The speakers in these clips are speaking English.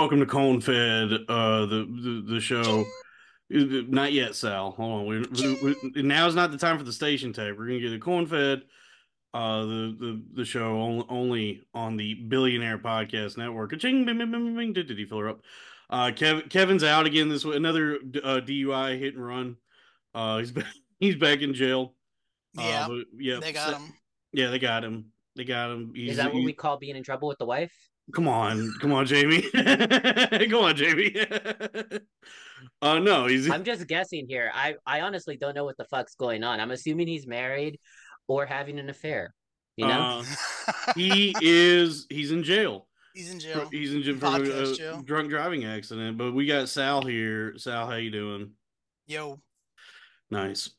Welcome to welcome to Corn Fed, uh, the the, the show. Uh, Not yet, Sal. Hold on. We, we, we, now's not the time for the station tape. We're gonna get the Corn Fed, uh, the the the show only, only on the Billionaire Podcast Network. Ching, bing, bing, bing, bing, did, did he fill her up? Uh, Kev, Kevin's out again this week. Another uh, DUI hit and run. Uh, he's back. He's back in jail. Uh, Yeah, but, yeah. they got Sa- him. Yeah, they got him. They got him. He's, Is that what he- we call being in trouble with the wife? Come on, come on, Jaymee. come on, Jaymee. uh no, he's I'm just guessing here. I I honestly don't know what the fuck's going on. I'm assuming he's married or having an affair. You know? uh, he is he's in jail. He's in jail. He's in jail for Podcast a jail. drunk driving accident. But we got Sal here. Sal, how you doing? Yo, Nice.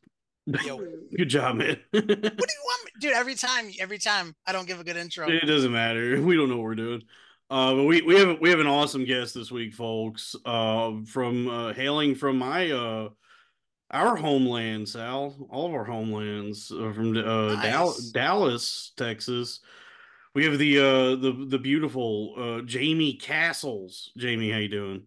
Yo. Good job, man. do you want, me- dude? Every time, every time, I don't give a good intro. It doesn't matter. We don't know what we're doing. Uh, but we we have we have an awesome guest this week, folks. Uh, from uh, hailing from my uh our homeland, Sal, all of our homelands uh, from uh Dal- Dallas, Texas. We have the uh the the beautiful uh Jaymee Castles. Jaymee, how you doing?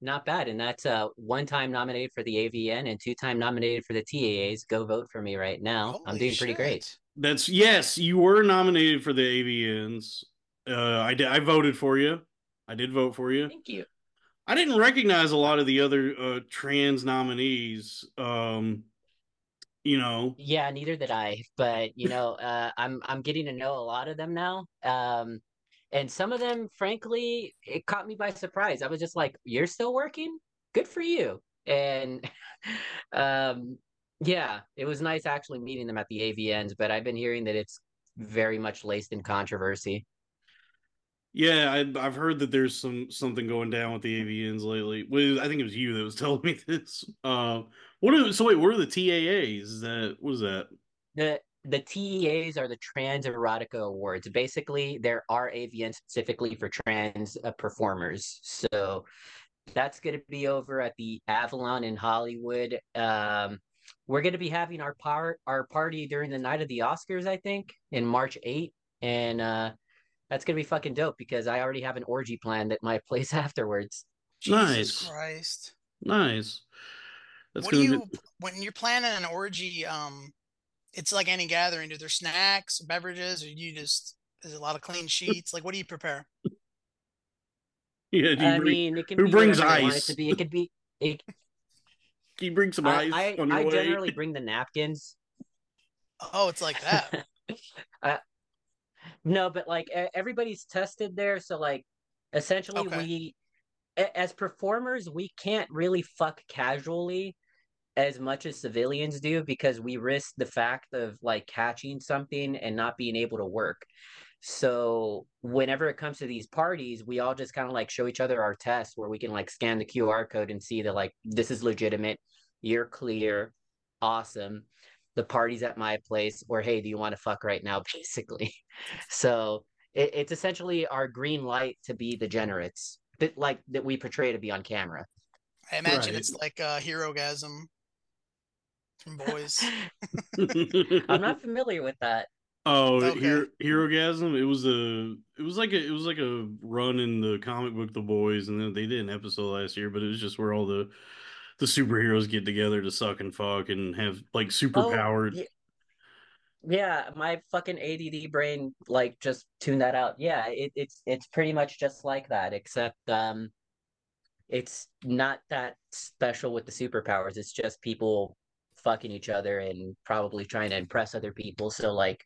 Not bad. And that's uh one time nominated for the AVN and two time nominated for the TAAs. Go vote for me right now. I'm Holy doing pretty great. That's yes, you were nominated for the AVNs. Uh, I did. I voted for you. I did vote for you. Thank you. I didn't recognize a lot of the other uh, trans nominees. Um, you know, Yeah, neither did I. But you know, uh, I'm I'm getting to know a lot of them now. Um, and some of them, frankly, it caught me by surprise. I was just like, "You're still working? Good for you!" And um, yeah, it was nice actually meeting them at the AVNs. But I've been hearing that it's very much laced in controversy. yeah, I, I've heard that there's some something going down with the AVNs lately. Well, I think it was you that was telling me this. Uh, what are so wait? What are the TAAs? Is that what is that? The the TEAs are the Trans Erotica Awards. Basically, there are AVN specifically for trans uh, performers. So that's going to be over at the Avalon in Hollywood. Um, we're going to be having our part our party during the night of the Oscars, I think, in March 8, and uh, that's going to be fucking dope because I already have an orgy planned at my place afterwards. Jesus Nice. Christ. Nice. That's what do gonna you when you're planning an orgy? Um, it's like any gathering. Do there snacks, beverages, or you just is a lot of clean sheets? Like, what do you prepare? Yeah, do you I bring, mean, it can who be brings whatever they want it ice? to be. It could be. It, can you bring some I, ice I, on your I way? generally bring the napkins. Oh, it's like that. uh, no, but like everybody's tested there, so like essentially Okay. we as performers we can't really fuck casually as much as civilians do because we risk the fact of like catching something and not being able to work. So whenever it comes to these parties, we all just kind of like show each other our tests where we can like scan the QR code and see that like this is legitimate, you're clear, awesome. The party's at my place, or hey, do you want to fuck right now? Basically. So it, it's essentially our green light to be degenerates that like that we portray to be on camera. I imagine Right. it's like uh, a Herogasm from boys. I'm not familiar with that. Oh, Okay. Hero, Herogasm! It was a, it was like a, it was like a run in the comic book The Boys, and then they did an episode last year, but it was just where all the, the superheroes get together to suck and fuck and have like super Oh, yeah. Yeah, my fucking ADD brain like just tuned that out. Yeah, it, it's it's pretty much just like that, except um, it's not that special with the superpowers. It's just people fucking each other and probably trying to impress other people. So like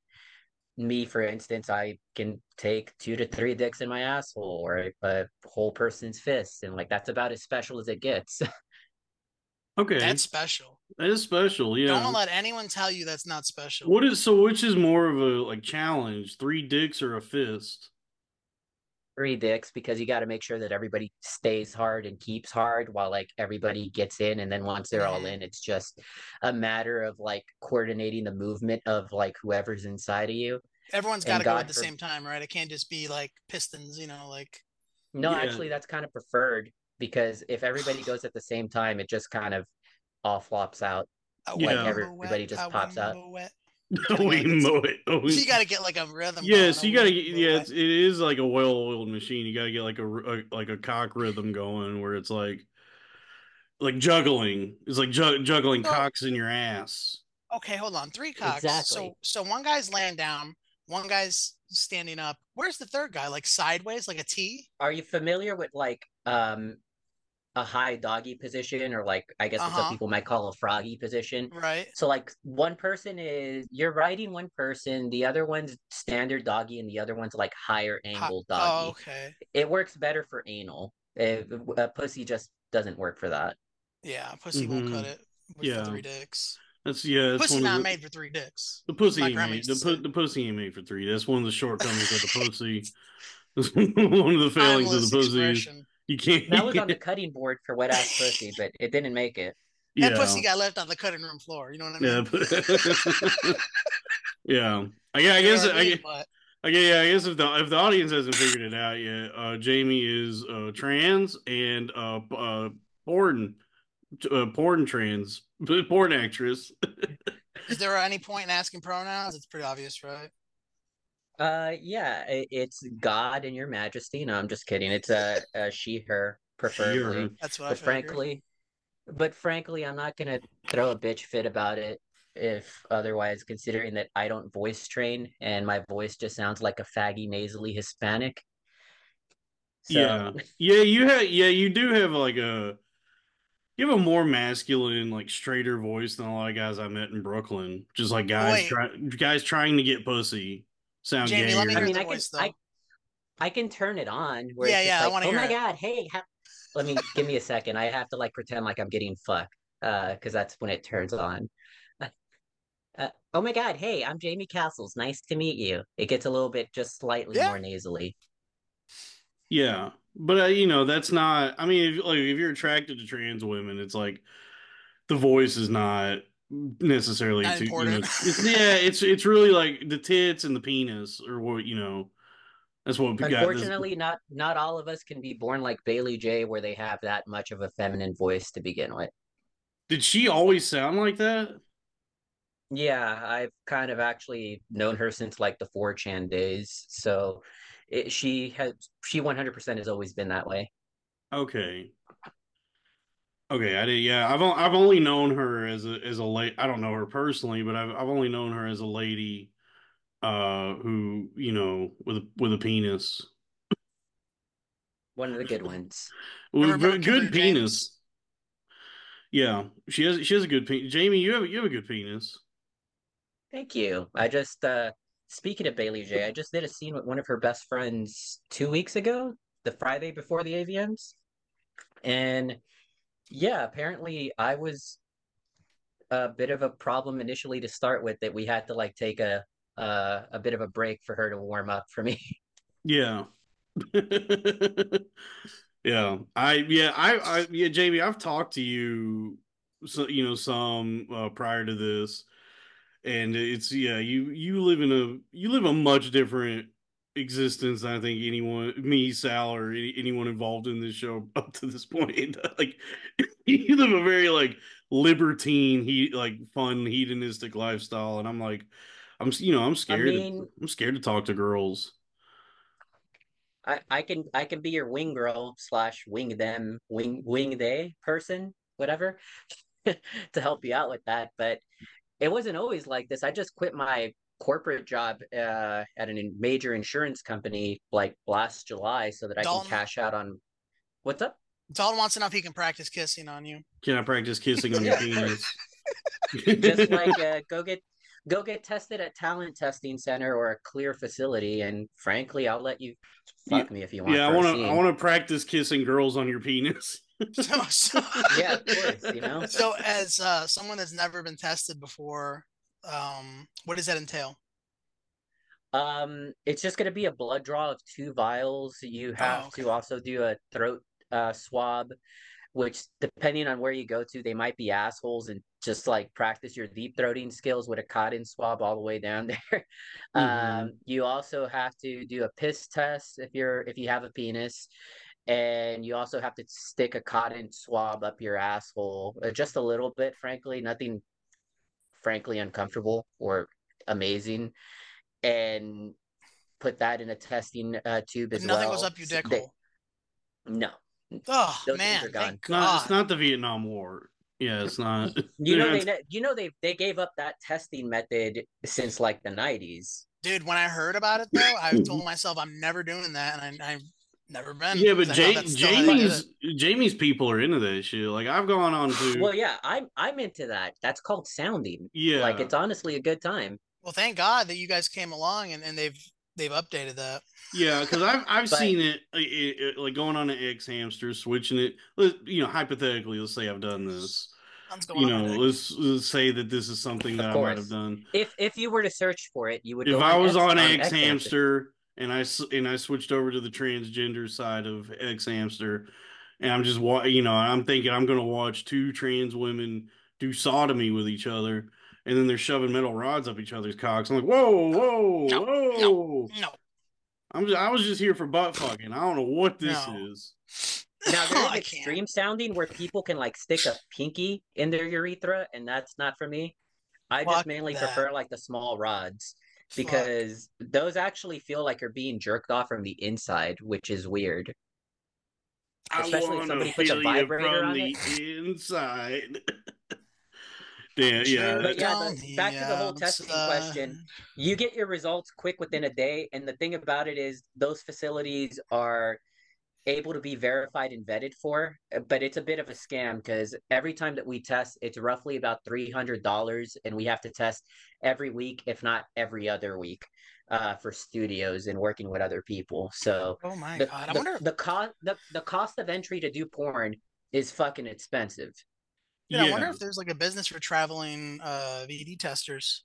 me, for instance, I can take two to three dicks in my asshole or a, a whole person's fist, and like that's about as special as it gets. Okay, That's special. that is special. Yeah. Don't let anyone tell you that's not special. What is so? Which is more of a like challenge? Three dicks or a fist? Three dicks because you got to make sure that everybody stays hard and keeps hard while like everybody gets in and then once they're all in it's just a matter of like coordinating the movement of like whoever's inside of you everyone's got to go at the for- same time, right? It can't just be like pistons, you know, like no Yeah. actually that's kind of preferred because if everybody goes at the same time it just kind of all flops out a Yeah. wet, Everybody just pops out. wet. Oh, we. Oh, we- You got to get like a rhythm. yeah, so you gotta wet, get yeah, it's, it is like a well-oiled machine. You gotta get like a like a cock rhythm going where it's like like juggling. It's like ju- juggling Well- cocks in your ass. Okay, hold on. Three cocks. Exactly. So so one guy's laying down, one guy's standing up. Where's the third guy? Like sideways, like a T? are you familiar with like um a high doggy position or like i guess what Uh-huh. some people might call a froggy position Right. So like one person is you're riding one person, the other one's standard doggy, and the other one's like higher Ho- angle Oh, doggy. okay. It works better for anal. Uh, a pussy just doesn't work for that. Yeah, pussy won't cut Mhm. it with Yeah. three dicks. That's yeah. That's Pussy one not the, made for three dicks. The pussy ain't made. The, to pu- the pussy ain't made for three. That's one of the shortcomings of the pussy. One of the failings of the pussy. expression. You can't. That was on the cutting board for wet ass pussy, but it didn't make it. yeah. That pussy got left on the cutting room floor. You know what I Yeah. mean? but- yeah. I, yeah, I guess. I, guess- But I guess. Yeah. I guess if the if the audience hasn't figured it out yet, uh, Jaymee is uh, trans and uh, uh, porn, uh, porn trans, porn actress. is there any point in asking pronouns? It's pretty obvious, right? Uh, yeah, i- it's God and Your Majesty. No, I'm just kidding. It's a, a she, her, preferably. her. That's what I But figured. frankly, but frankly, I'm not gonna throw a bitch fit about it. If otherwise, considering that I don't voice train and my voice just sounds like a faggy, nasally Hispanic. So, Yeah. Yeah, you have. Yeah, you do have like a. You have a more masculine, like straighter voice than a lot of guys I met in Brooklyn. Just like guys, Wait. try, guys trying to get pussy. Sound Jaymee, gay. let me I mean, the I can, voice, though. I, I can turn it on. Where Yeah, it's just yeah, I wanna oh hear my it." god, hey, ha-. let me give me a second. I have to like pretend like I'm getting fucked, uh, because that's when it turns on. Uh, oh my god, hey, I'm Jaymee Castles. Nice to meet you. It gets a little bit just slightly Yeah. more nasally. Yeah, but uh, you know that's not. I mean, if, like if you're attracted to trans women, it's like the voice is not necessarily Not too. You know, it's, yeah, it's it's really like the tits and the penis, or what you know. That's what we got. this- Unfortunately, not not all of us can be born like Bailey Jay, where they have that much of a feminine voice to begin with. Did she always sound like that? Yeah, I've kind of actually known her since like the 4chan days. So it, she has she 100% has always been that way. Okay. Okay, I did. Yeah, I've on- I've only known her as a as a late. I don't know her personally, but I've I've only known her as a lady, uh, who you know with a, with a penis, One of the good ones. with a good penis. James? Yeah, she has she has a good penis. Jaymee, you have you have a good penis. Thank you. I just uh speaking of Bailey Jay, I just did a scene with one of her best friends two weeks ago, the Friday before the AVNs. And yeah, apparently I was a bit of a problem initially to start with that we had to like take a uh, a bit of a break for her to warm up for me. Yeah. yeah. I yeah, I I yeah, Jaymee, I've talked to you so you know some uh prior to this and it's yeah, you you live in a you live a much different existence I think anyone me, Sal, or any, anyone involved in this show up to this point. like you live a very like libertine, he like fun, hedonistic lifestyle and I'm like I'm you know, I'm scared mean- I'm scared to talk to girls. I, I can I can be your wing girl slash wing them wing wing they person whatever to help you out with that but it wasn't always like this I just quit my corporate job uh, at a major insurance company like last July so that I Dalton? can cash out on what's up? Dalton wants to know if he can practice kissing on you. Can I practice kissing on your penis? Just like uh, go get go get tested at talent testing center or a clear facility and frankly I'll let you fuck me if you want. yeah, I want to. I want to practice kissing girls on your penis. So, so, Yeah, of course, you know. so as uh, someone that's never been tested before, um, what does that entail? Um, it's just going to be a blood draw of two vials. You have okay. to also do a throat uh, swab, which depending on where you go to, they might be assholes and just like practice your deep throating skills with a cotton swab all the way down there. Um, you also have to do a piss test if you're if you have a penis. And you also have to stick a cotton swab up your asshole, uh, just a little bit, frankly, nothing frankly uncomfortable or amazing and put that in a testing uh, tube But as nothing well. goes up your dick they- hole. No, Oh those things man, are gone. thank It's not, it's not the Vietnam War. Yeah, it's not. you know they you know they they gave up that testing method since like the nineties. Dude, when I heard about it though, I told myself I'm never doing that, and I, I've never been. yeah, but I know Jay, that's still how they did Jaymee's. Jaymee's people are into that shit. Like I've gone on to. Well, yeah, I'm I'm into that. That's called sounding. yeah, Like it's honestly a good time. Well, thank God that you guys came along and, and they've they've updated that. Yeah, because I've I've But- seen it, uh, it, it, like going on an xHamster, switching it. You know, hypothetically, let's say I've done this. You know, let's, let's say that this is something that I might have done. If if you were to search for it, you would. If go I was X- on X xHamster and I s- and I switched over to the transgender side of xHamster, and I'm just you know, I'm thinking I'm gonna watch two trans women do sodomy with each other, and then they're shoving metal rods up each other's cocks. I'm like, whoa, whoa, No, whoa! no, I'm just, I was just here for butt fucking. I don't know what this No. is. Now Oh, there's I extreme can't. sounding where people can like stick a pinky in their urethra, and that's not for me. I just mainly that. prefer like the small rods Fuck. because those actually feel like you're being jerked off from the inside, which is weird. Especially if I wanna somebody puts a feel you vibrator from on the inside. Damn, yeah. But yeah, the- back to the whole testing question. You get your results quick within a day, and the thing about it is those facilities are able to be verified and vetted for, uh, but it's a bit of a scam because every time that we test, it's roughly about three hundred dollars, and we have to test every week, if not every other week, uh, for studios and working with other people. So Oh my the, god! I the, wonder. the cost the, the cost of entry to do porn is fucking expensive. Dude, I Yeah. wonder if there's like a business for traveling uh VD testers.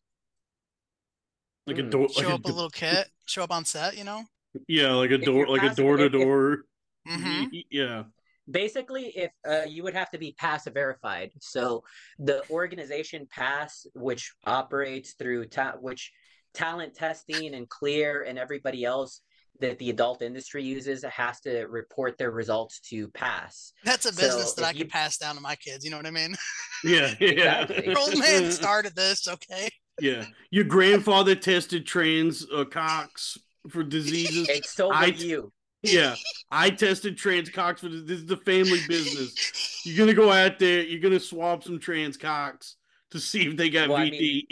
like a Mm. door, Show like a up a do- little kit, show up on set, you know. yeah, like a door, like a door to if- if- door. Hmm Yeah, basically if uh, you would have to be pass verified so the organization pass which operates through ta- which talent testing and clear and everybody else that the adult industry uses has to report their results to pass That's a So, business that I you- could pass down to my kids. You know what I mean? yeah, yeah. Exactly. Your old man started this, okay? Yeah, your grandfather tested trans uh, cocks for diseases. and so I would you yeah, I tested trans cocks for this. This is the family business. You're gonna go out there. You're gonna swab some trans cocks to see if they got Well, I VD. mean-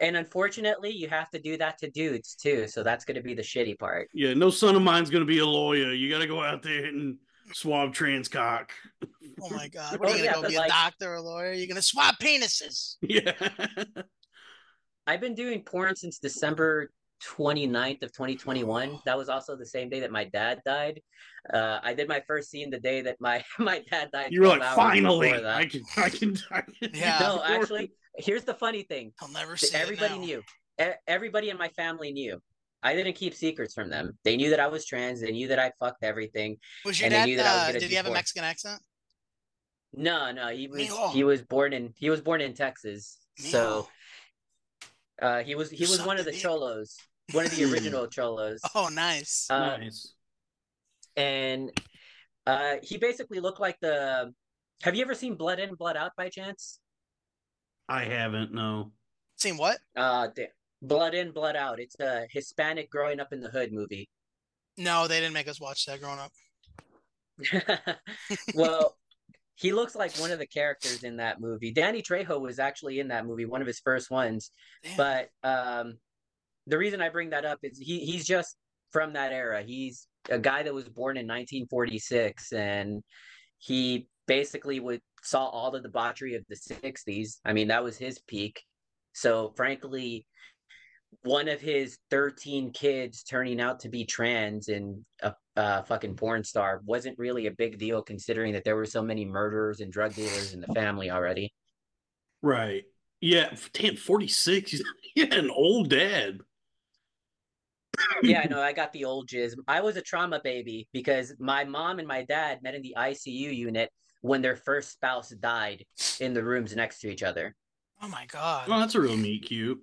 and unfortunately you have to do that to dudes too so that's going to be the shitty part yeah, no son of mine's gonna be a lawyer. You gotta go out there and swab trans cock. Oh my god! What are Oh, you yeah, gonna go but be a doctor or a lawyer? You're gonna swap penises. Yeah, I've been doing porn since December 29th of 2021. That was also the same day that my dad died. Uh, I did my first scene the day that my my dad died. you were like, finally. I can, I can, I can. Yeah. No, actually, here's the funny thing. I'll never see it Everybody now. knew. Everybody in my family knew. I didn't keep secrets from them. They knew that I was trans. They knew that I fucked everything. Was your and they dad? knew that I was Uh, did do he have a. Mexican accent? No, no, he was Mijo. he was born in he was born in Texas. So uh, he was he You was one of the cholos, one of the original cholos. Oh, nice. Uh, nice. and uh, he basically looked like the. Have you ever seen Blood In, Blood Out by chance? I haven't. No. Seen what? Uh, the, Blood In, Blood Out. It's a Hispanic growing up in the hood movie. No, they didn't make us watch that growing up. well, he looks like one of the characters in that movie. Danny Trejo was actually in that movie, one of his first ones. Damn. But um, the reason I bring that up is he he's just from that era. He's a guy that was born in 1946, and he basically would saw all the debauchery of the 60s. I mean, that was his peak. So, frankly, one of his 13 kids turning out to be trans and a, a fucking porn star wasn't really a big deal considering that there were so many murderers and drug dealers in the family already. Right. Yeah. Damn, 46. Yeah, an old dad. yeah, I know. I got the old jizz. I was a trauma baby because my mom and my dad met in the ICU unit when their first spouse died in the rooms next to each other. Oh my god. Oh, that's a real meet cute.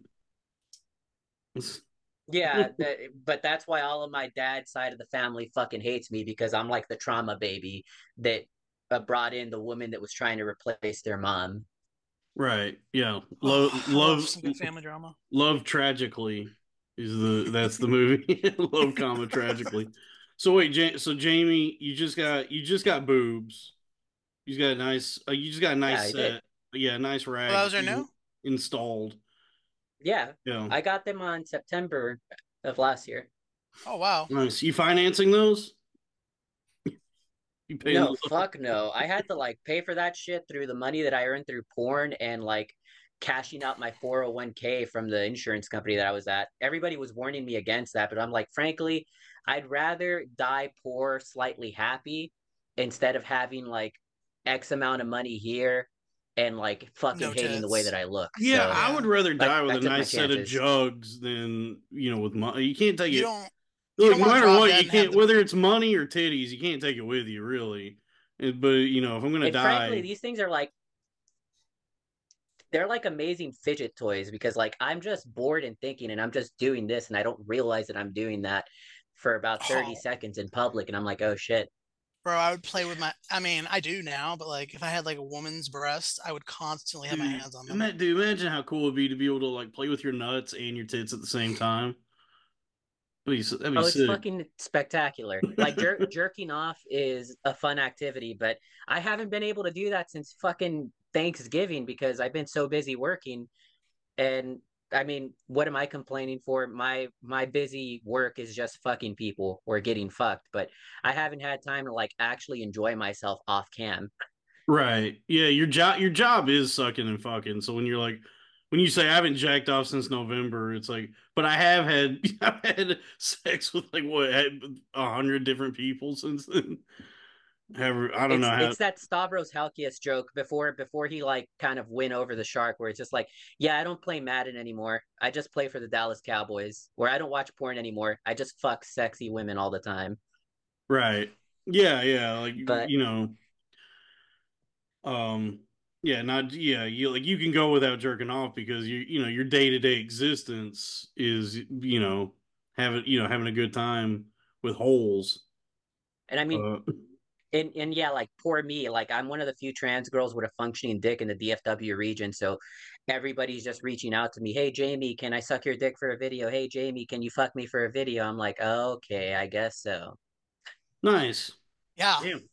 Yeah, that, but that's why all of my dad's side of the family fucking hates me because I'm like the trauma baby that uh, brought in the woman that was trying to replace their mom. Right. Yeah. Love, I love, some family drama. love tragically is the that's the movie. love, comma tragically. So wait, Ja- so Jamie, you just got you just got boobs. You just got a nice. Uh, you just got a nice I set. did. Yeah, nice rag. Oh, those are new? Installed. Yeah, Yeah. I got them on September of last year. Oh wow. nice. You financing those? you paying No, those- fuck no. I had to like pay for that shit through the money that I earned through porn and like cashing out my 401k from the insurance company that I was at. Everybody was warning me against that, but I'm like, frankly, I'd rather die poor, slightly happy instead of having like X amount of money here and like fucking No hating the way that I look. Yeah, So- I would rather die I with a nice set of jugs than you know with money. You can't take You it. don't you Look, don't no matter what, you can't. Whether it's money or titties, you can't take it with you, really. And- But you know, if I'm gonna and die, frankly, these things are like they're like amazing fidget toys because like I'm just bored and thinking and I'm just doing this and I don't realize that I'm doing that for about 30 Oh. seconds in public and I'm like, oh shit. Bro, I would play with my I mean, I do now, but like if I had like a woman's breast, I would constantly have my mm. hands on them. ima- dude, imagine how cool it'd be to be able to like play with your nuts and your tits at the same time. That'd be, s- that'd be Oh, it's sick. fucking spectacular. Like jer- jerking off is a fun activity, but I haven't been able to do that since fucking Thanksgiving because I've been so busy working. And I mean, what am I complaining for? My my busy work is just fucking people or getting fucked, but I haven't had time to like actually enjoy myself off cam. Right. Yeah, your job your job is sucking and fucking. So when you're like when you say I haven't jacked off since November, it's like but I have had I've had sex with like what a hundred different people since then. Have I don't it's, know how it's that Stavros Halkias joke before before he like kind of went over the shark where it's just like, yeah, I don't play Madden anymore. I just play for the Dallas Cowboys. Where I don't watch porn anymore. I just fuck sexy women all the time. Right. Yeah, yeah, like But- you know um yeah, not yeah, you like you can go without jerking off because you you know your day-to-day existence is you know having you know having a good time with holes. And I mean, Uh, and and yeah, like poor me. Like I'm one of the few trans girls with a functioning dick in the DFW region. So everybody's just reaching out to me. Hey Jaymee, can I suck your dick for a video? Hey Jaymee, can you fuck me for a video? I'm like, okay, I guess so. nice. Yeah. Damn.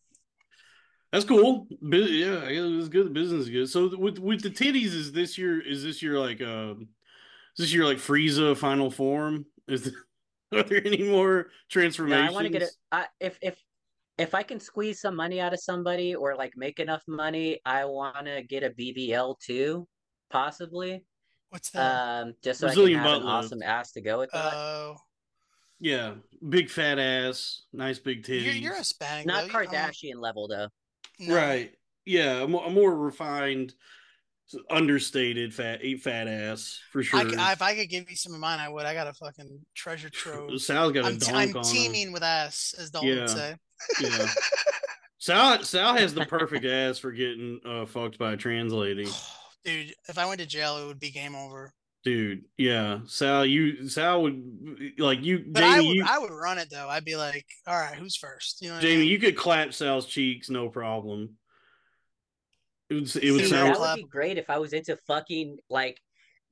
That's cool. Yeah, yeah, it's good. The business is good. So with with the titties, is this your is this your like um is this your like Frieza final form? Is there, are there any more No, transformations? I want to get it. If if if I can squeeze some money out of somebody or like make enough money, I want to get a BBL too, possibly. What's that? Um, just so Brazilian I can have butt an lift. awesome ass to go with that. Oh, Yeah, big fat ass, nice big titties. you're, you're Hispanic. Not though. You- um, Kardashian level though. no. right? Yeah, a more, a more refined, understated fat, eight fat ass for sure. I, c- I- if I could give you some of mine, I would. I got a fucking treasure trove. Sal's got a I'm, donk I'm on him. teaming with ass, as Dalton Yeah. would say. Yeah. Sal Sal has the perfect ass for getting uh, fucked by a trans lady. Dude, if I went to jail, it would be game over. Dude, yeah. Sal, you Sal would like you But I Jaymee, would, you I would run it though. I'd be like, all right, who's first? You know, what I Jaymee, mean? you could clap Sal's cheeks, no problem. It would it would See, Dude, sound that would be great if I was into fucking like.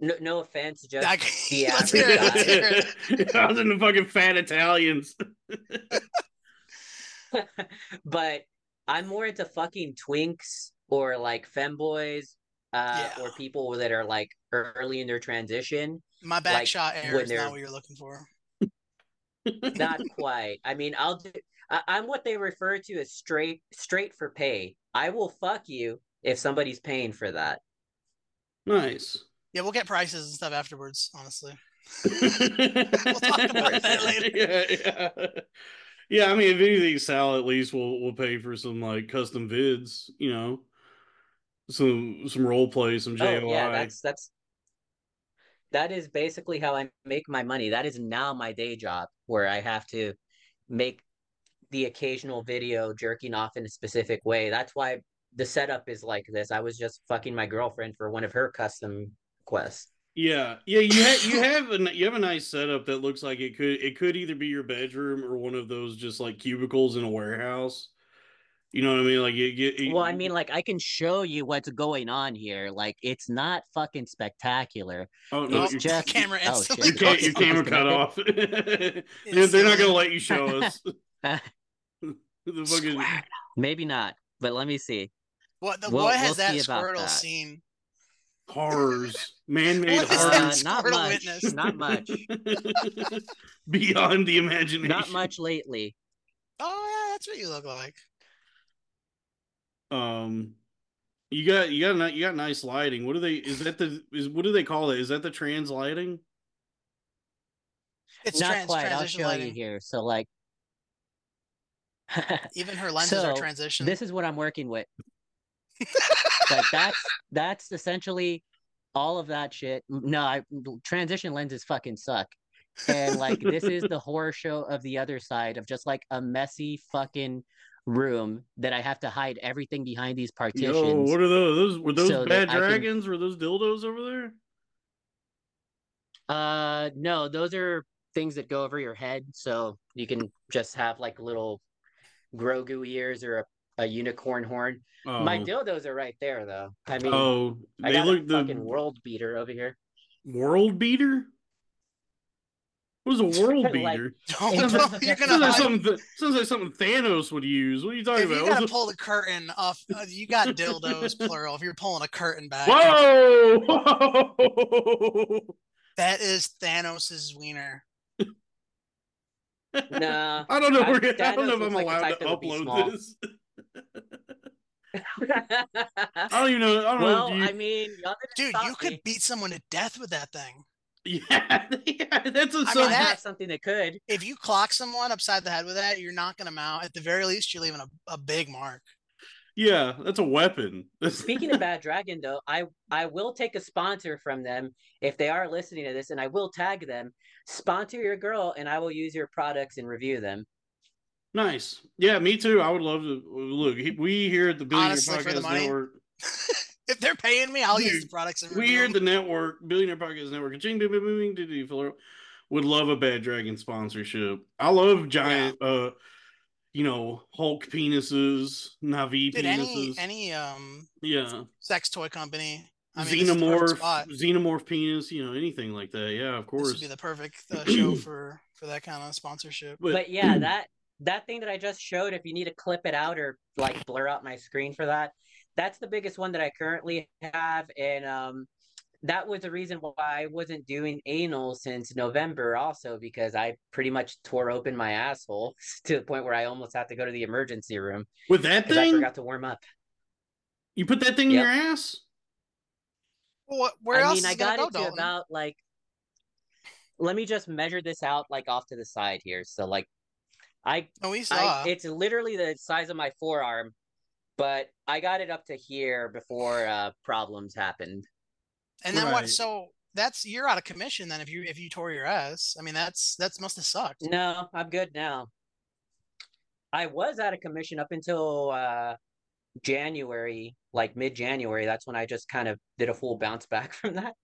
No, no offense, just I- the average hear it, let's guy. I was in the fucking fat Italians. but I'm more into fucking twinks or like femboys, uh, Yeah. or people that are like early in their transition. My back Like, shot air when is they're- not what you're looking for. Not quite. I mean, I'll do. I, I'm what they refer to as straight straight for pay. I will fuck you if somebody's paying for that. nice. Yeah, we'll get prices and stuff afterwards. Honestly, we'll talk about that later. Yeah, yeah. Yeah, I mean, if anything, Sal at least will will pay for some like custom vids, you know, some some role play, some JOI. Oh yeah, that's that's that is basically how I make my money. That is now my day job where I have to make the occasional video jerking off in a specific way. That's why the setup is like this. I was just fucking my girlfriend for one of her custom quests. Yeah, yeah, you have you have a you have a nice setup that looks like it could it could either be your bedroom or one of those just like cubicles in a warehouse. You know what I mean? Like you get. Well, I mean, like I can show you what's going on here. Like it's not fucking spectacular. oh no, it's your, just camera oh, instantly shit. your, ca- your camera cut off. they're, they're not gonna let you show us. the fucking Maybe not, but let me see. What the We'll- what has we'll that see about Squirtle that. seen? horrors, man-made What is Uh, not much. witness? Not much. Beyond the imagination. Not much lately. Oh yeah, that's what you look like. Um, you got you got ni- you got nice lighting. What do they? Is that the is what do they call it? Is that the trans lighting? It's not trans quite. I'll show lighting. you here. So like, Even her lenses are So, transition. this is what I'm working with. like that's that's essentially all of that shit. No, I transition lenses fucking suck. And like this is the horror show of the other side of just like a messy fucking room that I have to hide everything behind these partitions. Yo, what are those? Those were those so bad I can- dragons? Were those dildos over there? Uh no, those are things that go over your head, so you can just have like little Grogu ears or a, a unicorn horn. Oh, My dildos are right there though. I mean oh, I they got look a the fucking world beater over here. world beater. What is a world beater? Don't in know. terms of You're gonna Sounds like, something, sounds like something Thanos would use. What are you talking if you about? gotta pull the curtain off, uh, you got dildos plural. If you're pulling a curtain back, a- Whoa! that is Thanos's wiener. Nah. I don't know. I'm- Where, I don't know if I'm looks like allowed to that would be upload this. I don't even know. I don't well, know. You, I mean, Dude, stop you could beat someone to death with that thing. yeah, yeah, that's a I mean, that- something that could. If you clock someone upside the head with that, you're knocking them out. At the very least, you're leaving a, a big mark. yeah, that's a weapon. Speaking of Bad Dragon, though, I I will take a sponsor from them if they are listening to this, and I will tag them. Sponsor your girl, and I will use your products and review them. Nice. Yeah, me too. I would love to look. We here at the Billionaire Honestly, for the Podcast money, Network, if they're paying me, I'll use the products and we review here at the network, Billionaire Podcast Network, would love a Bad Dragon sponsorship. I love giant, uh, you know, Hulk penises, Navi Dude, any penises. any um yeah, sex toy company. I mean, this is the perfect xenomorph, xenomorph penis, you know, anything like that. Yeah, of This course. would be the perfect uh, show for for that kind of sponsorship. But, yeah, that that thing that I just showed, if you need to clip it out or like blur out my screen for that, that's the biggest one that I currently have, and um, that was the reason why I wasn't doing anal since November, also because I pretty much tore open my asshole to the point where I almost had to go to the emergency room with that because I forgot to warm up. you put that thing Yep. in your ass. What? Where I else mean, is I it gonna got go, it to Dalton? about like. Let me just measure this out like off to the side here. So like, I Oh, we I, it's literally the size of my forearm, but I got it up to here before uh, problems happened. and then what? So that's you're out of commission then if you if you tore your ass. I mean, that's that's must have sucked. No, I'm good now. I was out of commission up until uh, January, like mid January. That's when I just kind of did a full bounce back from that.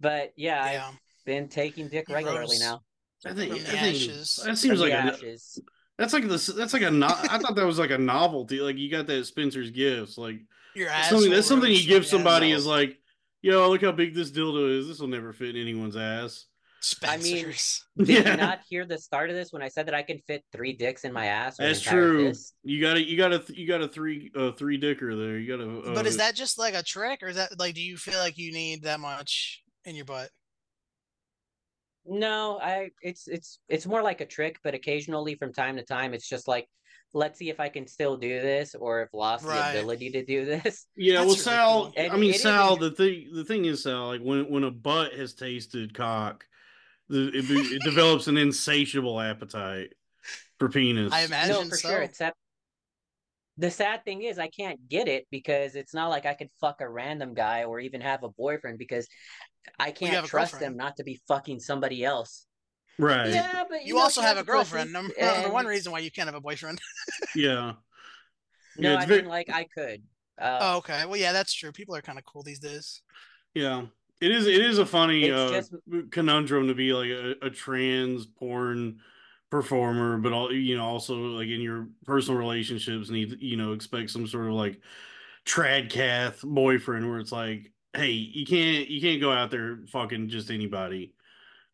But yeah, I've been taking dick regularly rose now. I think, From the I think ashes. that seems like a, ashes. That's like this. That's like a. No, I thought that was like a novelty. Like you got that Spencer's gifts. Like Your that's ass. something. That's something you give somebody no. is like, yo, look how big this dildo is. This will never fit in anyone's ass. Spencers. Did Yeah. you not hear the start of this when I said that I can fit three dicks in my ass? That's true. fist? You got a you got a you got a three uh three dicker there. You got a. Uh, but is that just like a trick, or is that like, do you feel like you need that much in your butt? No, I it's it's it's more like a trick, but occasionally from time to time it's just like let's see if I can still do this or if lost Right. the ability to do this. Yeah, well, That's really Sal. And I mean, Sal. int- The thing, the thing is, Sal. Like when when a butt has tasted cock, the, it, it develops an insatiable appetite for penis. I imagine no, for so. sure. Except the sad thing is I can't get it because it's not like I could fuck a random guy or even have a boyfriend because I can't have trust girlfriend. them not to be fucking somebody else. Right. Yeah, but You know, also she have a girlfriend. pussy, Number, number one reason why you can't have a boyfriend. Yeah. No, Yeah, I very- mean like I could. Uh, oh, okay. Well, yeah, that's true. People are kind of cool these days. Yeah. It is. It is a funny uh, just- conundrum to be like a, a trans porn performer, but all you know, also like in your personal relationships, need you know expect some sort of like tradcath boyfriend where it's like, hey, you can't you can't go out there fucking just anybody.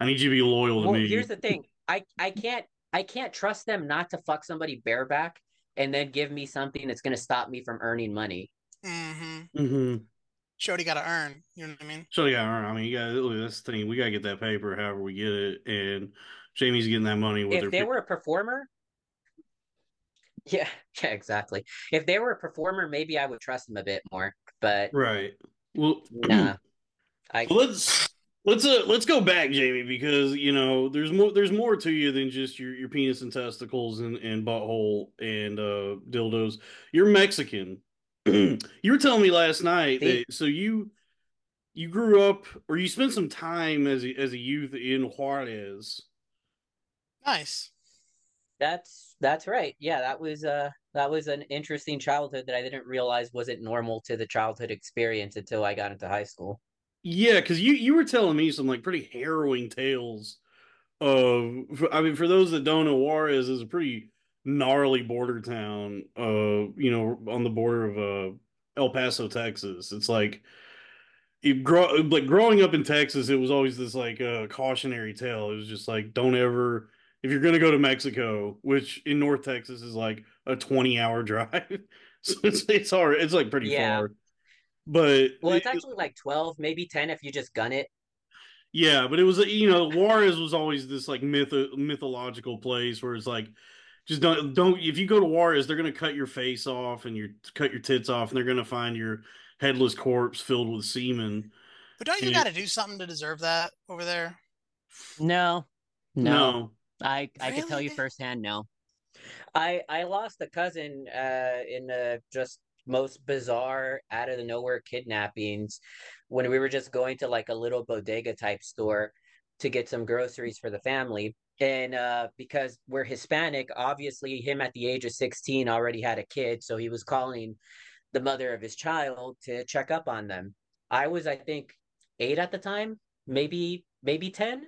I need you to be loyal to well, me. here's the thing. I I can't I can't trust them not to fuck somebody bareback and then give me something that's going to stop me from earning money. Mm-hmm. Mm-hmm. Shorty got to earn. You know what I mean? So yeah, I mean, you gotta look, that's the thing. We gotta get that paper, however we get it, and Jaymee's getting that money with if her. they were a performer yeah yeah exactly if they were a performer maybe i would trust them a bit more but right. Well, nah i Well, let's let's uh let's go back, Jaymee, because you know there's more there's more to you than just your your penis and testicles and and butthole and uh dildos. You're Mexican. you were telling me last night See? that so you you grew up or you spent some time as a, as a youth in Juarez. Nice. that's that's right yeah that was uh that was an interesting childhood that i didn't realize wasn't normal to the childhood experience until i got into high school Yeah, because you you were telling me some like pretty harrowing tales of. I mean, for those that don't know, Juarez is a pretty gnarly border town. Uh, you know, on the border of uh El Paso, Texas. It's like it grow like growing up in Texas. It was always this like uh, cautionary tale. It was just like don't ever if you're gonna go to Mexico, which in North Texas is like a 20 hour drive. so it's it's hard. It's like pretty Yeah. far. But well it's it- actually like 12 maybe 10 if you just gun it Yeah, but it was you know Juarez was always this like myth mythological place where it's like just don't don't if you go to Juarez they're gonna cut your face off and your cut your tits off and they're gonna find your headless corpse filled with semen. But don't you got to do something to deserve that over there? no No, I I can tell you firsthand no. I I lost a cousin uh in the just most bizarre out of the nowhere kidnappings when we were just going to like a little bodega type store to get some groceries for the family. And uh because we're Hispanic, obviously him at the age of 16 already had a kid, so he was calling the mother of his child to check up on them. I was I think 8 at the time, maybe maybe 10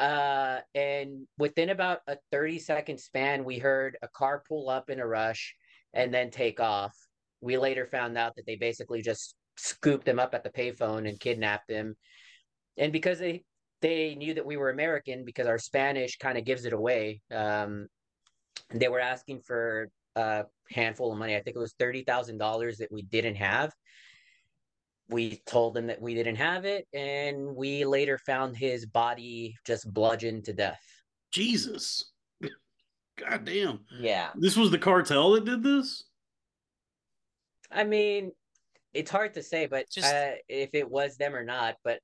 uh and within about a 30 second span we heard a car pull up in a rush and then take off. We later found out that they basically just scooped them up at the payphone and kidnapped them. and because they they knew that we were american because our spanish kind of gives it away um they were asking for a handful of money. I think it was $30000 that we didn't have we told them that we didn't have it and we later found his body just bludgeoned to death. Jesus, god damn, yeah. This was the cartel that did this. i mean it's hard to say but Just- uh, if it was them or not but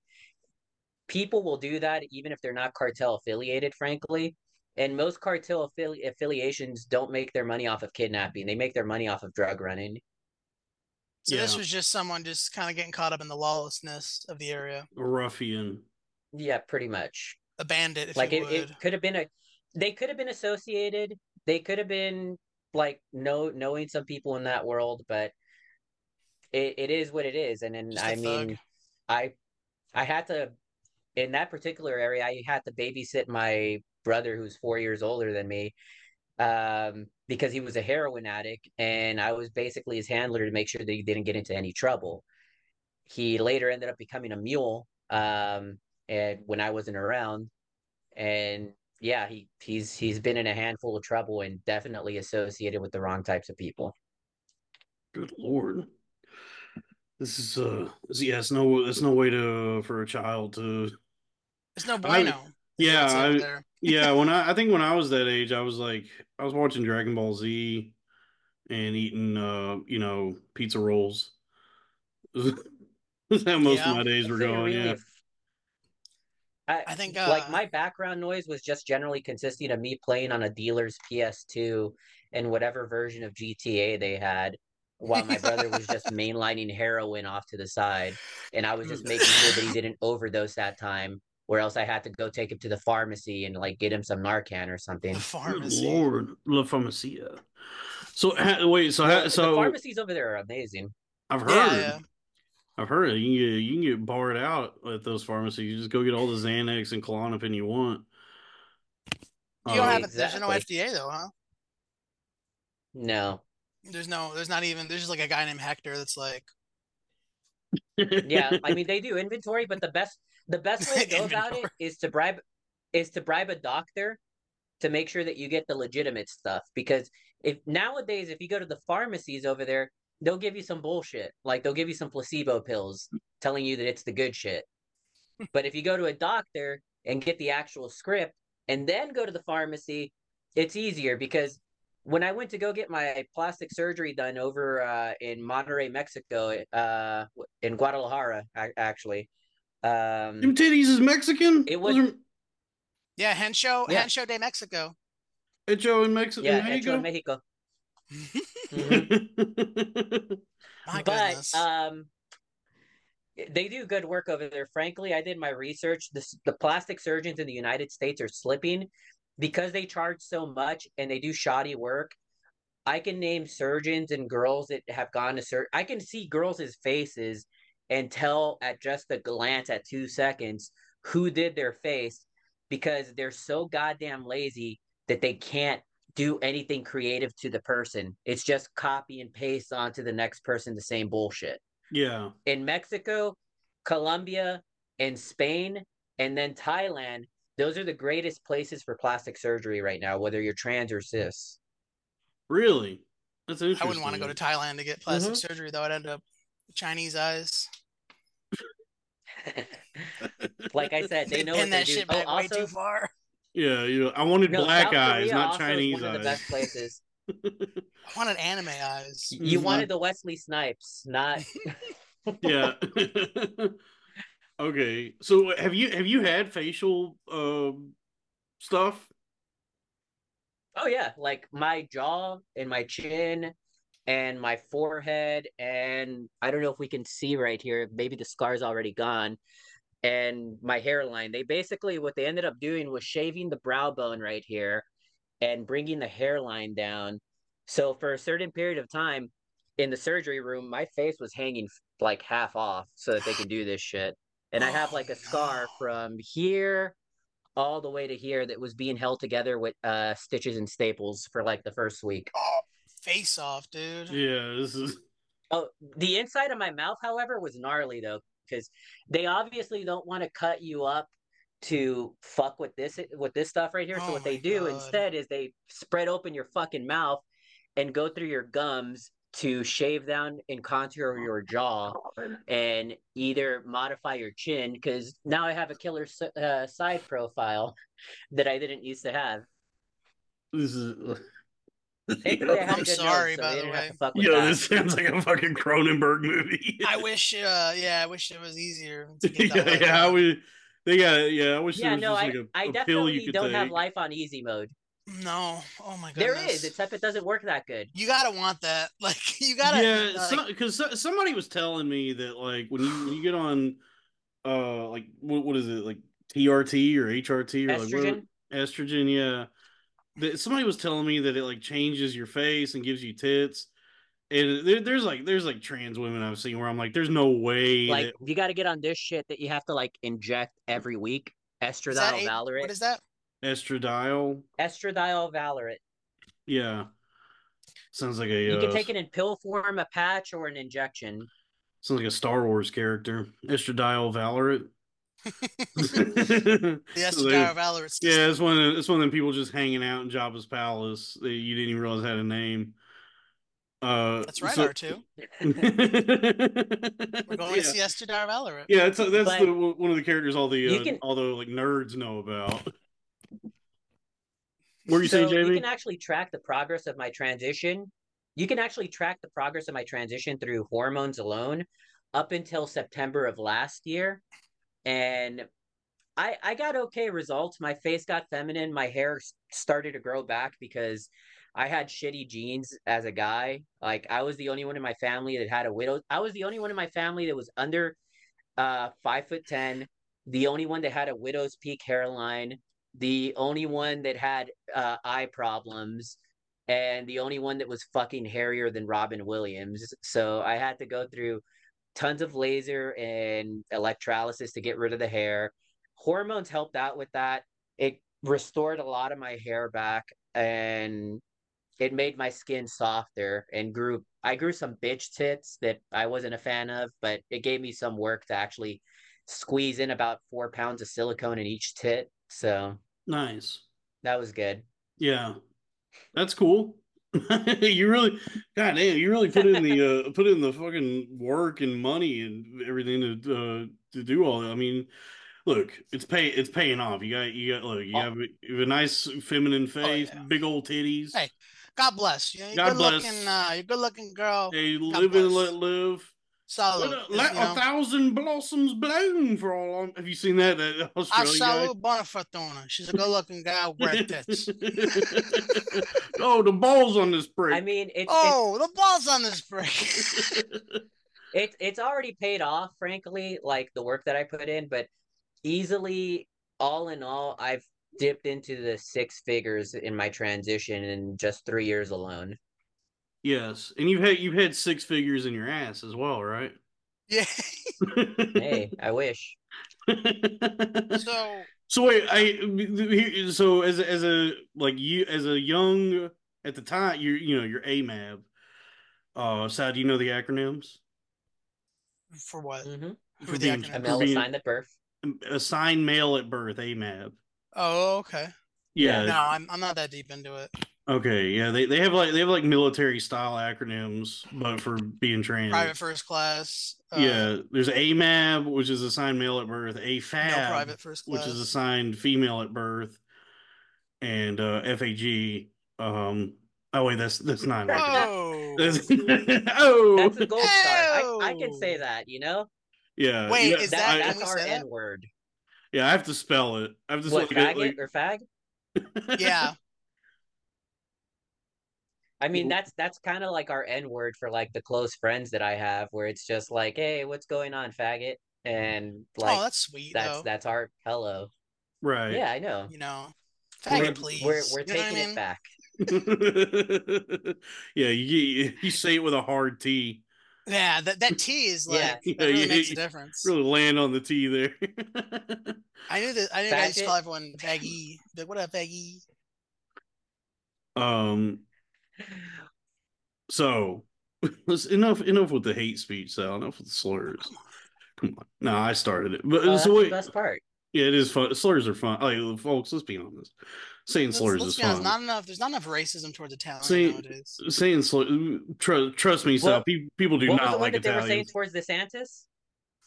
people will do that even if they're not cartel affiliated frankly. And most cartel affili- affiliations don't make their money off of kidnapping. They make their money off of drug running So this was just someone just kind of getting caught up in the lawlessness of the area. A ruffian. yeah pretty much A bandit, if like you it, would. it could have been a they could have been associated they could have been like know knowing some people in that world but it, it is what it is and then Just a i thug. mean i i had to in that particular area i had to babysit my brother who's four years older than me um because he was a heroin addict and i was basically his handler to make sure that he didn't get into any trouble he later ended up becoming a mule um and when I wasn't around. And yeah, he he's he's been in a handful of trouble and definitely associated with the wrong types of people. Good lord. This is uh yeah, it's no it's no way to for a child to It's no bueno. is yeah, I- there. Yeah, when I I think when I was that age, I was like I was watching Dragon Ball Z and eating uh, you know, pizza rolls. That's how most Yeah. of my days were going, really yeah. I, I think like uh, my background noise was just generally consisting of me playing on a dealer's PS2 and whatever version of GTA they had, while my brother was just mainlining heroin off to the side, and I was just making sure that he didn't overdose that time, or else I had to go take him to the pharmacy and like get him some Narcan or something. the Good pharmacy. lord, La Farmacia. So ha- wait, so Well, ha- the so pharmacies over there are amazing. I've heard, Yeah, yeah. I've heard it. You can get you can get barred out at those pharmacies. You just go get all the Xanax and Klonopin you want. You don't Uh, have a, there's no. FDA though, huh? No, There's no, there's not even, there's just like a guy named Hector that's like, yeah, I mean they do inventory, but the best the best way to go about it is to bribe is to bribe a doctor to make sure that you get the legitimate stuff. Because if nowadays if you go to the pharmacies over there, they'll give you some bullshit. Like they'll give you some placebo pills telling you that it's the good shit. but if you go to a doctor and get the actual script and then go to the pharmacy, it's easier because when I went to go get my plastic surgery done over uh, in Monterrey Mexico, uh, in Guadalajara, actually, um, Them titties is Mexican. It was- are yeah, Hensho, Yeah. Hensho de Mexico. Hecho in Mexico. yeah, in Hecho Mexico? in Mexico. Mhm. My but um they do good work over there frankly i did my research this, the plastic surgeons in the united states are slipping because they charge so much and they do shoddy work i can name surgeons and girls that have gone to sur- i can see girls' faces and tell at just a glance at two seconds who did their face because they're so goddamn lazy that they can't do anything creative to the person. It's just copy and paste onto the next person the same bullshit. yeah. In Mexico, Colombia, and Spain, and then Thailand, those are the greatest places for plastic surgery right now, whether you're trans or cis. Really? That's interesting. I wouldn't want to go to Thailand to get plastic mm-hmm. surgery though. I'd end up with Chinese eyes. like I said, they know pin what they that do. shit Oh, back way also, too far. Yeah, you know, I wanted no, black South eyes, Korea not also is Chinese one of the best places. I wanted anime eyes. You Mhm. wanted the Wesley Snipes, not yeah. okay. So have you have you had facial um stuff? Oh yeah, like my jaw and my chin and my forehead and I don't know if we can see right here, maybe the scar's already gone. And my hairline. They basically what they ended up doing was shaving the brow bone right here and bringing the hairline down. So for a certain period of time in the surgery room, my face was hanging like half off so that they can do this shit. And I have Oh, like a scar from here all the way to here that was being held together with uh stitches and staples for like the first week. Face off, dude. Yeah, this is Oh, the inside of my mouth, however, was gnarly though, because they obviously don't want to cut you up to fuck with this with this stuff right here. so Oh what they do God. instead is they spread open your fucking mouth and go through your gums to shave down and contour your jaw and either modify your chin because now I have a killer uh, side profile that I didn't used to have. this is Thankfully, I had a I'm sorry, nose, so by they the way. have to Yo, that. this sounds like a fucking Cronenberg movie. I wish, uh, yeah, I wish it was easier. To get yeah, that yeah, I uh, would they got yeah, I wish Yeah, there was no, just I, like a, I a pill definitely you could don't take. have life on easy mode. No, oh my god, there is, except it doesn't work that good. you gotta want that. Like you gotta. yeah, like, because somebody was telling me that like when you when you get on uh like what what is it like TRT or HRT or like Estrogen? estrogen yeah that somebody was telling me that it like changes your face and gives you tits and there, there's like there's like trans women I've seen where I'm like there's no way Like that you got to get on this shit that you have to like inject every week. is that Estradiol eight- Valerate. What is that? estradiol Estradiol Valerate. yeah sounds like a You uh, can take it in pill form, a patch, or an injection. sounds like a Star Wars character estradiol valorant The So Esther they- Dyer system. yeah, it's one. Of, it's one of them people just hanging out in Jabba's palace. That you didn't even realize had a name. Uh, That's right, so- R2. We're We're going to see Esther Dyer Valorant. Yeah, that's that's But the one of the characters all the uh, can- all the like nerds know about. What are you so saying, you can actually track the progress of my transition. You can actually track the progress of my transition through hormones alone up until September of last year. And I I got okay results. My face got feminine, my hair started to grow back because I had shitty genes as a guy. Like I was the only one in my family that had a widow. I was the only one in my family that was under uh five foot ten, the only one that had a widow's peak hairline, the only one that had uh, eye problems, and the only one that was fucking hairier than Robin Williams. So I had to go through tons of laser and electrolysis to get rid of the hair. Hormones helped out with that. It restored a lot of my hair back and it made my skin softer and grew I grew some bitch tits that I wasn't a fan of, but it gave me some work to actually squeeze in about four pounds of silicone in each tit. So Nice. that was good. Yeah, that's cool. you really, god damn, you really put in the uh, put in the fucking work and money and everything to uh, to do all that. I mean, look, it's pay it's paying off. You got you got look, you Oh. have, a- you have a nice feminine face, yeah. big old titties. Hey, God bless. You. You're God good bless. looking. Uh, you're good looking girl. Hey, God live and let live. Salute. Let, a, let you a thousand blossoms bloom for all. I'm- Have you seen that? that I Australian guy? salute Bonafortuna. She's a good looking guy with red tits. oh, the balls on this break. I mean, it's Oh, the balls on this break. it's it's already paid off, frankly, like the work that I put in, but easily all in all, I've dipped into the six figures in my transition in just three years alone. Yes, and you've had you've had six figures in your ass as well, right? yeah. Hey, I wish. So so wait, I so as a, as a like you as a young at the time you you know you're AMAB. Uh, Sal, do you know the acronyms? for what? hmm Who For are the being- A acronyms? male being- assigned at birth. Assigned male at birth, AMAB. Oh, okay. Yeah. No, I'm I'm not that deep into it. Okay. Yeah. They they have like they have like military style acronyms, but for being trans. Private first class. Uh, yeah. There's AMAB, which is assigned male at birth. AFAB, No private first class. which is assigned female at birth, and uh, FAG. Um. Oh wait, that's that's not. an acronym. Whoa. That's, oh. That's a gold star. I, I can say that, you know? yeah. Wait, yeah, is That, that- I, that's our? N word. yeah, I have to spell it. I have to What, spell it. faggot or fag? Yeah. I mean, that's that's kind of like our N word for like the close friends that I have, where it's just like, "Hey, what's going on, faggot?" And like oh, that's sweet that's though. that's our hello. right. Yeah, I know. You know, We're, faggot, please. we're we're You know what I taking mean? it back. yeah, you you say it with a hard T. Yeah, that that T is like Yeah. that Yeah, really you- makes a difference. Really land on the T there. I knew that. I knew I used to call everyone baggy. Like, what up, baggy? um. So, let's enough enough with the hate speech, Sal. Enough with the slurs. Come on. No, I started it, but that's so the wait, best part. yeah, it is fun. Slurs are fun. Like, folks, let's be honest. Saying Let's, slurs let's is be honest. fun. Not enough. There's not enough racism towards Italians See, nowadays. saying slur, trust, trust me, Sal. Well, pe- people do what was not the one like that they were saying towards DeSantis?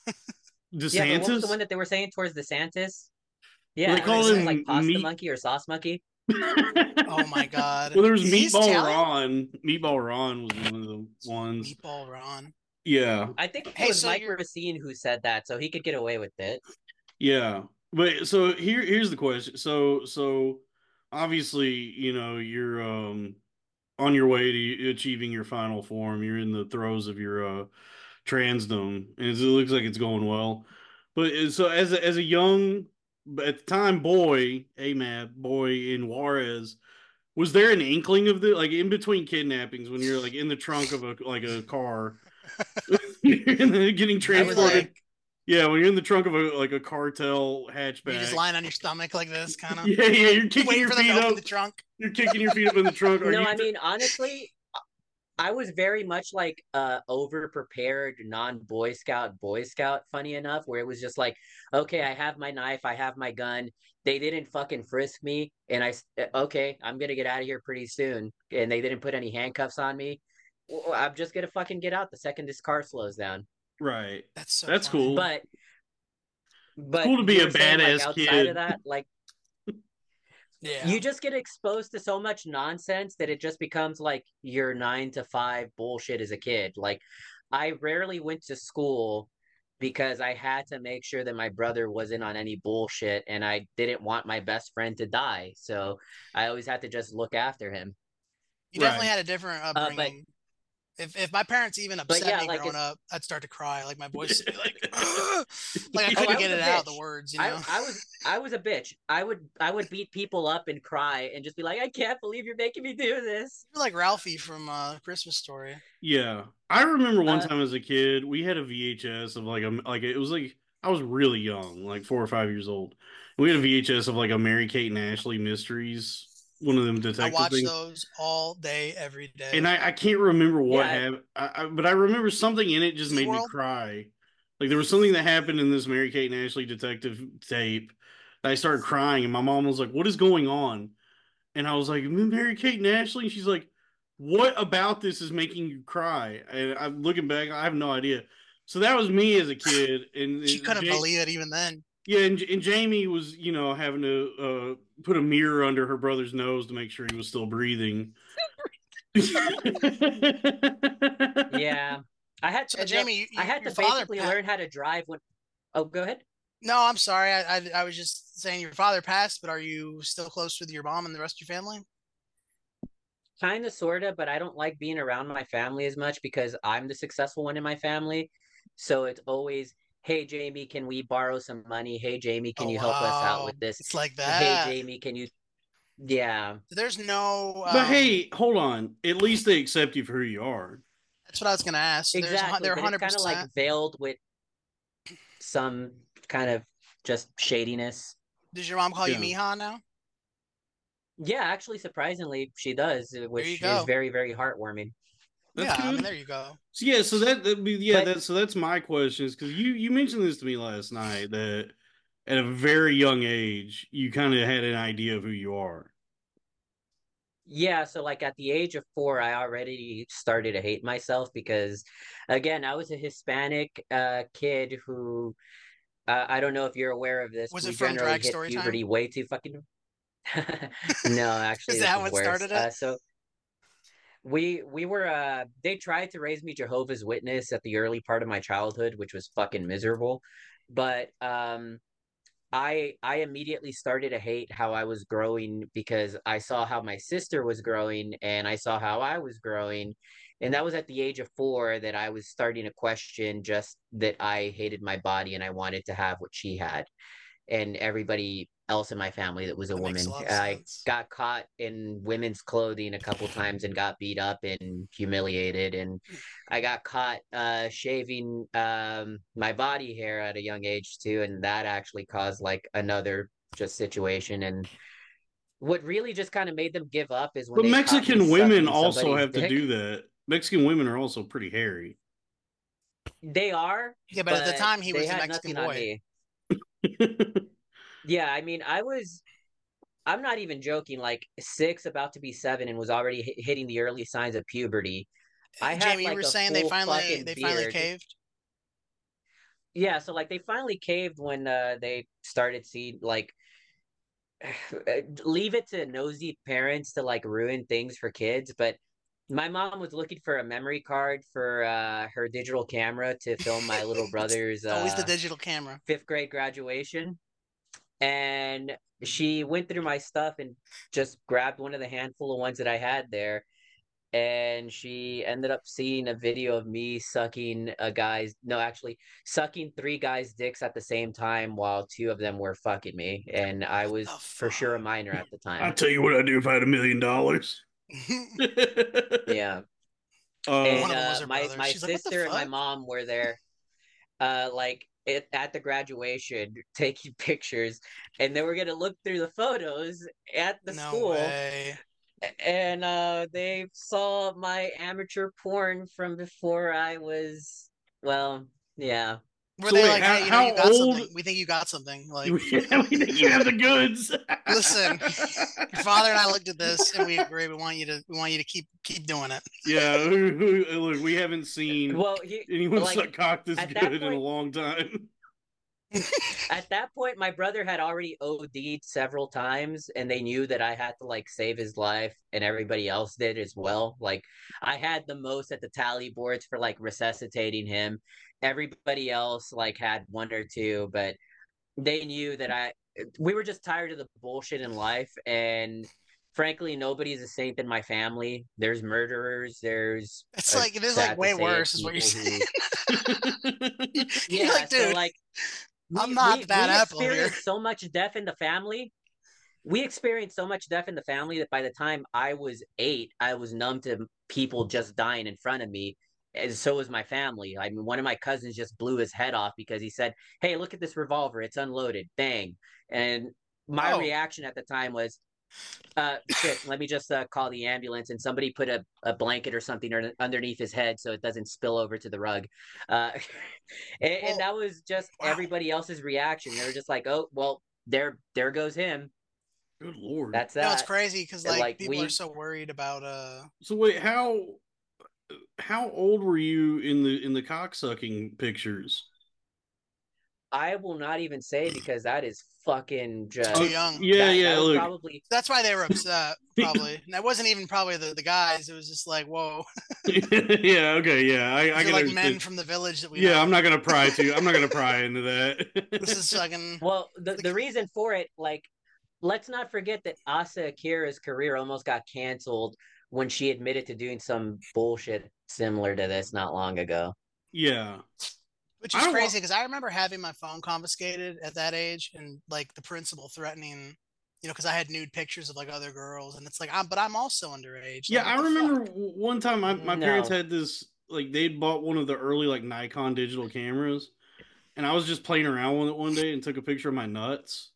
DeSantis. Yeah, but what was the one that they were saying towards DeSantis? Yeah, they call him like pasta meat- monkey or sauce monkey. Oh my god. Well, there was He's Meatball Italian? Ron. Meatball Ron was one of the ones. Meatball Ron. Yeah, I think it Hey, was so Mike you're- Racine who said that, so he could get away with it. yeah. But so here, here's the question. So, so obviously, you know, you're um on your way to achieving your final form. You're in the throes of your uh transdom, and it looks like it's going well. But uh, so as a, as a young, but at the time, boy, AMAB boy in Juarez, was there an inkling of the like in between kidnappings when you're like in the trunk of a like a car, and then getting transported? like, yeah, when you're in the trunk of a like a cartel hatchback. you're just lying on your stomach like this, kind of. Yeah, yeah, you're kicking Waiting your for feet to open up. the trunk. You're kicking your feet up in the trunk. Are no, you I mean honestly, I was very much like uh over prepared non Boy Scout Boy Scout funny enough where it was just like okay I have my knife I have my gun they didn't fucking frisk me and I uh, okay I'm gonna get out of here pretty soon and they didn't put any handcuffs on me Well, I'm just gonna fucking get out the second this car slows down Right. That's so. That's funny. cool. but but cool to be a were saying, like, badass outside kid. of that like Yeah. you just get exposed to so much nonsense that it just becomes like your nine to five bullshit as a kid. Like, I rarely went to school because I had to make sure that my brother wasn't on any bullshit and I didn't want my best friend to die. So I always had to just look after him. You definitely Right. had a different uh, but- upbringing. If if my parents even upset yeah, me like, growing it's- up, I'd start to cry. Like my voice would be like, like I Oh, couldn't was get a it out. The words, you know. I, I was I was a bitch. I would I would beat people up and cry and just be like, I can't believe you're making me do this. You're like Ralphie from uh, Christmas Story. Yeah, I remember one Uh, time as a kid, we had a VHS of like a like it was like I was really young, like four or five years old. We had a VHS of like a Mary Kate and Ashley mysteries, one of them I detective watch things. those all day, every day. And I, I can't remember what Yeah. happened, I, I, but I remember something in it just made me cry. Like there was something that happened in this Mary Kate and Ashley detective tape. I started crying, and my mom was like, "What is going on?" And I was like, "Mary Kate and Ashley." And she's like, "What about this is making you cry?" And I'm looking back, I have no idea. So that was me as a kid, and she and couldn't Ja- believe it even then. yeah, and, and Jaymee was, you know, having to uh, put a mirror under her brother's nose to make sure he was still breathing. Yeah. I had So to Jaymee, you, I had to father basically pa- learn how to drive when Oh, go ahead. No, I'm sorry. I, I I was just saying your father passed, but are you still close with your mom and the rest of your family? Kind of, sort of, but I don't like being around my family as much because I'm the successful one in my family. So it's always, hey, Jaymee, can we borrow some money? Hey, Jaymee, can Oh, you help us out with this? It's like that. Hey. Jaymee, can you? Yeah, There's no. but um, hey, hold on. At least they accept you for who you are. that's what I was gonna ask. So There's exactly. they're 100. it's kind of like veiled with some kind of just shadiness. Does your mom call Yeah. you Miha now? Yeah, actually, surprisingly, she does, which is go. very, very heartwarming. That's yeah, I mean there you go. So yeah, so that, that be- yeah, But- that so that's my question is because you you mentioned this to me last night that at a very young age you kind of had an idea of who you are. Yeah, so like at the age of four, I already started to hate myself because, again, I was a Hispanic uh, kid who uh, I don't know if you're aware of this. Was we it from Drag hit Story Time? puberty way too fucking. no, actually, Is that what worse. started it? Uh, so we we were uh they tried to raise me Jehovah's Witness at the early part of my childhood, which was fucking miserable. But um I I immediately started to hate how I was growing because I saw how my sister was growing and I saw how I was growing. And that was at the age of four that I was starting to question just that I hated my body and I wanted to have what she had. And everybody else in my family that was a That woman. a lot of I sense. got caught in women's clothing a couple times and got beat up and humiliated and I got caught uh shaving um my body hair at a young age too and that actually caused like another just situation and what really just kind of made them give up is when But they caught me Mexican women also somebody's have to do that. Mexican women are also pretty hairy. They are, Yeah, but, at the time he was a Mexican nothing on boy. Me. Yeah, I mean, I was I'm not even joking, like six, about to be seven, and was already hi- hitting the early signs of puberty. I had Jaymee, like you were a saying they finally fucking they finally beard. caved. Yeah, so like they finally caved when uh they started seeing like leave it to nosy parents to like ruin things for kids, but my mom was looking for a memory card for uh her digital camera to film my little brother's uh Always the digital camera. fifth grade graduation. And she went through my stuff and just grabbed one of the handful of ones that I had there. And she ended up seeing a video of me sucking a guy's, no, actually, sucking three guys' dicks at the same time while two of them were fucking me. And I was for sure a fuck? minor at the time. I'll tell you what I'd do if I had a million dollars. Yeah. Uh, and One of them was uh, my my She's like, sister and my mom were there uh like it, at the graduation taking pictures and they were gonna look through the photos at the no school way. and uh they saw my amateur porn from before I was well, yeah. Were So they wait, like, how- hey, you know, you got old- something. We think you got something. Like, we think you have the goods. Listen, your father and I looked at this and we agree. We want you to, we want you to keep, keep doing it. yeah, who- who- look, we haven't seen Well, he, anyone like, suck cock this good that in a long time. at that point my brother had already OD'd several times and they knew that I had to like save his life and everybody else did as well. Like I had the most at the tally boards for like resuscitating him. Everybody else like had one or two, but they knew that I we were just tired of the bullshit in life and frankly nobody's a saint in my family. There's murderers, there's It's uh, like, it is like way worse is what you're saying. yeah, You're like, so dude, like I'm not we- bad we apple here. experienced so much death in the family. We experienced so much death in the family that by the time I was eight, I was numb to people just dying in front of me. And so was my family. I mean, one of my cousins just blew his head off because he said, Hey, look at this revolver. It's unloaded. Bang. And my Oh. reaction at the time was, uh, shit, let me just uh, call the ambulance. And somebody put a, a blanket or something or, underneath his head so it doesn't spill over to the rug. Uh, and, Well, and that was just wow. everybody else's reaction. They were just like, oh, well, there, there goes him. Good lord. That's that. No, it's crazy because like, like, people we- are so worried about uh so wait, how how old were you in the in the cocksucking pictures? I will not even say because that is fucking just. too young. Yeah, that- yeah. that Look, probably That's why they were upset, probably. and that wasn't even probably the, the guys. It was just like, whoa, yeah, okay, yeah. I, I like understand. men from the village that we. Yeah. Know. I'm not gonna pry to. You. I'm not gonna pry into that. This is fucking Well, the, the reason for it, like, let's not forget that Asa Akira's career almost got canceled when she admitted to doing some bullshit similar to this not long ago. yeah. Which is crazy because I remember having my phone confiscated at that age and like the principal threatening, you know, because I had nude pictures of like other girls and it's like, I'm, but I'm also underage. Yeah, Like, I remember fuck? one time my, my parents had this like they'd bought one of the early like Nikon digital cameras, and I was just playing around with it one day and took a picture of my nuts,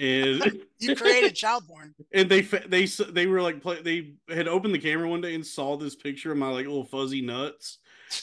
and You created child porn. and they they s- they were like play, they had opened the camera one day and saw this picture of my like little fuzzy nuts,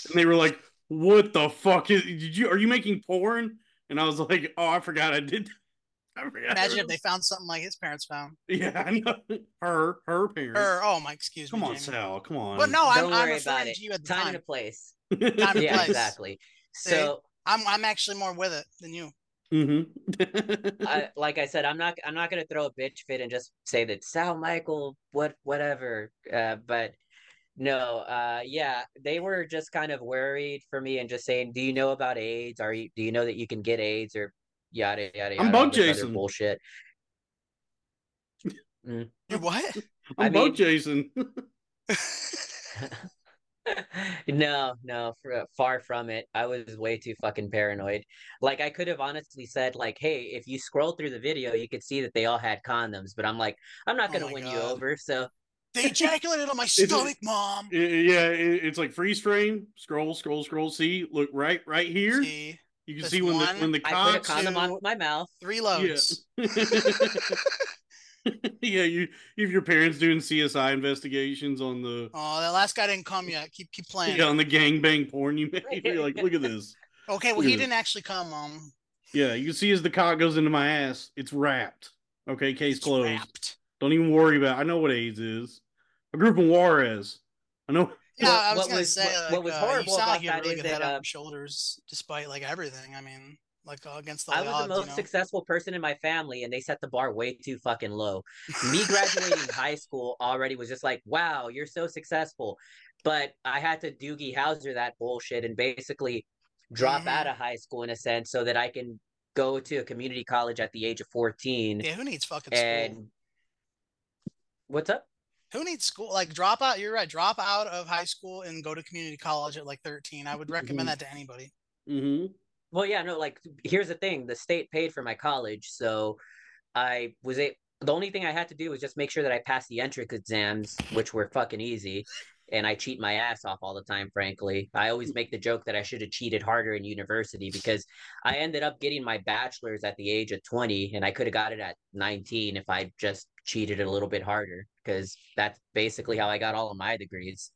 and they were like, "What the fuck is? Did you are you making porn?" And I was like, "Oh, I forgot I did." I forgot. Imagine if they found something like his parents found. Yeah, I know. Her her parents. Her. oh my, excuse come me. Come on, Jaymee. Sal. Come on. But no, I'm, Don't I'm worry referring about it. to you at the Time time. and place. Time and yeah, place. exactly. See? So, I'm I'm actually more with it than you. Mm-hmm. I, like I said, I'm not I'm not gonna throw a bitch fit and just say that Sal Michael, what whatever. Uh, but no, uh, yeah, they were just kind of worried for me and just saying, "Do you know about AIDS? Are you do you know that you can get AIDS or yada yada yada?" I'm all Bug Jason. bullshit. You what? I'm I both mean- Jason. no, no, fr- far from it. I was way too fucking paranoid. Like I could have honestly said, like, "Hey, if you scroll through the video, you could see that they all had condoms." But I'm like, I'm not Oh gonna my win you over. So They ejaculated on my it- stomach, mom. I- yeah, it- it's like freeze frame. Scroll, scroll, scroll. See, look right, right here. See, You can There's see when the when the I put a cocks. condom on to- my mouth. three loads. yeah, you if your parents doing CSI investigations on the Oh, that last guy didn't come yet. Keep keep playing. yeah, on the gangbang porn you made. You're like, look at this. Okay, well Look he didn't actually come, mom. Yeah, you can see as the cock goes into my ass, it's wrapped. Okay, case It's closed. wrapped. Don't even worry about. It. I know what AIDS is. A group up in Juarez. I know. Yeah, What- I was what gonna was- say what- like, what was uh, horrible you sound about like you had that really is good that, on uh, shoulders, despite like everything. I mean, like uh, against the I was odds, the most you know? successful person in my family, and they set the bar way too fucking low. Me graduating high school already was just like, wow, you're so successful. But I had to Doogie Howser that bullshit and basically drop Mhm. out of high school in a sense so that I can go to a community college at the age of 14. Yeah, who needs fucking and school? what's up? Who needs school? Like drop out. You're right. Drop out of high school and go to community college at like 13. I would recommend Mhm. that to anybody. Mm-hmm. Well, yeah, no, like here's the thing: the state paid for my college, so I was a. The only thing I had to do was just make sure that I passed the entrance exams, which were fucking easy, and I cheat my ass off all the time, frankly. I always make the joke that I should have cheated harder in university because I ended up getting my bachelor's at the age of 20 and I could have got it at 19 if I just cheated a little bit harder because that's basically how I got all of my degrees.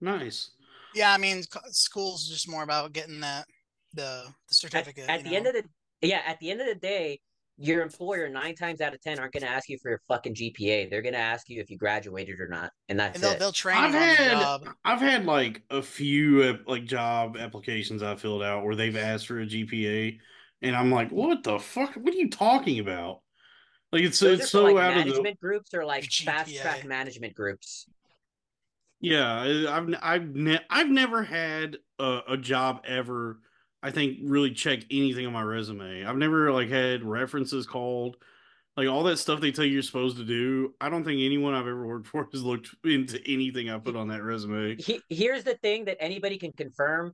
Nice. Yeah, I mean, school's just more about getting that the the certificate. at you the know? end of the yeah, at the end of the day, your employer nine times out of ten aren't going to ask you for your fucking GPA. They're going to ask you if you graduated or not, and that's and they'll it. they'll train I've you on the had job. I've had like a few uh, like job applications I filled out where they've asked for a GPA, and I'm like, what the fuck? What are you talking about? Like it's Those it's so like out of the management groups or like GPA. fast track management groups. yeah. I've n- I've ne- I've never had a, a job ever. I think really check anything on my resume. I've never like had references called. Like all that stuff they tell you you're supposed to do, I don't think anyone I've ever worked for has looked into anything I put on that resume. He, here's the thing that anybody can confirm.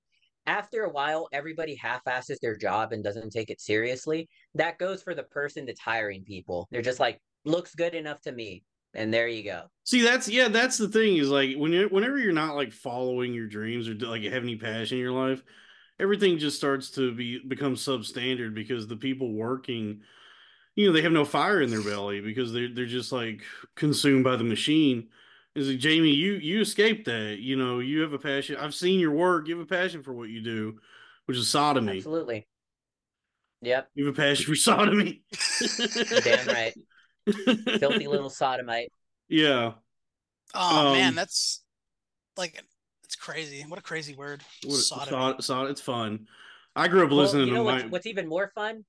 After a while, everybody half-asses their job and doesn't take it seriously. That goes for the person that's hiring people. They're just like, looks good enough to me. And there you go. See, that's yeah, that's the thing is like when you whenever you're not like following your dreams or like have any passion in your life, everything just starts to be become substandard because the people working, you know, they have no fire in their belly because they're they're just like consumed by the machine. Is like Jaymee, you you escaped that. You know, you have a passion. I've seen your work. You have a passion for what you do, which is sodomy. Absolutely. Yep. You have a passion for sodomy. Damn right. Filthy little sodomite. Yeah. Oh man, Um, that's like it's crazy. What a crazy word. What, Sodomy. sod, sod, it's fun. I grew up Well, listening you know to what's, my. what's even more fun?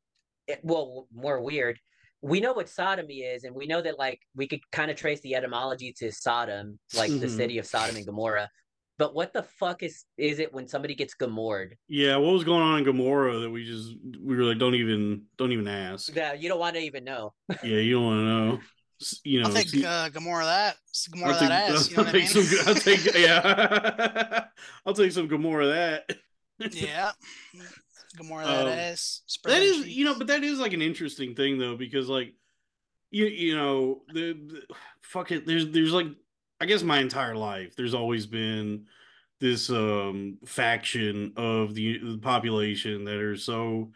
It, well, more weird. We know what sodomy is, and we know that like we could kind of trace the etymology to Sodom, like the Mhm. city of Sodom and Gomorrah. But what the fuck is is it when somebody gets Gomored? Yeah, what was going on in Gomorrah that we just we were like, don't even don't even ask. Yeah, you don't want to even know. Yeah, you don't want to know. S- You know, I'll take uh, Gamora that. Gamora I'll that take- ass. You know I'll what I mean? take some. I'll take yeah. I'll take some Gamora that. yeah. Gamora that Um, ass. That is That is, you know, but that is like an interesting thing though because like you you know the, the fuck it. There's there's like I guess my entire life there's always been this um faction of the, the population that are so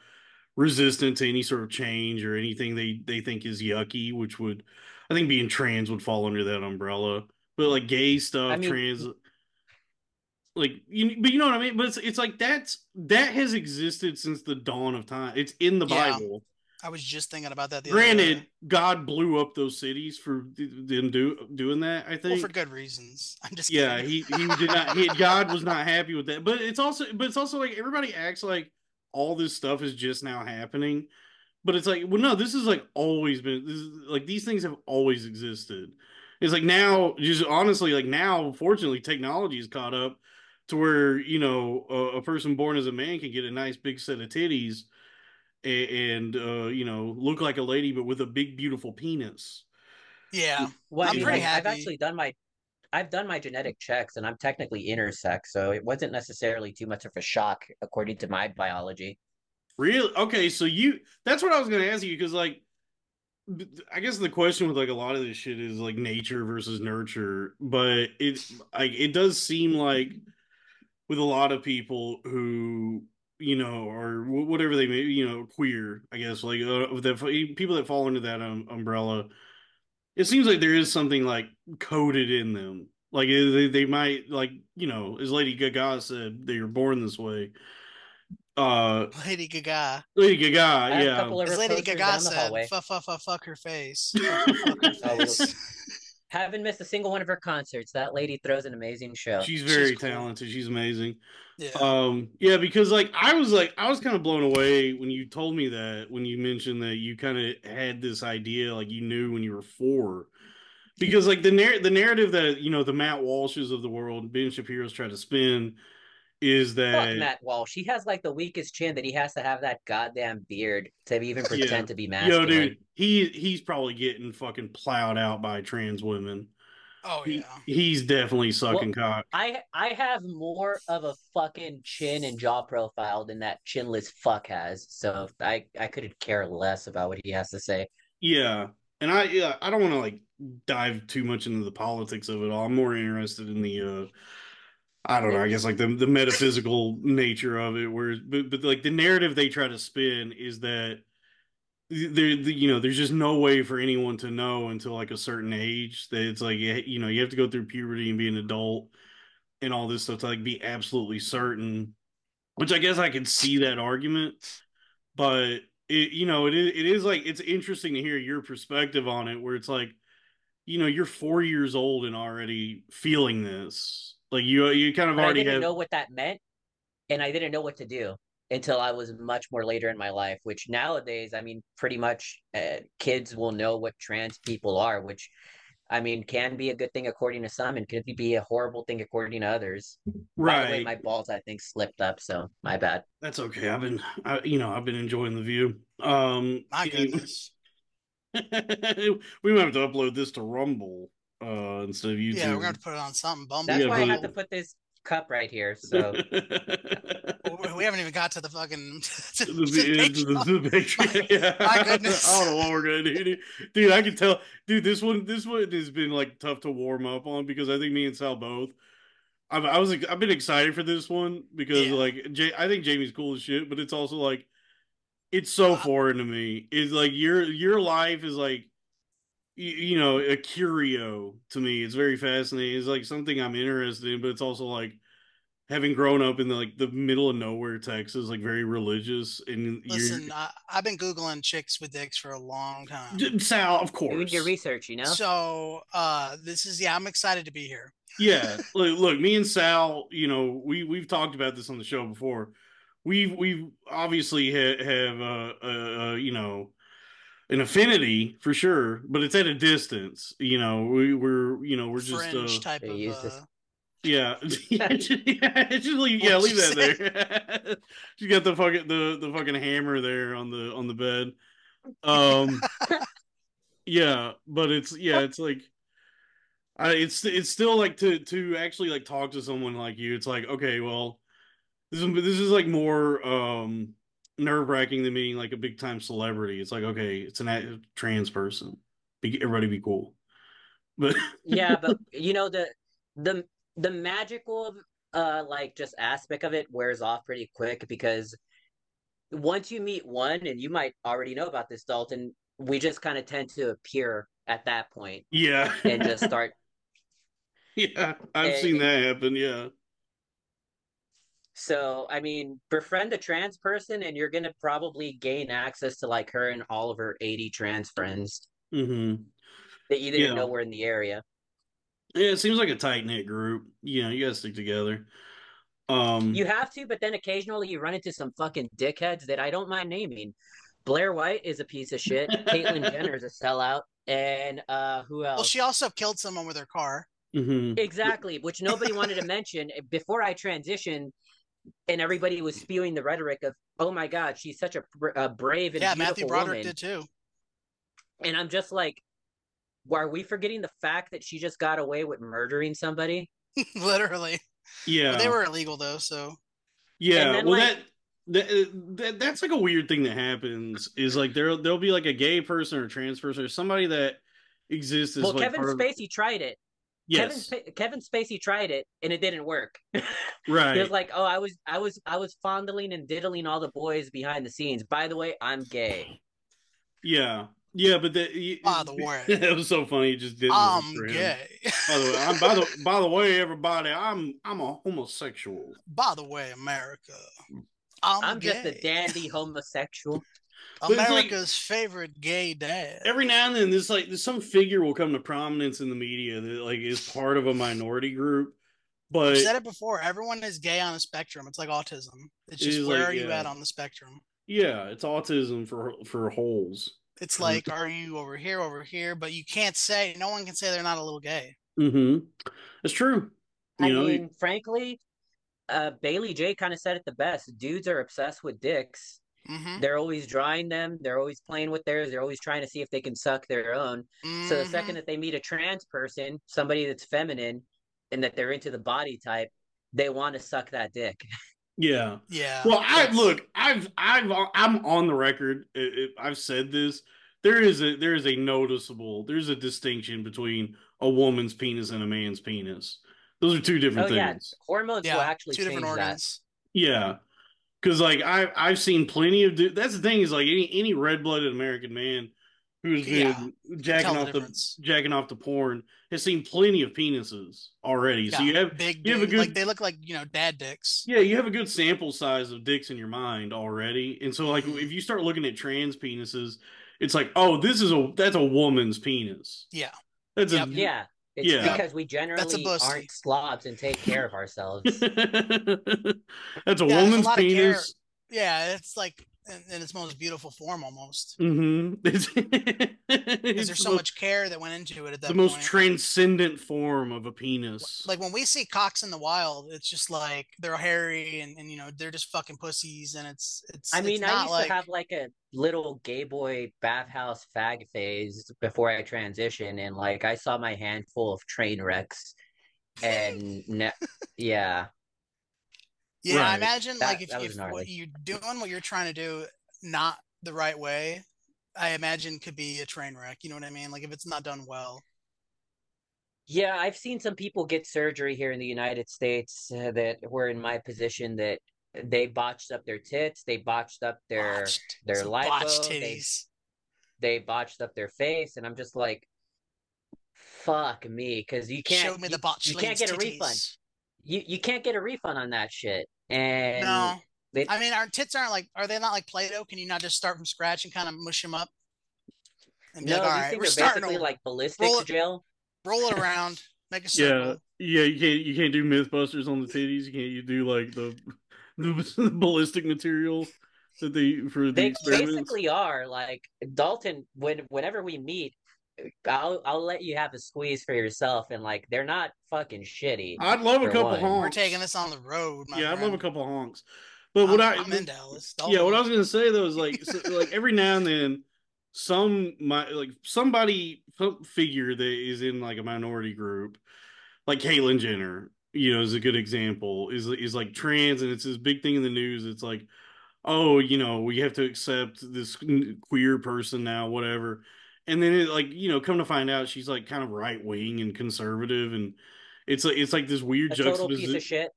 resistant to any sort of change or anything they they think is yucky which would i think being trans would fall under that umbrella but like gay stuff I mean- trans like you but you know what i mean but it's it's like that's that has existed since the dawn of time it's in the Yeah. bible I was just thinking about that the other granted god blew up those cities for them do doing that i Well, think for good reasons. I'm just yeah, kidding. he he did not. He, God was not happy with that. But it's also, but it's also like everybody acts like all this stuff is just now happening. But it's like, well, no, this is like always been. This is like these things have always existed. It's like now, just honestly, like now, fortunately, technology is caught up to where you know a, a person born as a man can get a nice big set of titties and, and uh, you know look like a lady, but with a big beautiful penis. yeah. Well, I I'm mean, pretty like, I've actually done my I've done my genetic checks, and I'm technically intersex, so it wasn't necessarily too much of a shock according to my biology. Really? Okay, so you that's what I was gonna ask you because like I guess the question with like a lot of this shit is like nature versus nurture, but it like it does seem like with a lot of people who you know or wh- whatever they may you know queer I guess like uh, the people that fall under that um, umbrella, it seems like there is something like coded in them. Like they, they might like you know as Lady Gaga said they were born this way. Uh, Lady Gaga. Lady Gaga, I a yeah. couple of As her Lady Gaga said, hallway. fuck, fuck, fuck, fuck her face. Fuck, fuck, fuck her face. Haven't missed a single one of her concerts. That lady throws an amazing show. She's very She's cool. talented. She's amazing. yeah. Um, yeah, because like I was like I was kind of blown away when you told me that when you mentioned that you kind of had this idea like you knew when you were four. Because like the narr- the narrative that you know the Matt Walshes of the world, Ben Shapiro's try to spin is that Fuck Matt Walsh. He has like the weakest chin that he has to have that goddamn beard to even pretend Yeah. to be yo dude he he's probably getting fucking plowed out by trans women. oh, He, yeah. he's definitely sucking cock. I I have more of a fucking chin and jaw profile than that chinless fuck has. So I I couldn't care less about what he has to say. Yeah. and I yeah, I don't want to like dive too much into the politics of it all. I'm more interested in the uh I don't know, I guess like the the metaphysical nature of it where but, but like the narrative they try to spin is that there the, you know there's just no way for anyone to know until like a certain age that it's like you know you have to go through puberty and be an adult and all this stuff to like be absolutely certain which i guess i can see that argument but it you know it is, it is like it's interesting to hear your perspective on it where it's like you know you're four years old and already feeling this like you you kind of But I didn't have know what that meant, and I didn't know what to do until I was much more later in my life. Which nowadays, I mean, pretty much uh, kids will know what trans people are, which I mean can be a good thing according to some, and could be a horrible thing according to others. By the way, right my balls I think slipped up, so my bad. that's okay i've been I, you know i've been enjoying the view um My goodness. we might have to upload this to rumble uh instead of youtube Yeah, we're gonna have to put it on something. Bumble. That's why I but- had to put this cup right here. So We- we haven't even got to the fucking to, the, to the the, Patreon. the, the Yeah. my goodness. I don't know what we're gonna do, dude. Dude, I can tell, dude. This one, this one has been like tough to warm up on because I think me and Sal both. I've, I was, I've been excited for this one because Yeah. like, Jay, I think Jaymee's cool as shit, but it's also like, it's so Uh, foreign to me. It's like your your life is like, you, you know, a curio to me. It's very fascinating. It's like something I'm interested in, but it's also like having grown up in the, like the middle of nowhere, Texas, like very religious, and Listen, I, I've been googling chicks with dicks for a long time. Sal, of course. doing your research, you know. So uh this is yeah, I'm excited to be here. yeah, look, look, me and Sal, you know, we we've talked about this on the show before. We've we've obviously ha- have uh, uh, uh you know an affinity for sure, but it's at a distance. You know, we, we're you know we're just Fringe uh, type of uh, yeah yeah just, yeah, leave, yeah leave you that there. she got the fucking the the fucking hammer there on the on the bed. Um, yeah, but it's yeah, it's like. I, it's it's still like to to actually like talk to someone like you. It's like okay, well, this is this is like more um nerve wracking than meeting like a big time celebrity. It's like okay, it's an a- trans person. Be, everybody be cool, but yeah but you know the the the magical uh like just aspect of it wears off pretty quick because once you meet one and you might already know about this dalton we just kind of tend to appear at that point yeah, and just start yeah, I've and- seen that happen. Yeah, so i mean befriend a trans person and you're gonna probably gain access to like her and all of her 80 trans friends hmm that you didn't Yeah. know were in the area yeah. It seems like a tight knit group. You know, you gotta stick together. Um, You have to, but then occasionally you run into some fucking dickheads that I don't mind naming. Blair White is a piece of shit. Caitlyn Jenner is a sellout. And uh who else? Well, she also killed someone with her car. mhm. Exactly, which nobody wanted to mention before I transitioned, and everybody was spewing the rhetoric of, "Oh my God, she's such a, br- a brave and Yeah, beautiful Matthew Broderick woman," did too. and I'm just like, "Are we forgetting the fact that she just got away with murdering somebody?" Literally. yeah, But they were illegal though, so Yeah, then, well, like- that, that that that's like a weird thing that happens. Is like there there'll be like a gay person or a trans person or somebody that exists as well, like Kevin part of- Spacey tried it. Yes, Kevin, Kevin Spacey tried it, and it didn't work. right. He was like, "Oh, I was, I was, I was fondling and diddling all the boys behind the scenes. By the way, I'm gay." yeah, yeah, but that By the way. it was so funny. He just did. I'm gay. By the way, I'm by the by the way, everybody, I'm I'm a homosexual. By the way, America. I'm, I'm just a dandy homosexual. But it's like- America's favorite gay dad. Every now and then, this like this, some figure will come to prominence in the media that like is part of a minority group, but I've said it before. Everyone is gay on a spectrum. It's like autism. It's just is where like, are you yeah. at on the spectrum? yeah, it's autism for for holes. It's Mhm. like, are you over here, over here? But you can't say. No one can say they're not a little gay. Mm-hmm. It's true. You I know, mean, frankly, uh, Bailey Jay kind of said it the best. Dudes are obsessed with dicks. Hmm They're always drawing them. They're always playing with theirs. They're always trying to see if they can suck their own. So the Mm-hmm. second that they meet a trans person, somebody that's feminine, and that they're into the body type, they want to suck that dick. yeah. yeah. Well, I look. I've I've I'm on the record. i i I've said this there is a there is a noticeable there's a distinction between a woman's penis and a man's penis. Those are two different yeah, things. hormones Yeah, will actually two different change that. Yeah. Cause like I I've seen plenty of du- that's the thing is like any any red blooded American man who's been Yeah, jacking tell the off the difference. jacking off the porn has seen plenty of penises already. So you have big, you have a dude, like good- they look like you know dad dicks. yeah, you have a good sample size of dicks in your mind already. And so like if you start looking at trans penises, it's like, oh, this is a that's a woman's penis. Yeah, That's Yep. a Yeah, it's Yeah. because we generally aren't slobs and take care of ourselves. that's a Yeah, there's a woman's lot care. penis. yeah. It's like in, in its most beautiful form almost. Mm-hmm. It's, Because there's the so most- much care that went into it at that the most transcendent form of a penis. like when we see cocks in the wild, it's just like they're hairy and, and you know they're just fucking pussies, and it's it's. I it's mean, I used like, to have like a little gay boy bathhouse fag phase before I transitioned, and like I saw my handful of train wrecks, and ne- yeah, Yeah, I imagine That- like if, if what you're doing what you're trying to do not the right way, I imagine could be a train wreck. You know what I mean? Like if it's not done well. yeah. I've seen some people get surgery here in the United States uh, that were in my position that they botched up their tits, they botched up their Botched. their Some botched they- they botched up their face, and I'm just like, fuck me, because you can't Show me you, the botched you can't lady's get a refund. Titties. You you can't get a refund on that shit, and No, they, I mean our tits aren't like are they not like Play-Doh? Can you not just start from scratch and kind of mush them up? And no, like, all these right, things we're are starting basically like ballistics Roll it- drill. Roll it around, make a yeah, circle. yeah. You can't you can't do MythBusters on the titties. You can't you do like the the ballistic material that they for the They experiments. basically are like Dalton. When whenever we meet, I'll I'll let you have a squeeze for yourself, and like they're not fucking shitty. I'd love a couple one. honks. We're taking this on the road. My yeah, I'd love a couple honks. But what I I'm, I'm in Dallas. yeah, what I was gonna say though is like so, like every now and then some my like somebody some figure that is in like a minority group, like Caitlyn Jenner, you know, is a good example. Is is like trans and it's this big thing in the news. It's like, oh, you know, we have to accept this queer person now, whatever. And then it like you know, come to find out she's like kind of right wing and conservative, and it's like it's like this weird A total piece juxtaposition.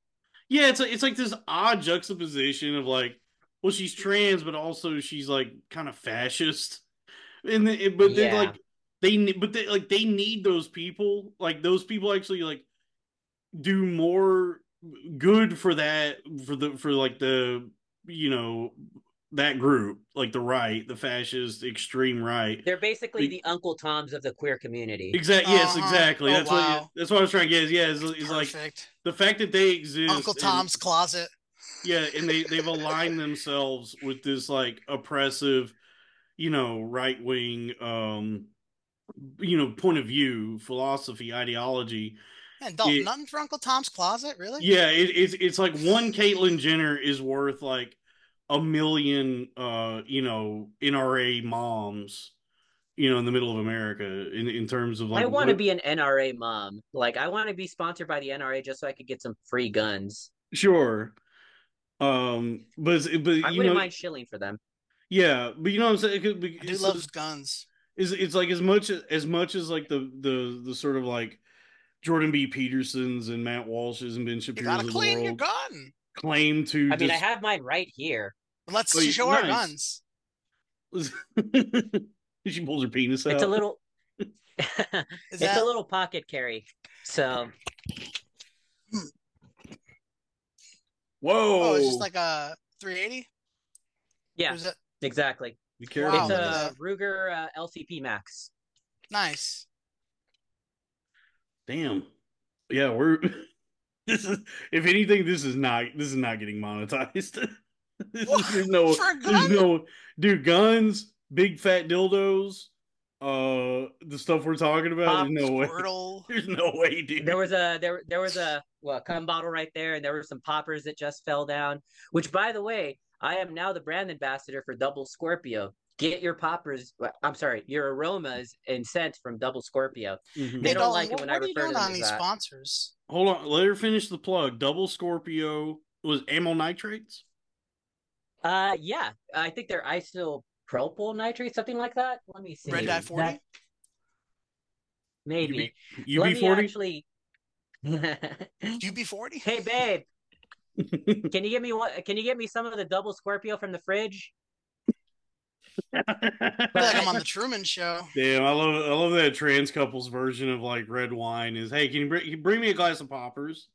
Yeah, it's it's like this odd juxtaposition of like, well, she's trans, but also she's like kind of fascist, and then, but then like they but they like they need those people, like those people actually like do more good for that for the for like the you know that group like the right the fascist extreme right They're basically Be- the Uncle Toms of the queer community. exactly yes Uh-huh. exactly Oh, that's what that's what i was trying to get is yeah is, is like Perfect. the fact that they exist Uncle and- Tom's closet. yeah and they they've aligned themselves with this like oppressive you know right wing um you know point of view philosophy ideology And Dalton, It- nothing for Uncle Tom's closet, really? yeah it, it's it's like one caitlyn jenner is worth like a million uh you know nra moms you know in the middle of america in in terms of like I want to be an NRA mom. Like I want to be sponsored by the NRA just so I could get some free guns. sure um but it's- but I you wouldn't know mind shilling for them. yeah but you know what i'm saying It could be- I do it's- love guns. You Shapiro's gotta of the clean your world gun. Claim to. I mean, I have mine right here. Let's Oh, you- show our guns. she pulls her penis out. It's a little. Is it's a little pocket carry. So Whoa! oh, it's just like a 380? yeah, Or it exactly. Be careful. Wow, it's look a. Ruger uh, LCP Max. nice? Damn. Yeah, we're. This is, if anything, this is not. This is not getting monetized. this What? is, there's no. There's no. Dude, guns, big fat dildos, uh, the stuff we're talking about. Pop, there's no way. There's no way, dude. There was a there there was a well cum bottle right there, and there were some poppers that just fell down. Which, by the way, I am now the brand ambassador for Double Scorpio. Get your poppers. I'm sorry, your aromas and scent from Double Scorpio. Mhm. They Hey, don't Dalton, like it when what I are you refer to them on as these that. sponsors? Hold on, let her finish the plug. Double Scorpio was amyl nitrates. Uh, yeah, I think they're isopropyl nitrate, something like that. Let me see. Red dye That- forty. maybe. UB Let me forty. actually. UB forty. hey babe, can you give me what? Can you get me some of the double Scorpio from the fridge? I feel like I'm on the Truman Show. Damn, I love I love that trans couple's version of like red wine is hey, can you bring, can you bring me a glass of poppers?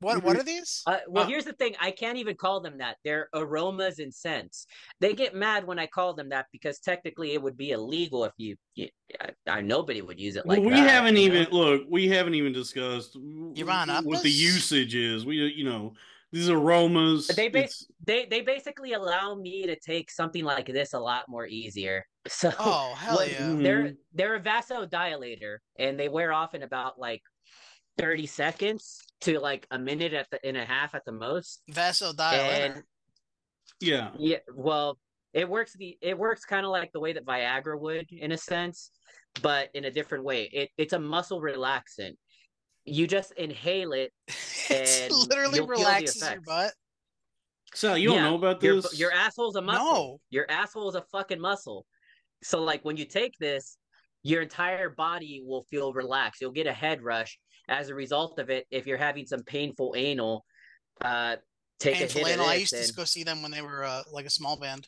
What what are these? Uh, well, Uh, here's the thing. I can't even call them that. They're aromas and scents. They get mad when I call them that because technically it would be illegal if you. you I, I nobody would use it like well, we that, haven't you know? even look. We haven't even discussed You're buying what the usage is. We you know these aromas. They bas- it's- They they basically allow me to take something like this a lot more easier. So Oh hell what- yeah! Hmm. they're they're a vasodilator and they wear off in about like 30 seconds to like a minute at the in a half at the most. Vasodilator. And yeah. yeah, well, it works the it works kind of like the way that Viagra would in a sense, but in a different way. It it's a muscle relaxant. You just inhale it. It and literally you'll feel the relaxes your butt. So you don't know about this? your asshole's a muscle. No. Your asshole is a fucking muscle. So like when you take this, your entire body will feel relaxed. You'll get a head rush as a result of it. If you're having some painful anal, uh, take Painful a hit anal. of I this. used to go see them when they were uh, like a small band.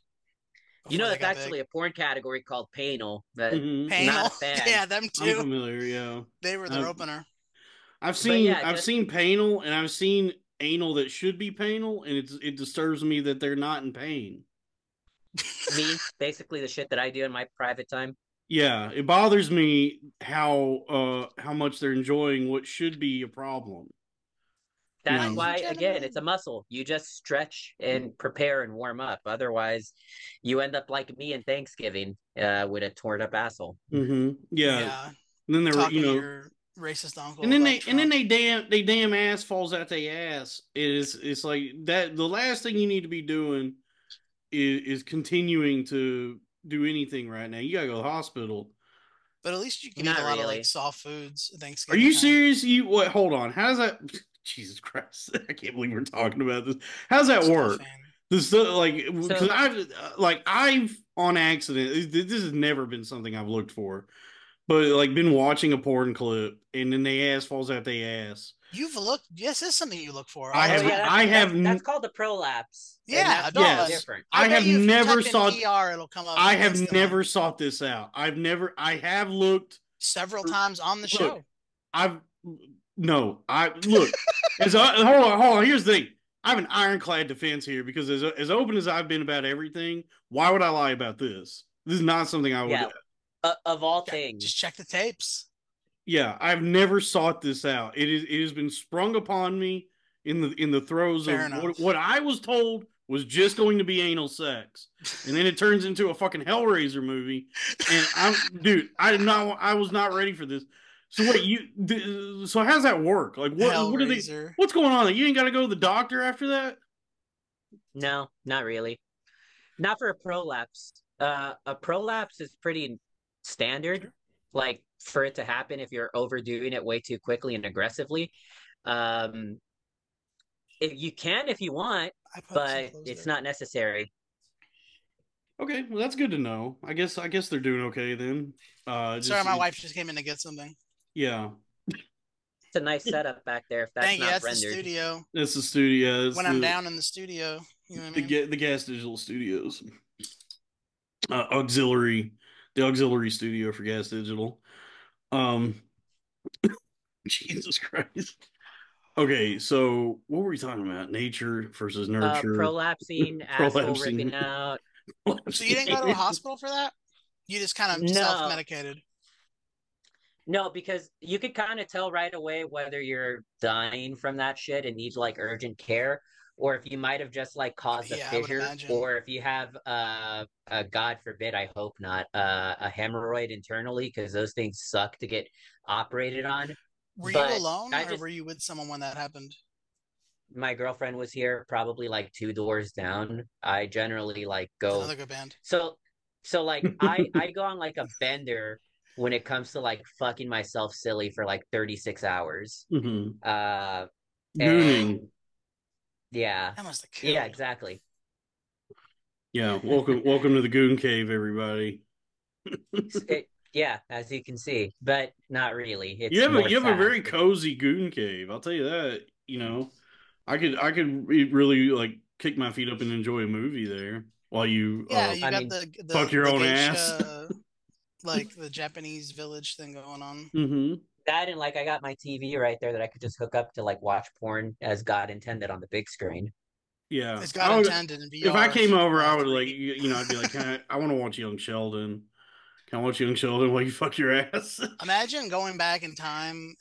you know, before they that's got actually big. a porn category called painal. But Mhm. Painal. not a yeah, them I'm too. familiar. Yeah, They were their Uh, opener. I've seen yeah, I've just- seen painal and I've seen anal that should be painal, and it's it disturbs me that they're not in pain. me, basically the shit that I do in my private time. Yeah, it bothers me how uh how much they're enjoying what should be a problem. That's Yeah. why, again, it's a muscle. You just stretch and prepare and warm up. Otherwise, you end up like me in Thanksgiving uh, with a torn up asshole. Mm-hmm. Yeah. Yeah. And then they were, you know, your racist uncle. and then about they and then they damn they damn ass falls out their ass. Is it's like that. The last thing you need to be doing is is continuing to do anything right now. You gotta go to the hospital. But at least you can Not eat a lot of like soft foods. Thanks. Are you time. serious? You what? Hold on. How does that? Jesus Christ! I can't believe we're talking about this. How does that Stuff work? in. This like because So- I've uh, like I've on accident. This this has never been something I've looked for, but like been watching a porn clip and then the ass falls out the ass. You've looked. Yes, it's something you look for. I Oh, have- yeah, that's, I have n- That's, called the prolapse. Yeah, Yes. different. I bet have you if you never type in saw- ER, it'll come up. I have instantly. never sought this out. I've never. I have looked. several times on the Look, show. I've no. I look. as I, hold on, hold on. Here's the thing. I have an ironclad defense here because as as open as I've been about everything, why would I lie about this? This is not something I would. Yeah. Uh, of all Yeah, things, Just check the tapes. Yeah, I've never sought this out. It is it has been sprung upon me in the in the throes Fair of what, what I was told was just going to be anal sex, and then it turns into a fucking Hellraiser movie. And I'm dude, I did not I was not ready for this. So what you th- so how's that work? Like what what are they Hellraiser. what's going on? You ain't got to go to the doctor after that? no, not really. Not for a prolapse. Uh, a prolapse is pretty standard. Like for it to happen if you're overdoing it way too quickly and aggressively. Um, if you can if you want, I put some but it's there. not necessary. Okay, well that's good to know. I guess I guess they're doing okay then. Uh just, Sorry, my it- wife just came in to get something. Yeah. It's a nice setup back there. If that's Thank you. not That's rendered. the studio. That's the studio. That's When I'm down in the studio, you know what I the mean? ga- the gas digital studios uh, auxiliary the auxiliary studio for gas digital um jesus christ okay so what were we talking about nature versus Uh, nurture prolapsing, asshole Prolapsing. ripping out. So you didn't go to a hospital for that? You just kind of No. self-medicated. No, because you could kind of tell right away whether you're dying from that shit and need like urgent care, or if you might have just like caused a Yeah, fissure, or if you have uh, a God forbid, I hope not, uh, a hemorrhoid internally, because those things suck to get operated on. Were But you alone, I or just- were you with someone when that happened? My girlfriend was here, probably like two doors down. I generally like go Another good band. So, so like I I go on like a bender when it comes to like fucking myself silly for like 36 hours. Mhm. Uh, gooning and- yeah, That must have killed. yeah, exactly. Yeah, welcome welcome to the Goon Cave, everybody. It- yeah, as you can see, but not really. It's you have a you have a very cozy Goon Cave. I'll tell you that. You know, I could I could really like kick my feet up and enjoy a movie there while you. Yeah, uh, you I got mean, the, the fuck your the own ass. like the Japanese village thing going on. mhm. That and like I got my TV right there that I could just hook up to like watch porn as God intended on the big screen. Yeah, It's I got would- intended in VR. if I came over, I would like you, you know I'd be like, Can I, I want to watch Young Sheldon. Can I watch Young Sheldon while you fuck your ass? Imagine going back in time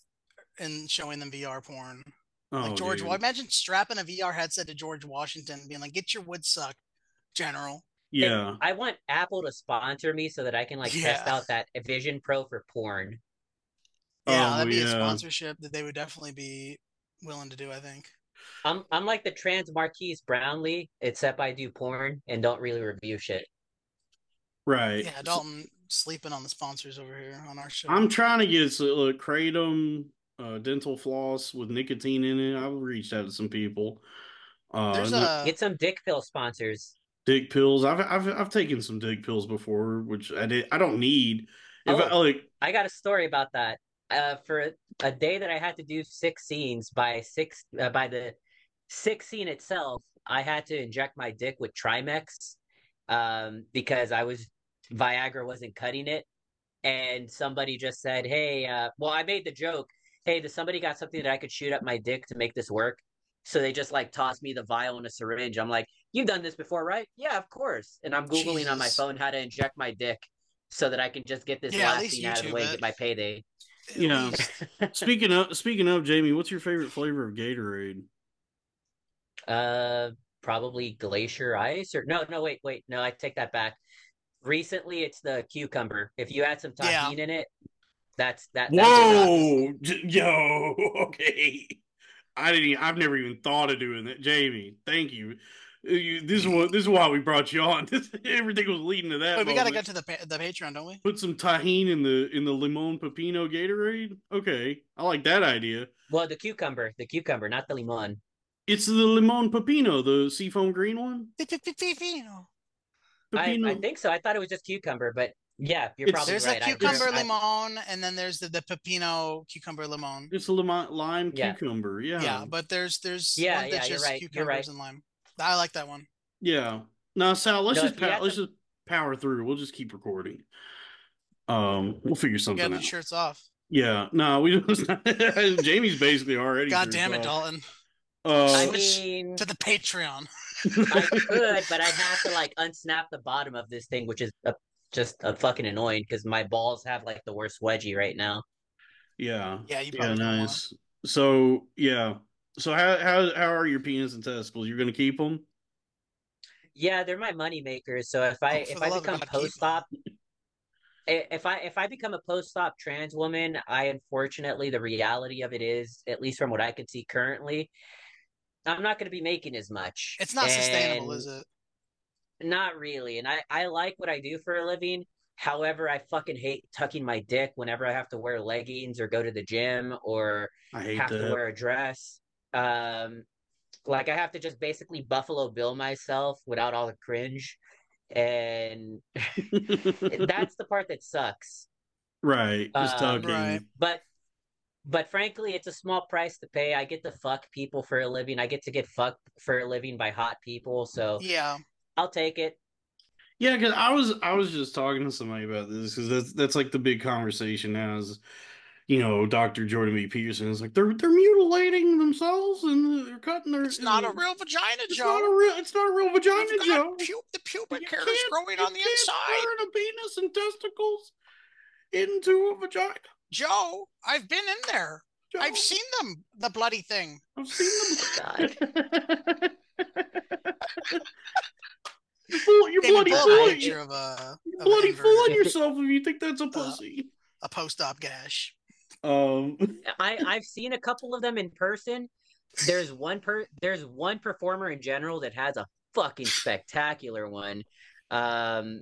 and showing them VR porn. Oh, Like George, dude. well, imagine strapping a VR headset to George Washington, and being like, "Get your wood sucked, General." yeah, I want Apple to sponsor me so that I can like test out that Vision Pro for porn. Yeah, Oh, that'd be a sponsorship that they would definitely be willing to do. I think. I'm I'm like the trans Marques Brownlee, except I do porn and don't really review shit. right. Yeah, Dalton sleeping on the sponsors over here on our show. I'm trying to get so, look, kratom uh, dental floss with nicotine in it. I've reached out to some people. Uh, There's n- a Get some dick pill sponsors. dick pills. I've I've I've taken some dick pills before, which I did. I don't need. If I Oh. like, I got a story about that. Uh, for a day that I had to do six scenes by six uh, by the six scene itself, I had to inject my dick with Trimex, um, because I was Viagra wasn't cutting it, and somebody just said, "Hey, uh, well, I made the joke, hey, does somebody got something that I could shoot up my dick to make this work?" So they just like tossed me the vial and a syringe. I'm like, "You've done this before, right?" Yeah, of course. And I'm googling on my phone how to inject my dick so that I can just get this Yeah, last scene out of the way and get my payday. At Yeah. speaking of speaking of Jaymee, what's your favorite flavor of Gatorade? Uh, probably glacier ice or no, no, wait, wait, no, I take that back. Recently, it's the cucumber. If you add some Yeah. in it, that's that. that's. Whoa, J- yo, okay. I didn't. Even, I've never even thought of doing that, Jaymee. Thank you. Uh, you- This is what. This is why we brought you on. This, everything was leading to that. Wait, we gotta get to the the Patreon, don't we? Put some Tajín in the in the limon pepino Gatorade. Okay, I like that idea. Well, the cucumber, the cucumber, not the limon. It's the limon pepino, the seafoam green one. Pepino. I, I think so. I thought it was just cucumber, but yeah, you're It's- probably There's right. a I- cucumber I- limon, and then there's the, the pepino cucumber limon. it's a lime, lime Yeah. cucumber. Yeah. Yeah, but there's there's Yeah, one yeah, that's you're just right, you're right. and lime. I like that one. Yeah. No, Sal, let's No, just if you pow- let's some- just power through. We'll just keep recording. Um, we'll figure You something got out. the shirts off. Yeah, no, we just Jaymee's basically already. God damn it, Sal. Dalton. Uh, I mean, To the Patreon. I could, but I'd have to like unsnap the bottom of this thing, which is uh just a fucking annoying because my balls have like the worst wedgie right now. yeah, Yeah, you yeah, probably don't wanna. nice. So yeah, so how how how are your penis and testicles? You're gonna keep them? Yeah, they're my money makers. So if I if I become post op, if I if I become a post op trans woman, I unfortunately the reality of it is, at least from what I can see currently, I'm not going to be making as much. It's not sustainable, is it? Not really. And I I like what I do for a living. However, I fucking hate tucking my dick whenever I have to wear leggings or go to the gym or I hate have to wear a dress. Um, like I have to just basically Buffalo Bill myself without all the cringe, and that's the part that sucks. right, just Um, tucking. Right. But but frankly, it's a small price to pay. I get to fuck people for a living. I get to get fucked for a living by hot people, so Yeah. I'll take it. Yeah, because I was I was just talking to somebody about this because that's that's like the big conversation now is, you know, Doctor Jordan B. Peterson is like they're they're mutilating themselves and they're cutting their. It's not a uh, real vagina, It's Joe. not a real. It's not a real vagina, Joe. pu- the pubic hair is growing you on the can't inside. Turn a penis and testicles into a vagina. Joe, I've been in there. Joe. I've seen them. The bloody thing. I've seen them. you're full, you're bloody pull fooling. picture of a, You're of bloody an fooling yourself if you think that's a uh, pussy. a post-op gash. Um. I I've seen a couple of them in person. There's one per there's one performer in general that has a fucking spectacular one. Um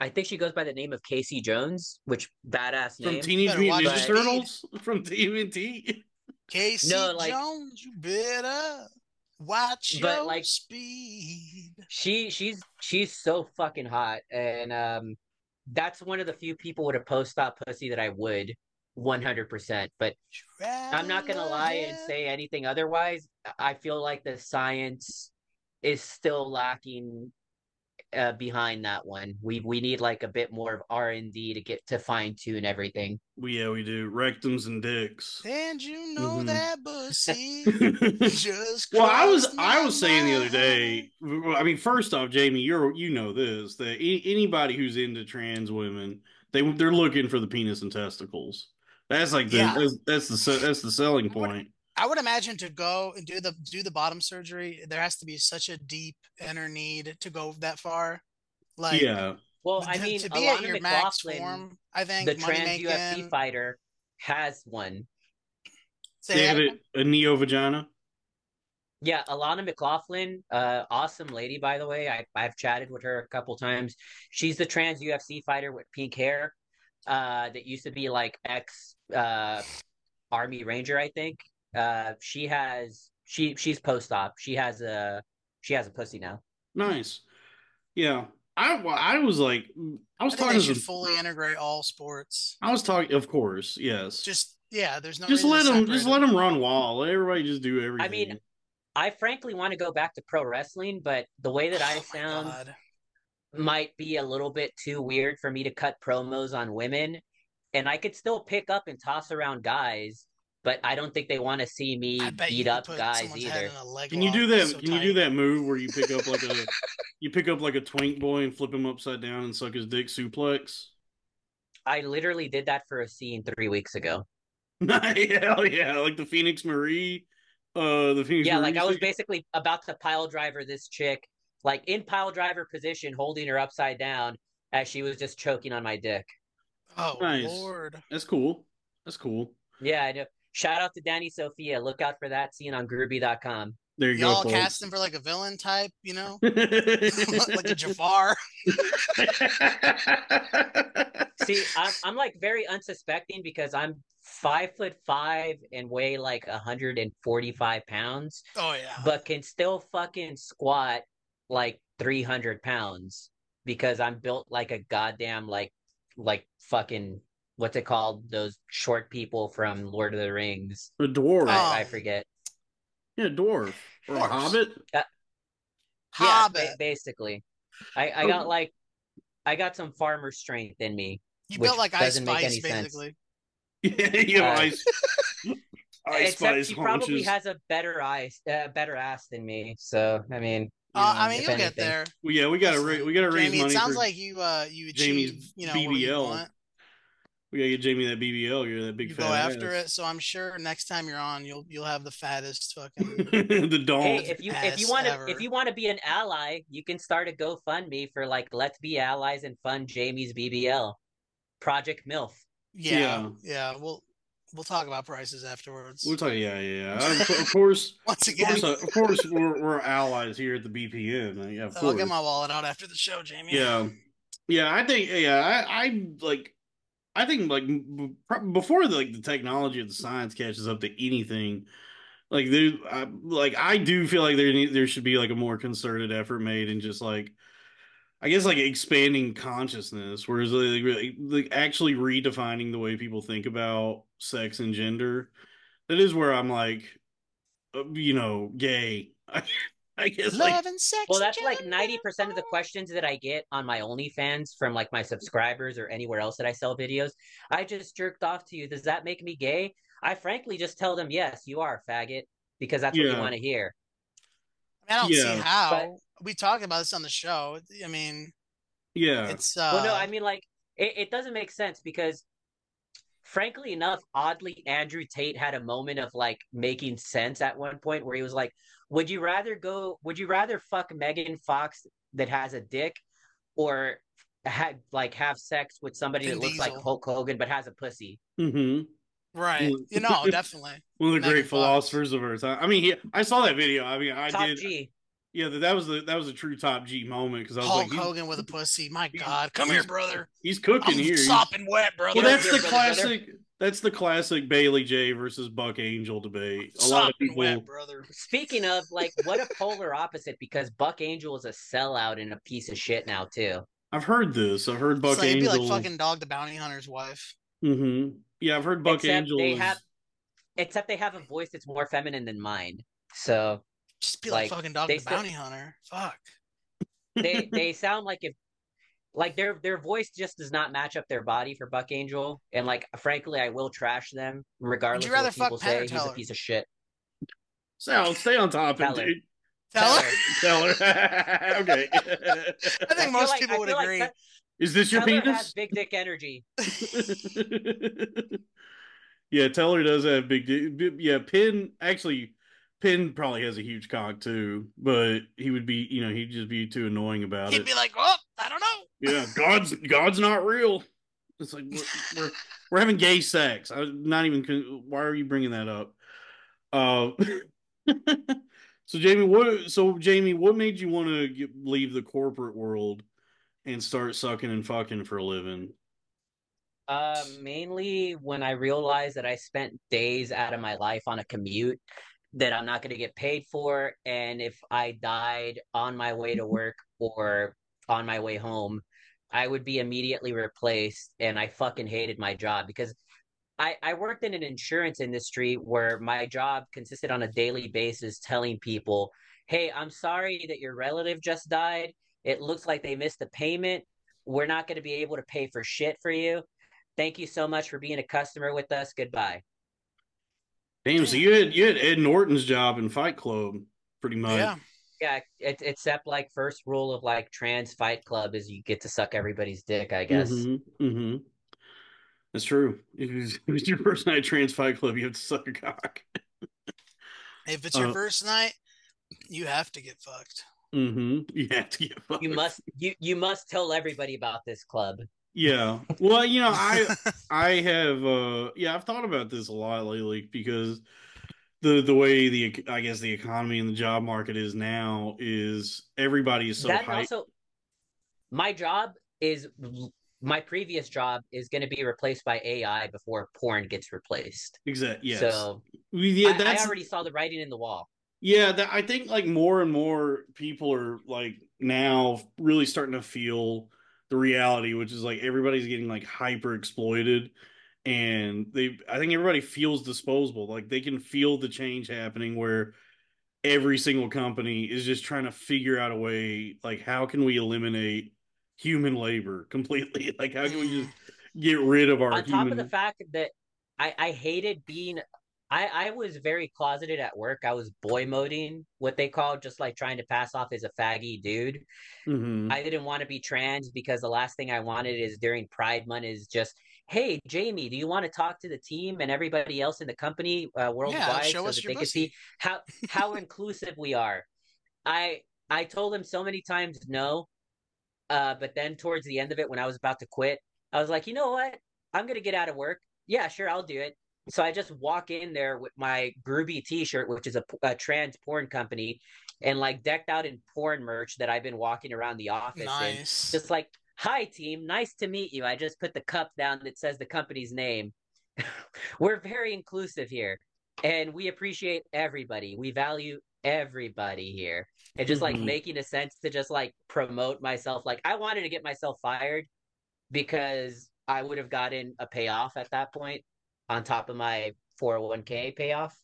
I think she goes by the name of Casey Jones, which badass From name. Teenage Mutant watch Ninja Turtles from TMNT. Casey No, like- Jones, you better. Watch But, your like- speed. She she's she's so fucking hot, and um, that's one of the few people with a post op pussy that I would 100. percent But I'm not gonna lie and say anything otherwise. I feel like the science is still lacking uh, behind that one. We we need like a bit more of R and D to get to fine tune everything. We yeah, we do rectums and dicks. And you know Mhm. that pussy well, just. Well, I was I my was saying the other day. I mean, first off, Jaymee, you're you know this that a- anybody who's into trans women, they they're looking for the penis and testicles. That's like the Yeah. that's, that's the that's the selling point. I would imagine to go and do the do the bottom surgery, there has to be such a deep inner need to go that far. Like, yeah, Well, to, I mean, to be at Alana your max form, I think the money trans UFC fighter, has one. Say they that have again? it, a neo vagina. Yeah, Alana McLaughlin, uh, awesome lady, by the way. I, I've chatted with her a couple times. She's the trans UFC fighter with pink hair, uh, that used to be like ex uh Army Ranger, I think. Uh, she has she she's post op. She has a she has a pussy now. Nice. Yeah, I I was like I I was think talking they to should some, fully integrate all sports. I was talking, of course, yes. Just yeah, there's no just let them separate just let them run wild. Let everybody just do everything. I mean, I frankly want to go back to pro wrestling, but the way that I Oh my sound God. Might be a little bit too weird for me to cut promos on women. And I could still pick up and toss around guys, but I don't think they want to see me I bet you beat up guys either. in a leg Can you do that? so can you do that move where you pick up like a you pick up like a twink boy and flip him upside down and suck his dick suplex? I literally did that for a scene three weeks ago. Hell yeah, like the Phoenix Marie. Uh, the Phoenix. Yeah, Marie like I was basically about to pile driver this chick, like in pile driver position, holding her upside down as she was just choking on my dick. Oh Nice. lord. That's cool. That's cool. Yeah, I know. Shout out to Danny Sophia. Look out for that scene on grooby.com. There you go. Y'all go. folks. cast him for like a villain type, you know, like a Jafar. See, I'm, I'm like very unsuspecting because I'm five foot five and weigh like 145 pounds, Oh yeah. but can still fucking squat like 300 pounds because I'm built like a goddamn like like fucking what's it called? Those short people from Lord of the Rings. a dwarf. Oh. I, I forget. yeah, dwarf or a Horse. hobbit. Yeah, Hobbit. ba- basically. I, I Oh. got like I got some farmer strength in me. you built like Ice doesn't make Spice, any sense. basically. Yeah, you know, Uh, ice. ice Except spice she probably has a better eyes, uh, better ass than me. So I mean, you Uh, know, I mean, if you'll get there. Well, yeah, we gotta ra- we gotta raise Jaymee, money it sounds for like you uh you Jaymee's achieve you know what you BBL. we gotta get Jaymee that BBL. You're that big You fat go after ass. it, so I'm sure next time you're on, you'll you'll have the fattest fucking. the dog. Hey, if you if you want to if you want to be an ally, you can start a GoFundMe for like Let's Be Allies and fund Jaymee's BBL, Project MILF. Yeah, Yeah. yeah. We'll we'll talk about prices afterwards. We'll talk. Yeah, yeah. yeah. Of, of course, Once of again, course, uh, of course, we're we're allies here at the BPN. Uh, Yeah, of I'll course. get my wallet out after the show, Jaymee. Yeah, yeah. I think. Yeah, I, I like. I think like before the, like the technology or the science catches up to anything, like there, I, like I do feel like there need, there should be like a more concerted effort made and just like. I guess like expanding consciousness, whereas like, really- like actually redefining the way people think about sex and gender. That is where I'm like, uh, you know, gay. I, I guess like and sex. Well, and that's like ninety percent of the questions that I get on my OnlyFans from like my subscribers or anywhere else that I sell videos. I just jerked off to you. Does that make me gay? I frankly just tell them yes, you are a faggot because that's what Yeah. you want to hear. I, I don't Yeah, see how. We talked about this on the show. I mean, yeah, it's uh. Well, no, I mean, like, it, it doesn't make sense because, frankly enough, oddly, Andrew Tate had a moment of like making sense at one point where he was like, "Would you rather go? Would you rather fuck Megan Fox that has a dick, or had like have sex with somebody Vin that looks like Hulk Hogan but has a pussy?" Mm-hmm. right. You know, definitely. one of the Megan great Fox. philosophers of our time. I mean, he, I saw that video. I mean, I Top did. G. Yeah, that, that was the that was a true top G moment because I was Hulk like, he's, Hogan with a pussy. My God, come here, brother. he's cooking I'm here. Sopping wet, brother. well, that's Here, the brother, brother. classic. that's the classic Bailey Jay versus Buck Angel debate. A lot of people wet, brother. Speaking of, like, what a polar opposite because Buck Angel is a sellout and a piece of shit now too. I've heard this. I've heard Buck so he'd be Angel. like fucking Dog the Bounty Hunter's wife. Mm-hmm. Yeah, I've heard Buck Except Angel. they is- have, except they have a voice that's more feminine than mine. So Just be like, Like, fucking Dog they the still- Bounty Hunter. Fuck. they they sound like if like their their voice just does not match up their body for Buck Angel, and like frankly, I will trash them regardless rather of what people fuck Penn say. He's a piece of shit. Sal, stay on topic, Teller. dude. Tell her. Tell her. okay. I I think feel most like- people I would feel like agree. Te- Is this your Teller penis? has big dick energy. yeah, Teller does have big. dick. Yeah, Penn actually, Penn probably has a huge cock too, but he would be, you know, he'd just be too annoying about it. He'd be like, oh, I don't know. yeah, God's God's not real. It's like we're we're, we're having gay sex. I'm not even. Why are you bringing that up? Uh, so Jaymee, what? So Jaymee, what made you want to get, leave the corporate world and start sucking and fucking for a living? Uh, mainly when I realized that I spent days out of my life on a commute that I'm not going to get paid for, and if I died on my way to work or on my way home, I would be immediately replaced, and I fucking hated my job because I I worked in an insurance industry where my job consisted on a daily basis telling people, "Hey, I'm sorry that your relative just died. It looks like they missed a payment. We're not going to be able to pay for shit for you." Thank you so much for being a customer with us. Goodbye. Damn, so you had you had Ed Norton's job in Fight Club, pretty much. Yeah. Yeah, it, except like first rule of like trans fight club is you get to suck everybody's dick, I guess. hmm That's true. If it's, if it's your first night at Trans Fight Club, you have to suck a cock. If it's your Uh, first night, you have to get fucked. hmm You have to get fucked. You must you you must tell everybody about this club. Yeah. Well, you know, I I have uh yeah, I've thought about this a lot lately because the the way the I guess the economy and the job market is now is everybody is so that hyped. also my job is my previous job is going to be replaced by AI before porn gets replaced. Exactly. Yes. So We- yeah, I, I already saw the writing in the wall. Yeah, that, I think like more and more people are like now really starting to feel the reality, which is like everybody's getting like hyper exploited, and they I think everybody feels disposable. Like they can feel the change happening where every single company is just trying to figure out a way like how can we eliminate human labor completely? Like how can we just get rid of our on top human of the fact that I, I hated being I, I was very closeted at work. I was boy moding, what they call just like trying to pass off as a faggy dude. Mhm. I didn't want to be trans because the last thing I wanted is during Pride Month is just, hey, Jaymee, do you want to talk to the team and everybody else in the company uh, worldwide show so us that they can see how how inclusive we are? I I told him so many times no, uh, but then towards the end of it, when I was about to quit, I was like, you know what? I'm gonna get out of work. Yeah, sure, I'll do it. So I just walk in there with my Grooby T-shirt, which is a, a trans porn company, and like decked out in porn merch that I've been walking around the office in. Nice. just like hi team. Nice to meet you. I just put the cup down that says the company's name. We're very inclusive here and we appreciate everybody. We value everybody here. And just like Mhm. making a sense to just like promote myself. Like i wanted to get myself fired because i would have gotten a payoff at that point on top of my 401k payoff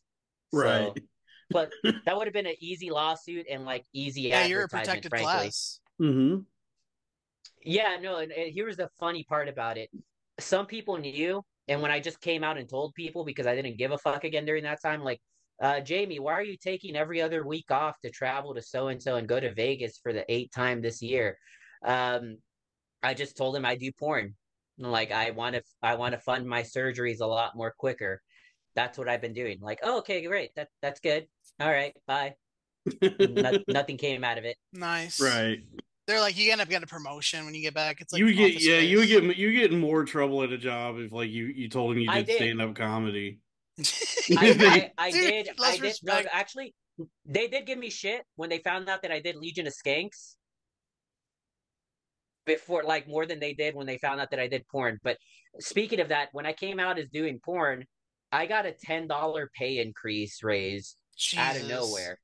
So- Right. but that would have been an easy lawsuit and like easy yeah, you're a protected frankly. class. Mhm. Yeah, no, and, and here's the funny part about it. Some people knew, and when I just came out and told people because I didn't give a fuck again during that time, like, uh, Jaymee, why are you taking every other week off to travel to so and so and go to Vegas for the eighth time this year? Um, I just told him I do porn. Like I want to, I want to fund my surgeries a lot more quicker. That's what I've been doing. Like, oh, okay, great, that that's good. All right, bye. No, nothing came out of it. Nice. right. They're like, you end up getting a promotion when you get back. It's like you get office yeah, you get you get in more trouble at a job if like you you told them you did, did. stand up comedy. I, I, I Dude, did. I less did. No, actually, they did give me shit when they found out that I did Legion of Skanks. Before like more than they did when they found out that I did porn. But speaking of that, when I came out as doing porn, I got a ten dollar pay increase raise out of nowhere.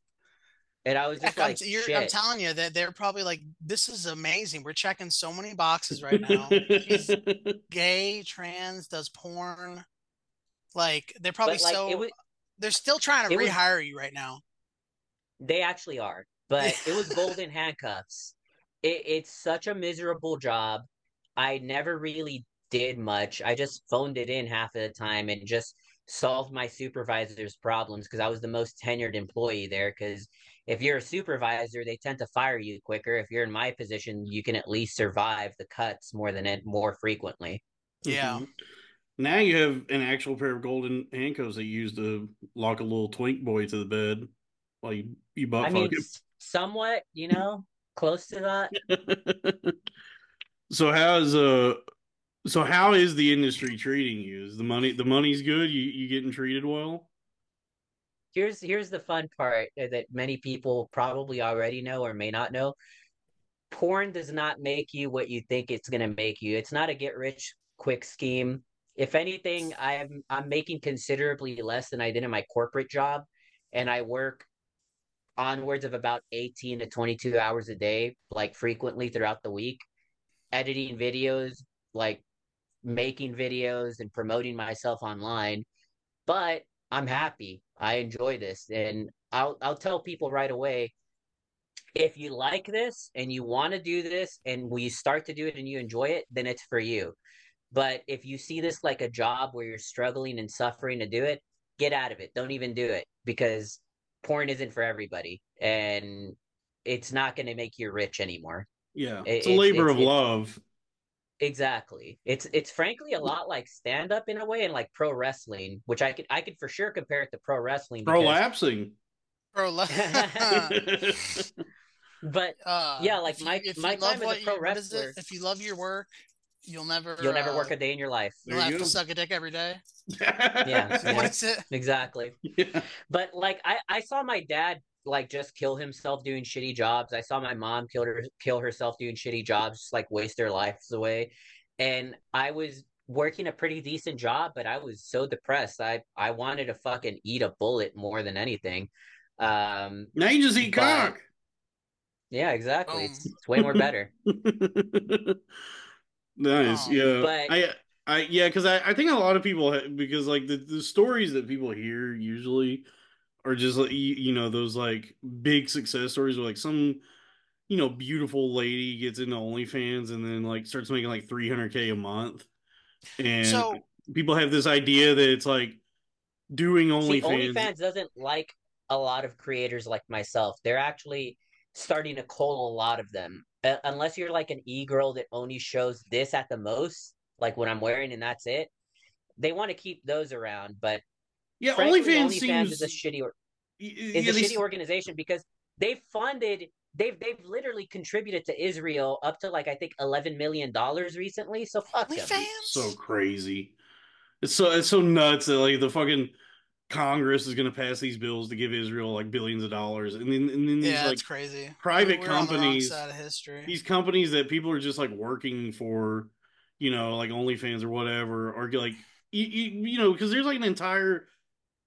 And I was just I'm, like, you're- shit. I'm telling you that they're probably like, this is amazing. We're checking so many boxes right now. Gay, trans, does porn. Like they're probably like so. was they're still trying to it was- rehire you right now. They actually are, but it was golden handcuffs. It, it's such a miserable job. I never really did much. I just phoned it in half of the time and just solved my supervisor's problems because I was the most tenured employee there. Because if you're a supervisor, they tend to fire you quicker. If you're in my position, you can at least survive the cuts more than it more frequently. Yeah. Mhm. Now you have an actual pair of golden handcuffs that you use to lock a little twink boy to the bed while you you butt I mean, fuck s- somewhat, you know, close to that. so how's uh so how is the industry treating you? Is the money the money's good? You you getting treated well? here's here's the fun part that many people probably already know or may not know. Porn does not make you what you think it's going to make you. It's not a get rich quick scheme. If anything, I'm I'm making considerably less than I did in my corporate job and I work onwards of about 18 to 22 hours a day like frequently throughout the week editing videos, like making videos and promoting myself online. But I'm happy. I enjoy this. And I'll I'll tell people right away if you like this and you want to do this and when you start to do it and you enjoy it, then it's for you. But if you see this like a job where you're struggling and suffering to do it, get out of it. Don't even do it because porn isn't for everybody and it's not going to make you rich anymore. Yeah. It- It's a labor it's- of it's- love. Exactly. It's it's frankly a lot like stand up in a way and like pro wrestling, which I could I could for sure compare it to pro wrestling. because- Prolapsing. Bro, le- But uh, Yeah, like if you- my- if you my time as a what pro you- what is wrestler- If you love your work, you'll never. you'll never uh, work a day in your life. You'll have you to suck a dick every day. Yeah, what yeah. it? Exactly. Yeah. But like I I saw my dad like just kill himself doing shitty jobs. I saw my mom kill her kill herself doing shitty jobs, just like waste their lives away. And I was working a pretty decent job, but I was so depressed. I I wanted to fucking eat a bullet more than anything. Um Now you just eat But- cock. yeah, exactly. It's, it's way more better. nice. Oh, yeah. but- I I yeah, because I, I think a lot of people ha- because like the, the stories that people hear usually are just like you, you know those like big success stories where like some you know beautiful lady gets into OnlyFans and then like starts making like 300k a month and So people have this idea that it's like doing See, OnlyFans. OnlyFans doesn't like a lot of creators like myself. They're actually starting to cull a lot of them. Uh, unless you're like an e-girl that only shows this at the most, like what I'm wearing and that's it. They want to keep those around, but yeah, frankly, OnlyFans, OnlyFans seems is a shitty or- is yeah, a they shitty organization because they've funded they've they've literally contributed to Israel up to like I think 11 million dollars recently. So fuck them. OnlyFans. so crazy. It's so it's so nuts that like the fucking Congress is gonna pass these bills to give Israel like billions of dollars, and then and then these yeah, like crazy. private We're on the companies- side of history. these companies that people are just like working for, you know, like OnlyFans or whatever, are like you, you, you know because there's like an entire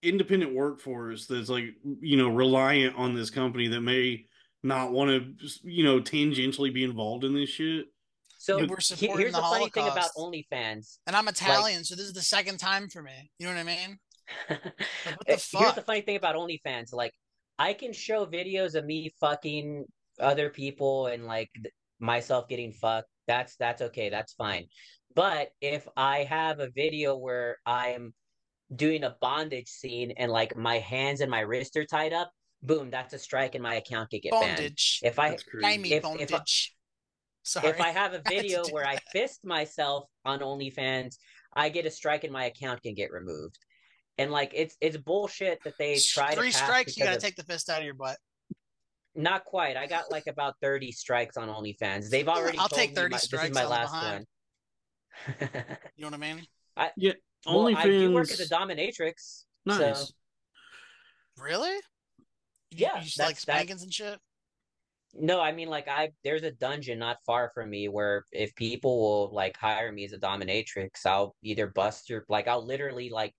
independent workforce that's like you know reliant on this company that may not want to you know tangentially be be involved in this shit. So Yeah, we're supporting here's the the funny thing about Holocaust. OnlyFans. and I'm Italian, so this is the second time for me. You know what I mean? What eh, the Here's the funny thing about OnlyFans. Like, I can show videos of me fucking other people and like th- myself getting fucked. That's that's okay. That's fine. But if I have a video where I'm doing a bondage scene and like my hands and my wrists are tied up, boom, that's a strike and my account could get banned. If I crazy. me if- if I- Sorry. if I have a video where I fist myself on OnlyFans, I get a strike and my account can get removed. And like it's it's bullshit that they try Three to pass strikes, you gotta of- take the fist out of your butt. Not quite. I got like about 30 strikes on OnlyFans. They've already I'll told take me 30 my- this is strikes my last behind. one. You know what I mean? Yeah. well, I do work as a dominatrix. nice. So Really? Yeah, You just like that's- spankings and shit? No, I mean like I there's a dungeon not far from me where if people will like hire me as a dominatrix, I'll either bust your like I'll literally like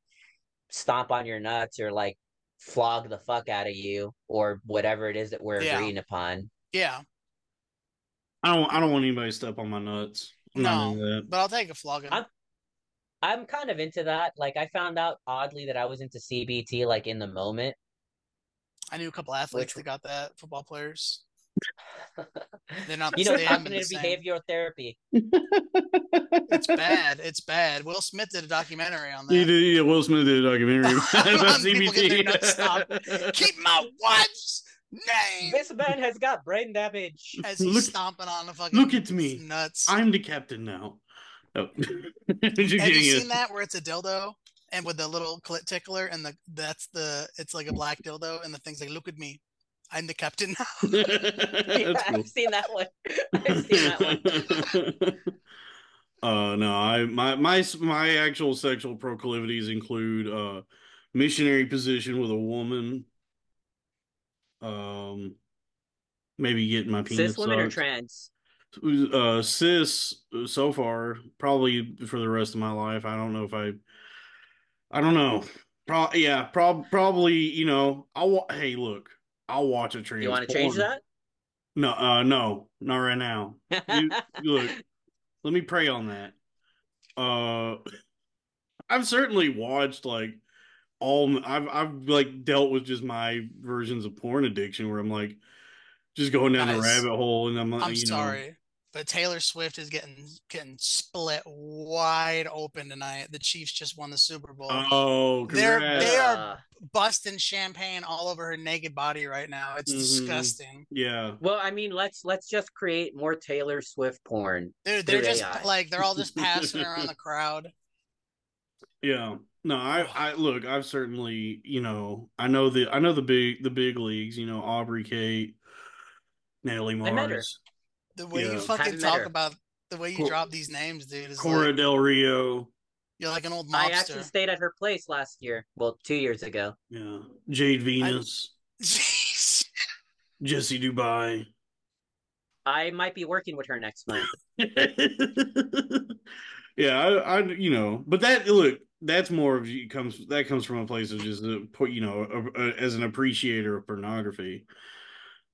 stomp on your nuts or like flog the fuck out of you or whatever it is that we're Yeah. agreeing upon. Yeah, I don't. I don't want anybody to step on my nuts. I'm no, but I'll take a flogging. I'm- I'm kind of into that. Like I found out oddly that I was into CBT like in the moment. I knew a couple athletes Which- that got that. Football players. They're not. you know, they haven't been cognitive the behavioral therapy. It's bad. It's bad. Will Smith did a documentary on that. You did, yeah, Will Smith did a documentary about People get their nuts CBT. Keep my wife's name This man has got brain damage. as he's Look- stomping on the fucking. look at me. nuts. I'm the captain now. Oh. You're Have you getting seen it. that where it's a dildo and with the little clit tickler and the that's the it's like a black dildo and the thing's like look at me, I'm the captain now. Yeah, cool. I've seen that one. I've seen that one. uh no i my my my actual sexual proclivities include uh missionary position with a woman um maybe getting my penis Cis women or trans? uh cis so far probably for the rest of my life i don't know if i i don't know Pro- yeah prob- probably you know i'll wa- hey look i'll watch a trans You want to change that? no uh no not right now You- look, let me pray on that. Uh, I've certainly watched like all. I've I've like dealt with just my versions of porn addiction where I'm like just going down the rabbit hole, and I'm, like, I'm you sorry, but Taylor Swift is getting getting split wide open tonight. The Chiefs just won the Super Bowl. Know, oh, They're- congrats. they are- Busting champagne all over her naked body right now. It's Mhm. disgusting. yeah. well, I mean, let's let's just create more Taylor Swift porn. Dude, they're just AI. like they're all just passing around the crowd. Yeah. No, I, I look, I've certainly, you know, I know the, I know the big, the big leagues, you know, Aubrey Kate, Natalie I met her. Mars, The way you fucking talk about the way you Cor- drop these names, dude, is Korra like, Del Rio, you're like an old monster. I actually stayed at her place last year. Well, two years ago. yeah, Jade Venus, Jeez. Jessy Dubai. I might be working with her next month. yeah, I, I, you know, but that look, that's more of you comes that comes from a place of just uh, put, you know, a, a, as an appreciator of pornography.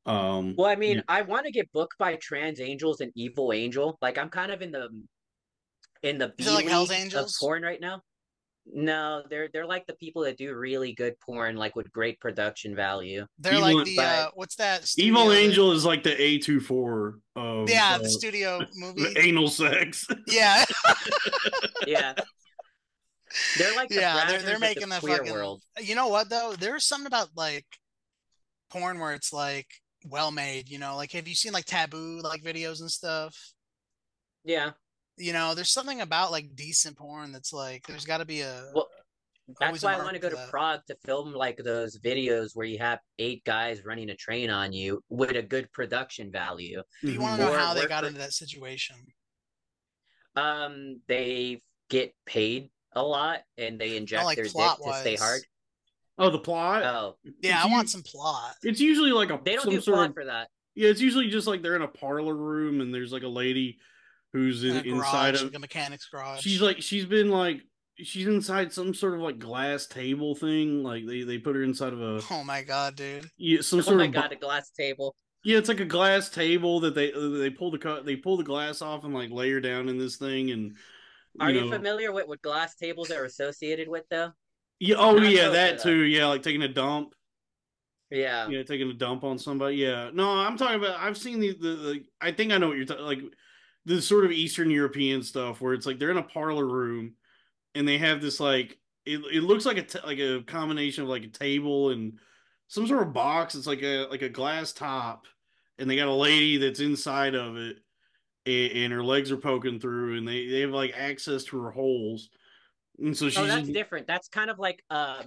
Um, Well, I mean, Yeah. I want to get booked by Trans Angels and Evil Angel. Like, I'm kind of in the in the B Is it like Hell's league of porn right now. No, they're they're like the people that do really good porn, like with great production value. They're Evil- like the uh, what's that? Evil studio that- Angel is like the A 24 of Yeah, uh, the studio movie. the anal sex. Yeah, Yeah, they're like the yeah, they're they're making the that queer fucking. world. You know what though? There's something about like porn where it's like well made. You know, like have you seen like taboo like videos and stuff? Yeah, You know, there's something about like decent porn that's like there's got to be a. Well, that's why I want to go to that. Prague to film like those videos where you have eight guys running a train on you with a good production value. Do You want to know how they got for- into that situation? Um, they get paid a lot and they inject like their dick to stay hard. Oh, the plot? Oh, Yeah, It's I want some plot. It's usually like a they don't some do sort plot of for that. yeah. It's usually just like they're in a parlor room and there's like a lady who's in, In a inside of. like a mechanic's garage. She's like she's been like she's inside some sort of like glass table thing. Like they they put her inside of a oh my god, dude. yeah some Oh sort my of god, a glass table. yeah. It's like a glass table that they they pull the cut they pull the glass off and like lay her down in this thing and. Are you, familiar with what glass tables are associated with though? Yeah. Oh, Not yeah, that too. Yeah, like taking a dump. Yeah. Yeah, taking a dump on somebody. Yeah. No, I'm talking about. I've seen the the. the I think I know what you're talking. Like the sort of Eastern European stuff where it's like they're in a parlor room, and they have this like it. It looks like a t- like a combination of like a table and some sort of box. It's like a like a glass top, and they got a lady that's inside of it, and, and her legs are poking through, and they they have like access to her holes, and so she's Oh, that's different. That's kind of like a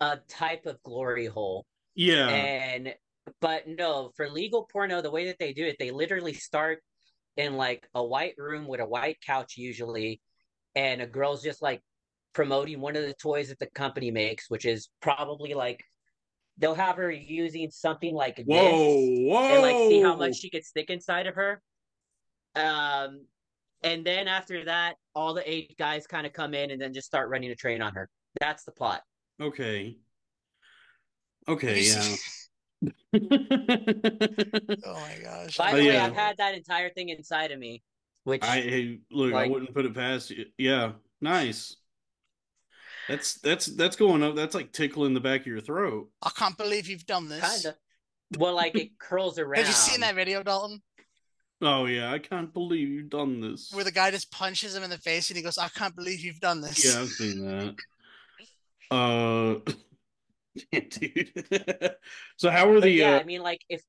a type of glory hole. yeah. And but no, for legal porno, the way that they do it, they literally start in like a white room with a white couch usually, and a girl's just like promoting one of the toys that the company makes, which is probably like they'll have her using something like Whoa, this whoa! and like see how much she could stick inside of her. Um, and then after that, all the eight guys kind of come in and then just start running a train on her. That's the plot. Okay. Okay, yeah. Oh my gosh. By the way, yeah. I've had that entire thing inside of me, which I hey, look, I wouldn't put it past you. Yeah, nice. That's that's that's going up. That's like tickling the back of your throat. I can't believe you've done this. kind of. Well, like it curls around. Have you seen that video, Dalton? Oh yeah, I can't believe you've done this. Where the guy just punches him in the face and he goes, I can't believe you've done this. Yeah, I've seen that. Uh, dude. so how are But the? yeah, uh, I mean, like if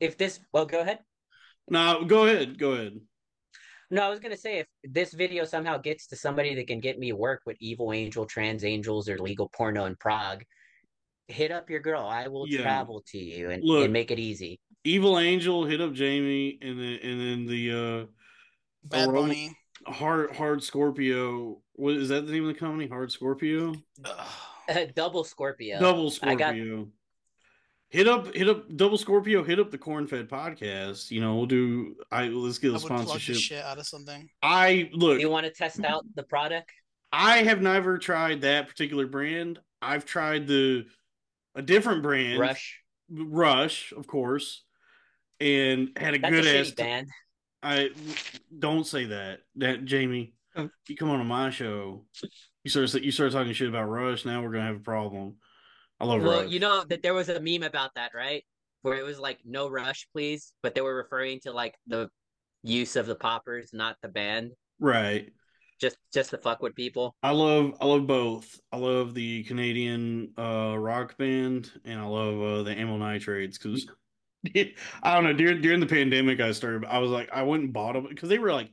if this, well, go ahead. no, go ahead, go ahead. No, I was gonna say if this video somehow gets to somebody that can get me work with Evil Angel, Trans Angels, or legal porno in Prague, hit up your girl. I will Yeah. travel to you and, Look. and make it easy. Evil Angel hit up Jaymee, and then and then the uh Bad Aroma- Bunny. hard hard Scorpio. What is that the name of the company? Hard Scorpio. Double Scorpio. Double I got- Scorpio. Hit up, hit up, Double Scorpio. Hit up the Corn Fed podcast. You know, we'll do. I let's get I a would plug the sponsorship. shit out of something. I look. you want to test out the product? I have never tried that particular brand. I've tried the a different brand, Rush. Rush, of course, and had a That's good a ass. shitty band. I don't say that. That Jaymee, Oh. you come on to my show. You start you start talking shit about Rush. Now we're gonna have a problem. I love Well, Rush. you know that there was a meme about that, right? Where it was like no rush, please, but they were referring to like the use of the poppers, not the band, right? Just just to fuck with people. I love I love both. I love the Canadian uh rock band and I love uh the amyl nitrates because I don't know during during the pandemic I started I was like I went and bought them because they were like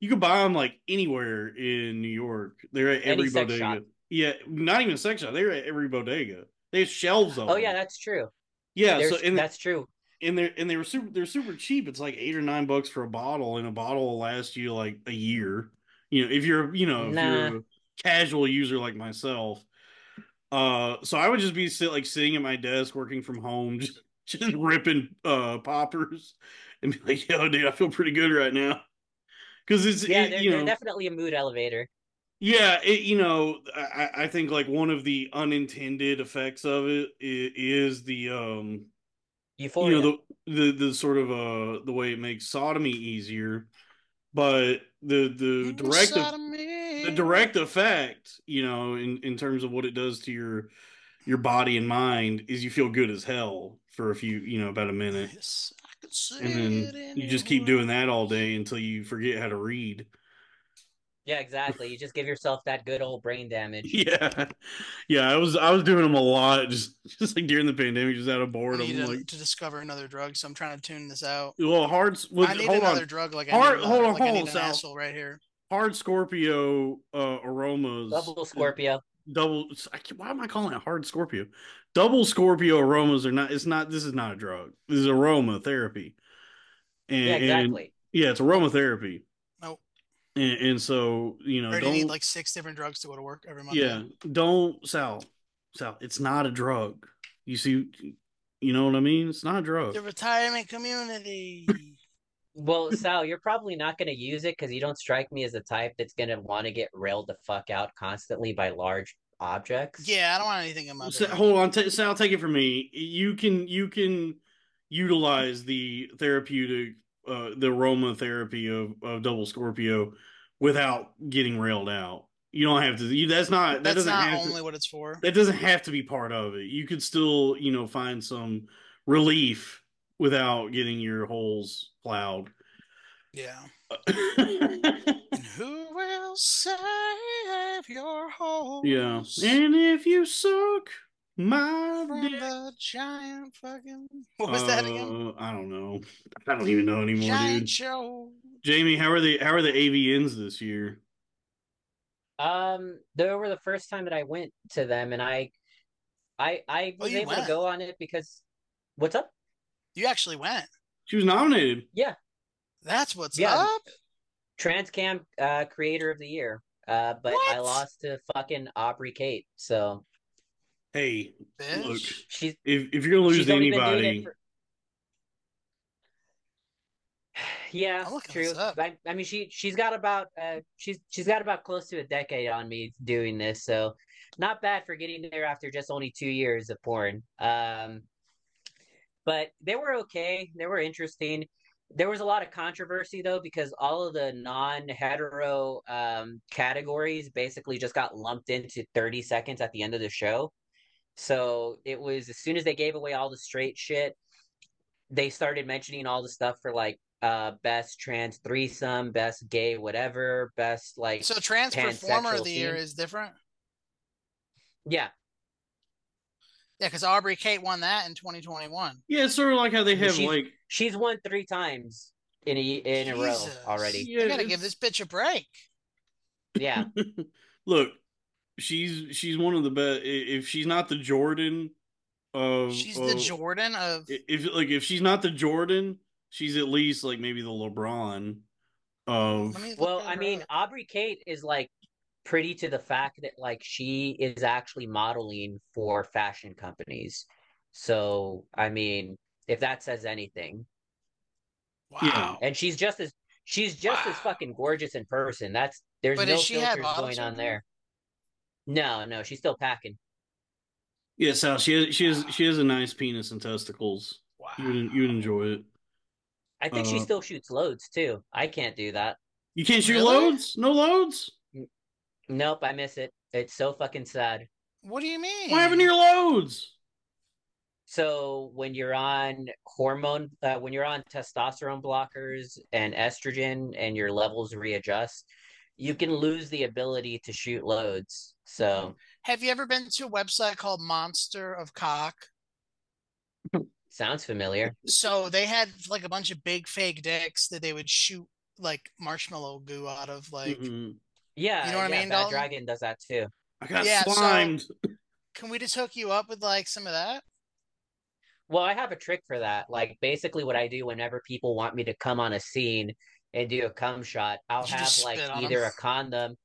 you could buy them like anywhere in New York. They're at every bodega. Yeah, not even a sex shop. They're at every bodega. They have shelves of Oh yeah, that's true. yeah. There's, So and that's true. and they're and they were super they're super cheap. It's like eight or nine bucks for a bottle, and a bottle will last you like a year. You know, if you're you know if you're a casual user like myself. Uh, so I would just be sit like sitting at my desk working from home, just just ripping uh poppers, and be like, "Yo, dude, I feel pretty good right now." Because it's Yeah, it- they're, you they're definitely a mood elevator. yeah, it, you know, I, I think like one of the unintended effects of it is the um Euphoria. you know the, the the sort of uh the way it makes sodomy easier but the the direct the direct effect you know in in terms of what it does to your your body and mind is you feel good as hell for a few you know about a minute. Yes, I could see and then you just keep doing that all day until you forget how to read yeah, exactly. You just give yourself that good old brain damage. yeah yeah i was i was doing them a lot just just like during the pandemic just out of I boredom need to, like to discover another drug, so I'm trying to tune this out. well hard well, I need hold another on drug like Hard- I need, hold on, like I hold need on, an asshole right here. hard scorpio uh aromas Double Scorpio. double I can't- why am i calling it hard scorpio double scorpio aromas are not it's not this is not a drug this is aromatherapy and Yeah, and- exactly. yeah it's aromatherapy Nope. And, and so you know I already don't need like six different drugs to go to work every month. yeah don't sal sal it's not a drug you see you know what i mean it's not a drug The retirement community. Well, Sal, you're probably not going to use it because you don't strike me as the type that's going to want to get railed the fuck out constantly by large objects. yeah, I don't want anything in my Sa- hold on t- sal take it from me you can you can utilize the therapeutic uh the aromatherapy of, of double scorpio without getting railed out you don't have to you, that's not that That's doesn't not have only to, what it's for. that doesn't have to be part of it you could still you know find some relief without getting your holes plowed Yeah. And who will save your hopes? yeah and if you suck my From dick the giant fucking. What was that again? Uh, I don't know. I don't even know anymore, Giant dude. show. Jaymee, how are the how are the AVNs this year? Um, they were the first time that I went to them, and I, I, I Oh, was you able to go on it because, what's up? You actually went. She was nominated. Yeah, that's what's Yeah. up. Transcam uh, Creator of the Year. Uh, but I lost to fucking Aubrey Kate. So Hey, look, She's if if you're gonna lose she's only been doing anybody, for... Yeah, I'm true. I, I mean, she she's got about uh she's she's got about close to a decade on me doing this, so not bad for getting there after just only two years of porn. Um, but they were okay. They were interesting. There was a lot of controversy though because all of the non-hetero um, categories basically just got lumped into 30 seconds at the end of the show. So it was as soon as they gave away all the straight shit, they started mentioning all the stuff for like uh best trans threesome, best gay whatever, best like So trans performer of the year is different. yeah. Yeah, because Aubrey Kate won that in 2021. yeah, it's sort of like how they have She's- like She's won three times in a in a row already. Yeah, you gotta give this bitch a break. Yeah. look, she's she's one of the best. If she's not the Jordan of, She's the Jordan of if like if she's not the Jordan, she's at least like maybe the LeBron of. Me Well, I mean, up. Aubrey Kate is like pretty to the fact that like she is actually modeling for fashion companies. So, I mean, if that says anything, yeah. wow. and she's just as she's just as fucking gorgeous in person. That's there's But no she filters going on there. No, no, she's still packing. Yeah, Sal, she has she has she has a nice penis and testicles. Wow. You would you would enjoy it. I think she Uh, still shoots loads too. I can't do that. You can't shoot Really? loads? No loads? Nope, I miss it. It's so fucking sad. What do you mean? What happened to your loads? So when you're on hormone, uh, when you're on testosterone blockers and estrogen, and your levels readjust, you can lose the ability to shoot loads. So Have you ever been to a website called Monster of Cock? sounds familiar. So they had like a bunch of big fake dicks that they would shoot like marshmallow goo out of. Like, Mhm. Yeah, You know what I mean, Bad Dalton? Dragon does that too. I got Yeah, so- slimed. can we just hook you up with like some of that? Well, I have a trick for that. Like basically, what I do whenever people want me to come on a scene and do a cum shot, I'll You have like spit on 'em. either a condom.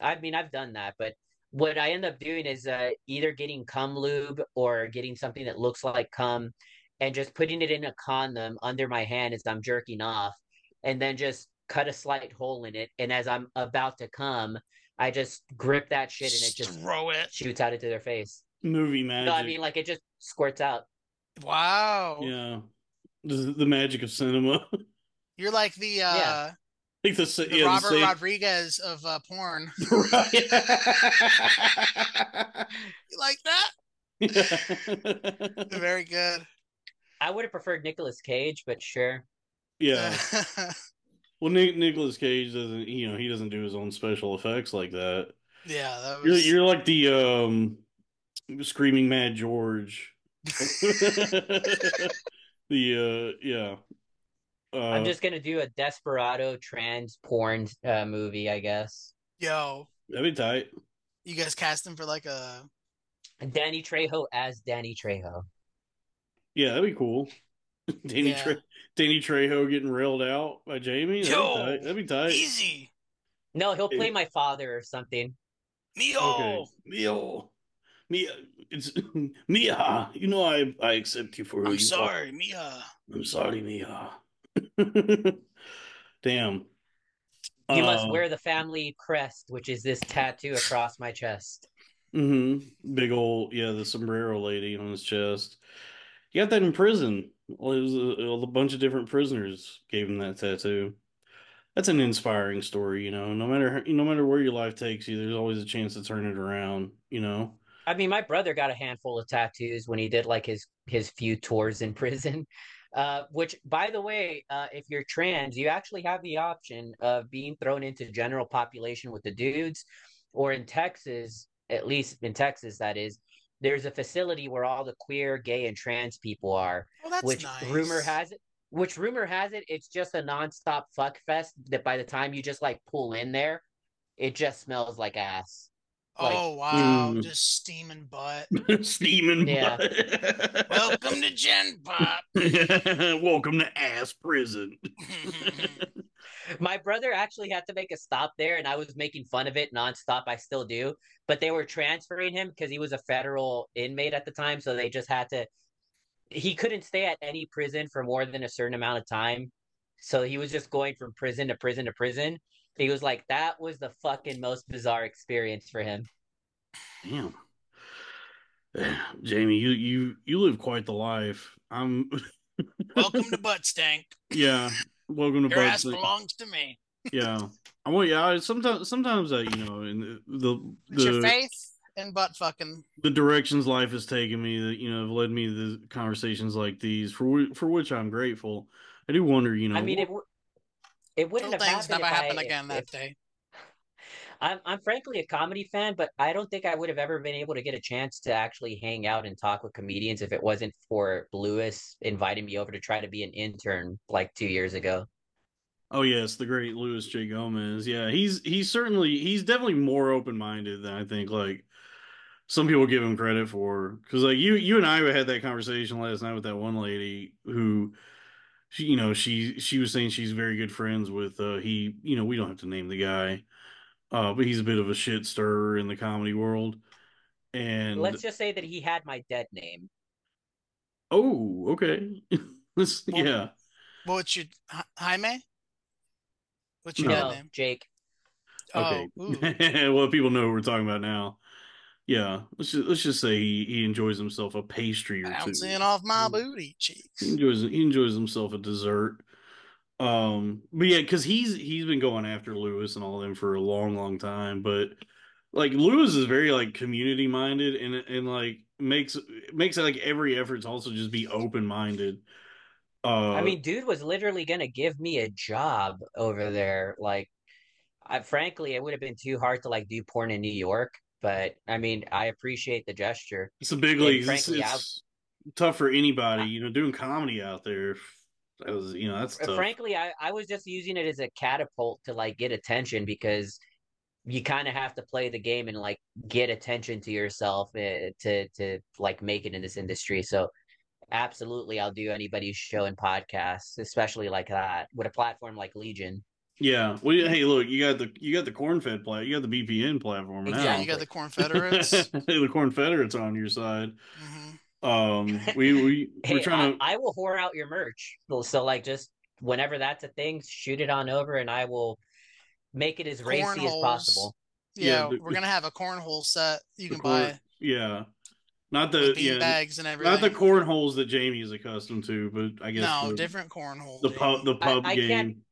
I mean, I've done that, but what I end up doing is uh, either getting cum lube or getting something that looks like cum, and just putting it in a condom under my hand as I'm jerking off, and then just cut a slight hole in it. And as I'm about to come, I just grip that shit and it just throw it. shoots out into their face. Movie magic. No, I mean like it just squirts out. Wow. yeah. This is the magic of cinema. You're like the uh Yeah. like the, the yeah, Robert the Rodriguez of uh, porn. Right. You like that? Very good. I would have preferred Nicolas Cage, but sure. yeah. Well, Nick, Nicholas Cage doesn't, you know, he doesn't do his own special effects like that. yeah, that You're, you're like the um, screaming Mad George. the uh, yeah. Uh, I'm just gonna do a desperado trans porn uh, movie, I guess. yo. that'd be tight. You guys cast him for like a Danny Trejo as Danny Trejo. Yeah, that'd be cool. Danny Yeah. Tre- Danny Trejo getting railed out by Jaymee. That'd Yo, be tight. That'd be tight. easy. No, he'll play my father or something. Mio. Okay, Mio, Mia, it's Mia. You know I I accept you for who you are. I'm you sorry, Mia. I'm sorry, Mia. Damn. You must Uh, wear the family crest, which is this tattoo across my chest. Mm-hmm. Big old, yeah, the sombrero lady on his chest. He got that in prison. Well, it was a, a bunch of different prisoners gave him that tattoo. That's an inspiring story, you know. No matter no matter where your life takes you, there's always a chance to turn it around, you know. I mean, my brother got a handful of tattoos when he did like his his few tours in prison. Uh, which, by the way, uh, if you're trans, you actually have the option of being thrown into general population with the dudes, or in Texas, at least in Texas, that is, there's a facility where all the queer, gay, and trans people are. Well, that's which nice. rumor has it, which rumor has it, it's just a nonstop fuck fest that by the time you just like pull in there, it just smells like ass. Like- oh wow, Mm. just steaming butt. Steaming Yeah. butt. Welcome to Gen Pop. Welcome to ass prison. My brother actually had to make a stop there, and I was making fun of it nonstop. I still do, but they were transferring him because he was a federal inmate at the time, so they just had to. He couldn't stay at any prison for more than a certain amount of time, so he was just going from prison to prison to prison. He was like, that was the fucking most bizarre experience for him. Damn. Jaymee, you you you live quite the life. I'm Welcome to Butt Stank. yeah. Welcome to Your ass Butt Stank. belongs to me. Yeah. I want yeah, I, sometimes sometimes I you know in the It's your the faith and butt fucking. the directions life has taken me that you know have led me to conversations like these for for which I'm grateful. I do wonder, you know, I mean, it w- it wouldn't Till have things happened never if happen I- again if- that if- day. I'm I'm frankly a comedy fan, but I don't think I would have ever been able to get a chance to actually hang out and talk with comedians if it wasn't for Luis inviting me over to try to be an intern like two years ago. Oh yes, the great Luis J. Gomez. Yeah, he's he's certainly he's definitely more open minded than I think like some people give him credit for. Because like you you and I had that conversation last night with that one lady who she you know she she was saying she's very good friends with uh he you know we don't have to name the guy uh but he's a bit of a shit stirrer in the comedy world and Let's just say that he had my dead name. oh okay Let's- Well, yeah What's your Hi- Jaymee? What's your No. dead name? Jake. Okay. Oh, well, people know who we're talking about now. Yeah, let's just let's just say he, he enjoys himself a pastry or two. bouncing off my booty cheeks. He enjoys he enjoys himself a dessert. Um, but yeah, because he's he's been going after Luis and all of them for a long, long time. But like Luis is very like community minded and and like makes makes it like every effort to also just be open minded. Uh, I mean, dude was literally gonna give me a job over there. Like, I frankly, it would have been too hard to like do porn in New York. But I mean, I appreciate the gesture. it's a big league. It's, frankly, I- tough for anybody, you know, doing comedy out there. That was, you know, that's tough. Frankly, I, I was just using it as a catapult to like get attention because you kind of have to play the game and like get attention to yourself uh, to to like make it in this industry. So absolutely, I'll do anybody's show and podcast, especially like that with a platform like Legion. Yeah. Well, hey, look, you got the you got the corn fed plat, you got the BPN platform now. Yeah, you got the Confederates. the Confederates on your side. hmm Um, we we we're Hey, trying to. I, I will whore out your merch. So like just whenever that's a thing, shoot it on over, and I will make it as racy as possible. Yeah, Yeah, the- we're gonna have a cornhole set you can corn- buy yeah, not the bean yeah, bags and everything. not the cornholes that Jaymee is accustomed to, but I guess no, the, different cornhole. the pub the pub I game.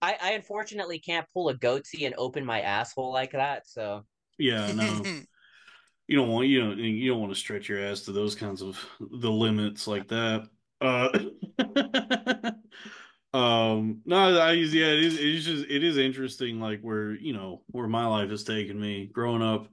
I, I unfortunately can't pull a goatee and open my asshole like that. So Yeah, no, you don't want you don't you don't want to stretch your ass to those kinds of the limits like that. Uh, um, no, I yeah, it is it's just it is interesting, like where you know where my life has taken me growing up,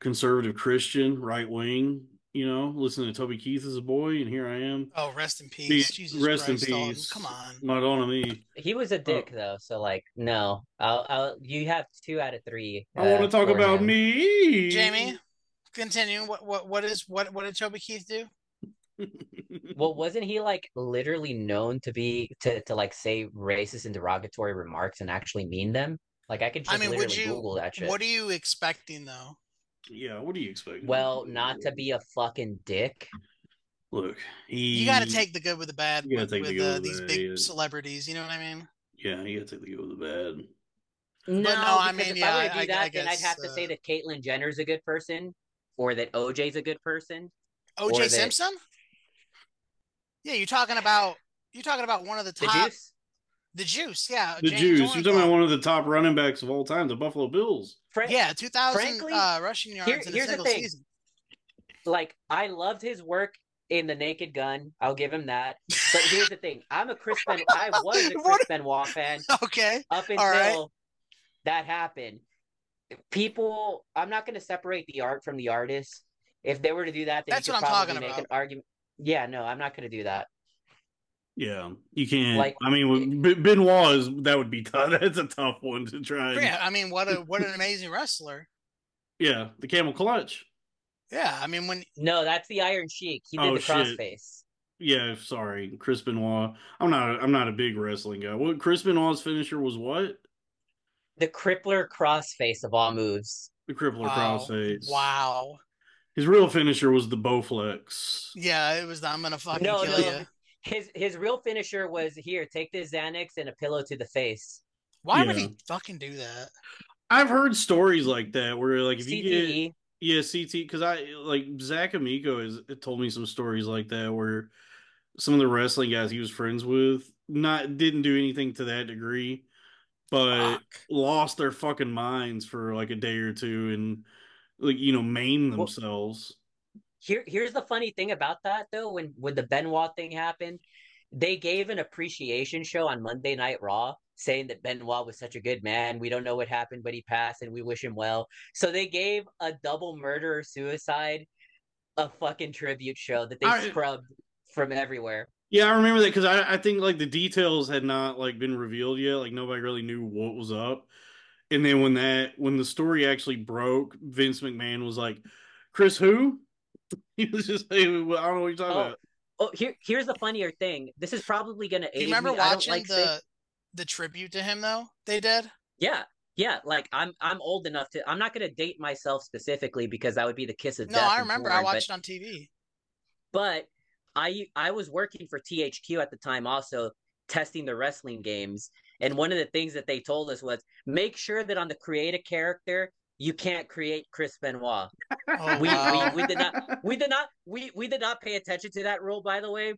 conservative Christian, right wing, you know, listening to Toby Keith as a boy, and here I am. oh, rest in peace. Be- Jesus rest in Christ, dog. peace. Come on. Madonna me. he was a dick though. So like no, I'll, I'll you have two out of three. I want uh, to talk about him. me, Jaymee, continue. What what what is what what did Toby Keith do? Well, wasn't he like literally known to be to to like say racist and derogatory remarks and actually mean them? Like I could just I mean, would literally you? Google that shit. What are you expecting though? Yeah, what do you expect? Well, not to be a fucking dick. Look, he, You got to take the good with the bad You with, take the with good uh, these bad, big yeah. celebrities. You know what I mean? Yeah, you got to take the good with the bad. No, no, I because mean, if yeah, I were to I- do I that, then I'd guess, have to say uh, that Caitlyn Jenner's a good person, or that OJ's a good person. Or OJ that- Simpson. Yeah, you're talking about you're talking about one of the The top juice. The juice. Yeah, The James Jews. You're talking about one of the top running backs of all time, the Buffalo Bills. Fra- Yeah, two thousand Frankly, uh, rushing yards here- in a here's the single thing. season. like I loved his work in The Naked Gun. I'll give him that. But here's the thing: I'm a Chris Ben. I was a Chris What- Benoit fan Okay, up until All right. that happened. People, I'm not going to separate the art from the artist. If they were to do that, then That's you could what I'm probably talking make about. an argument. Yeah, no, I'm not going to do that. Yeah, you can't. Like- I mean, with B- Benoit is that would be tough. That's a tough one to try. yeah. I mean, what a what an amazing wrestler. yeah, the camel clutch. Yeah, I mean when No, that's the Iron Sheik. He did Oh, the crossface. yeah, sorry, Chris Benoit. I'm not. I'm not a big wrestling guy. What Chris Benoit's finisher was? What The crippler crossface of all moves. the crippler Wow. crossface. Wow. His real finisher was the Bowflex. Yeah, it was. the, I'm gonna fucking No, kill no. you. His his real finisher was here, take this Xanax and a pillow to the face. Why would he fucking do that? I've heard stories like that where like if you get yeah CT because I like Zach Amico has told me some stories like that where some of the wrestling guys he was friends with not didn't do anything to that degree, but Fuck. lost their fucking minds for like a day or two and like you know maim Well- themselves. Here, here's the funny thing about that though. When when the Benoit thing happened, they gave an appreciation show on Monday Night Raw, saying that Benoit was such a good man. We don't know what happened, but he passed, and we wish him well. So they gave a double murder or suicide a fucking tribute show that they I- scrubbed from everywhere. Yeah, I remember that because I, I think like the details had not like been revealed yet. Like nobody really knew what was up. And then when that when the story actually broke, Vince McMahon was like, "Chris, who?" He was just like, "I don't know what you're talking Oh, about." Oh, here here's the funnier thing. This is probably gonna Do you remember me. Watching like the saying- the tribute to him though? They did. Yeah, yeah. Like I'm I'm old enough to. I'm not gonna date myself specifically because that would be the kiss of No, death. No, I remember. porn, I but- watched it on TV. but I I was working for THQ at the time also testing the wrestling games and one of the things that they told us was make sure that on the create a character you can't create Chris Benoit. Oh We, wow. we we did not we did not we we did not pay attention to that rule by the way.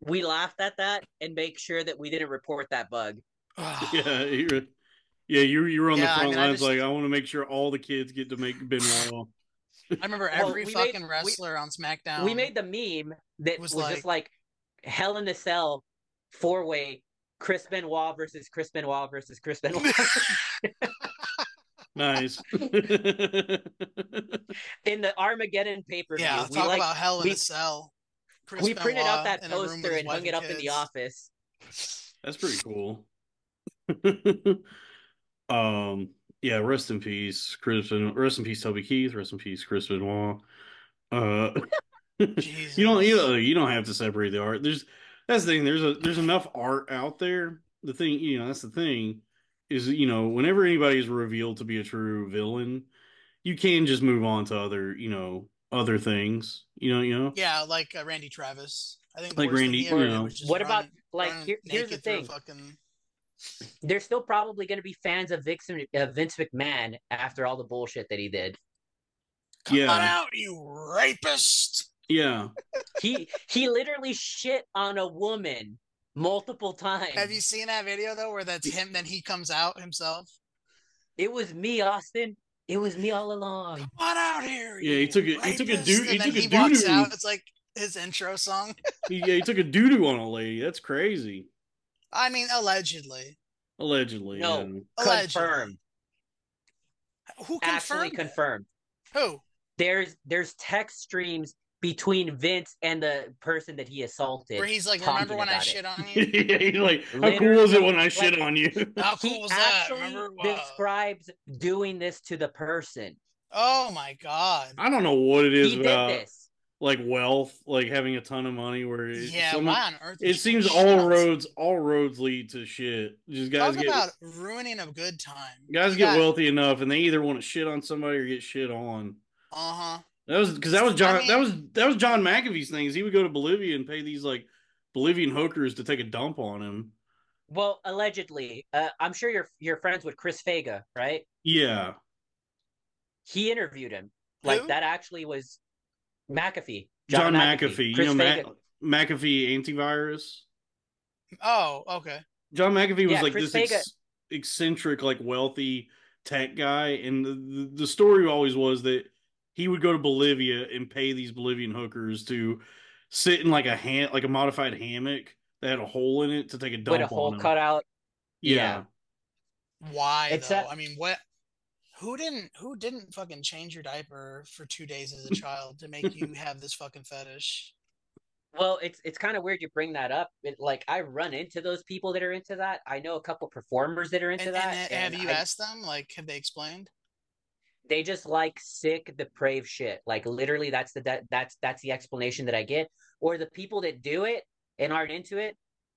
We laughed at that and make sure that we didn't report that bug. Ah. yeah, you were, yeah, you you were on Yeah, the front mean, I lines. just- Like, I want to make sure all the kids get to make Benoit. I remember Well, every we made- fucking we- wrestler on SmackDown. we made the meme that was was, like- just like Hell in a Cell four way Chris Benoit versus Chris Benoit versus Chris Benoit. Nice. in the Armageddon paper. view. yeah. we Talk like about Hell in we- a Cell. Chris we printed out that in a room with poster and hung it up in the office. That's pretty cool. um, yeah, rest in peace, Chris. Ben- Rest in peace, Toby Keith. Rest in peace, Chris Benoit. Uh, you don't, you know, you don't have to separate the art. There's that's the thing. There's a there's enough art out there. The thing, you know, that's the thing is, you know, whenever anybody is revealed to be a true villain, you can just move on to other, you know, other things. You know, you know. Yeah, like uh, Randy Travis. I think Like Randy, you know. was just What about like here, here's the naked through a thing? Fucking There's still probably going to be fans of Vixen, uh, Vince McMahon after all the bullshit that he did. come Yeah. on out, you rapist. Yeah. He he literally shit on a woman multiple times. Have you seen that video though, where that's him? Then he comes out himself. It was me, Austin. It was me all along. Come on out here. Yeah, he took a- he took a rapist." doo- he took a he walks doo-doo. out. It's like his intro song. He, yeah, he took a doo doo on a lady. That's crazy. I mean, allegedly. Allegedly. No. yeah. Allegedly. Confirmed. Who Actually confirmed? it? confirmed. Who? There's there's text streams between Vince and the person that he assaulted. Where he's like, remember when I it. shit on you? yeah, he's like, how Literally, cool is it when I like- shit on you? How he cool was that? actually Remember? Wow. describes doing this to the person. Oh my god. I don't know what it is He did about this. like wealth, like having a ton of money. Where it, Yeah, some- why on earth? it seems all on roads, all roads lead to shit. Just guys Talk get about ruining a good time. guys You get got- wealthy enough, and they either want to shit on somebody or get shit on. Uh-huh. That was because that was John. I that was that was John McAfee's things. He would go to Bolivia and pay these like Bolivian hookers to take a dump on him. Well, allegedly, uh, I'm sure you're you're friends with Chris Faga, right? Yeah, He interviewed him. Like Who? that actually was McAfee. John, McAfee. Chris you know Faga. Ma- McAfee antivirus. Oh, okay. John McAfee was Yeah, like Chris this ex- eccentric, like wealthy tech guy, and the, the the story always was that he would go to Bolivia and pay these Bolivian hookers to sit in like a hand like a modified hammock that had a hole in it to take a dump with a hole him. cut out. Yeah. Why It's though? that- I mean, what? Who didn't? Who didn't fucking change your diaper for two days as a child to make you have this fucking fetish? Well, it's it's kind of weird you bring that up. It, like I run into those people that are into that. I know a couple performers that are into And, that. and, and have you I- asked them? Like, have they explained? They just like sick, depraved shit. Like literally, that's the that, that's that's the explanation that I get. Or the people that do it and aren't into it,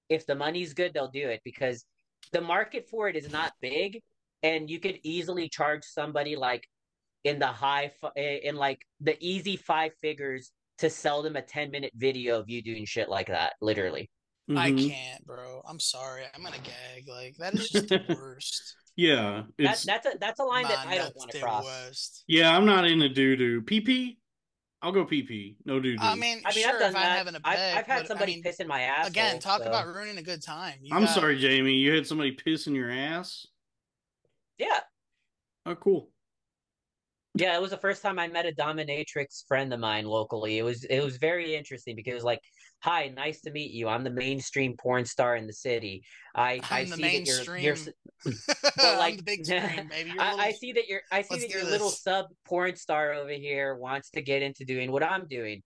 if the money's good, they'll do it because the market for it is not big, and you could easily charge somebody like in the high in like the easy five figures to sell them a 10 minute video of you doing shit like that literally I Mhm. can't, bro. I'm sorry. I'm gonna gag. Like that is just the worst. Yeah, that, that's a that's a line that i don't want to cross worst. yeah. I'm not into doo doo. PP. I'll go PP. No doo doo. I mean, i mean sure, i've done if I'm that having a I've, I've had but, somebody I mean, piss in my ass again, talk about ruining a good time. You I'm got- sorry, Jaymee. You had somebody piss in your ass. yeah Oh, cool. Yeah, it was the first time I met a dominatrix friend of mine locally. It was it was very interesting because it was like, "Hi, nice to meet you. I'm the mainstream porn star in the city. I I I'm the see that you're you're mainstream. Like big screen, baby. You're a I, I little- see that you're I see Let's that your little sub porn star over here wants to get into doing what I'm doing.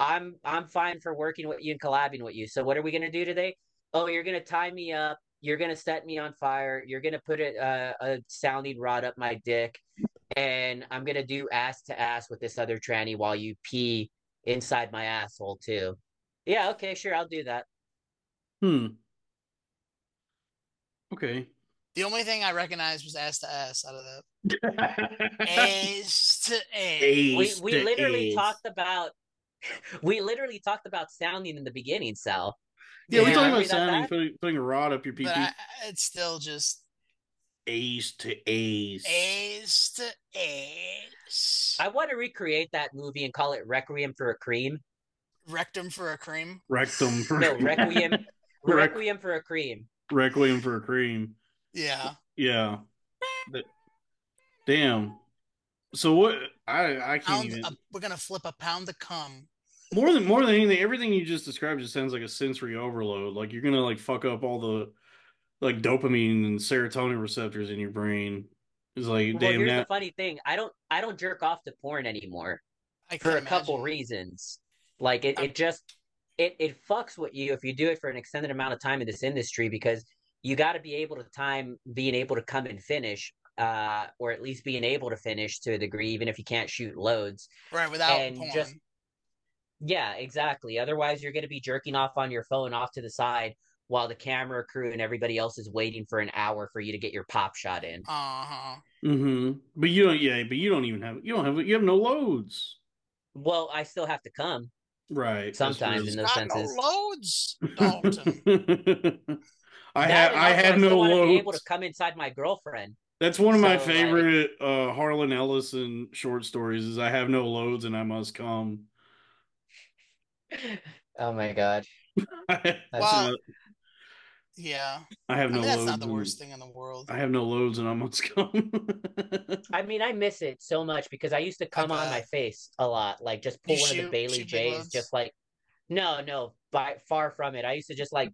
I'm I'm fine for working with you and collabing with you. So what are we gonna do today? Oh, you're gonna tie me up. You're gonna set me on fire. You're gonna put a, uh, a sounding rod up my dick, and I'm gonna do ass to ass with this other tranny while you pee inside my asshole too. Yeah, okay, sure, I'll do that. Hmm. Okay. The only thing I recognized was ass to ass out of that. Ass to ass. We we literally ace. talked about we literally talked about sounding in the beginning, Sal. Yeah, we Yeah, talking remember about sounding, putting, putting a rod up your But PP. It's still just Ace to ace. ass to ass. I want to recreate that movie and call it Requiem for a Cream. Rectum for a cream. Rectum for No, Requiem Requiem for a Cream. Requiem for a cream. Yeah. Yeah. But- damn. So what? I I can't Pound, even. a, we're gonna flip a pound of cum. more than more than anything, everything you just described just sounds like a sensory overload. Like you're gonna like fuck up all the like dopamine and serotonin receptors in your brain. It's like Well, damn here's that. the funny thing. I don't I don't jerk off to porn anymore I for can a couple reasons. Like it, it just it it fucks with you if you do it for an extended amount of time in this industry because you got to be able to time being able to come and finish uh or at least being able to finish to a degree even if you can't shoot loads Right, without and porn. just- yeah exactly otherwise you're going to be jerking off on your phone off to the side while the camera crew and everybody else is waiting for an hour for you to get your pop shot in Uh-huh. Mm-hmm. But you don't. Yeah, but you don't even have. You don't have. You have no loads. well i still have to come Right. Sometimes in those senses. no loads, Dalton. I That had and I also had no wanna be able to come inside my girlfriend That's one of my So, like- favorite uh Harlan Ellison short stories. Is I have no loads and I must come. oh my god That's Well, not- Yeah. I I have mean, no that's loads. not the worst thing in the world. I have no loads and I must come. I mean, I miss it so much because I used to come on my face a lot, like just pull You one of the Bailey shoot big J's, just like no, no, by far from it. I used to just like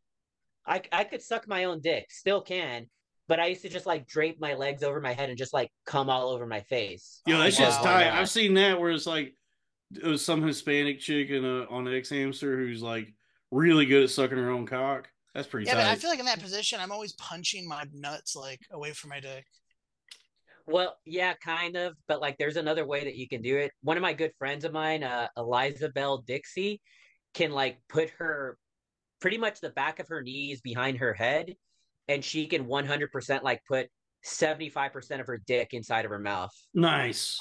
I I could suck my own dick, still can, but I used to just like drape my legs over my head and just like come all over my face. Oh, yeah, that's just tight. I've seen that where it's like it was some Hispanic chick in a, on xHamster who's like really good at sucking her own cock. That's pretty Yeah, tight. but I feel like in that position, I'm always punching my nuts like away from my dick. Well, yeah, kind of, but like there's another way that you can do it. One of my good friends of mine, uh, Eliza Bell Dixie, can like put her pretty much the back of her knees behind her head, and she can 100% like put 75% of her dick inside of her mouth. nice.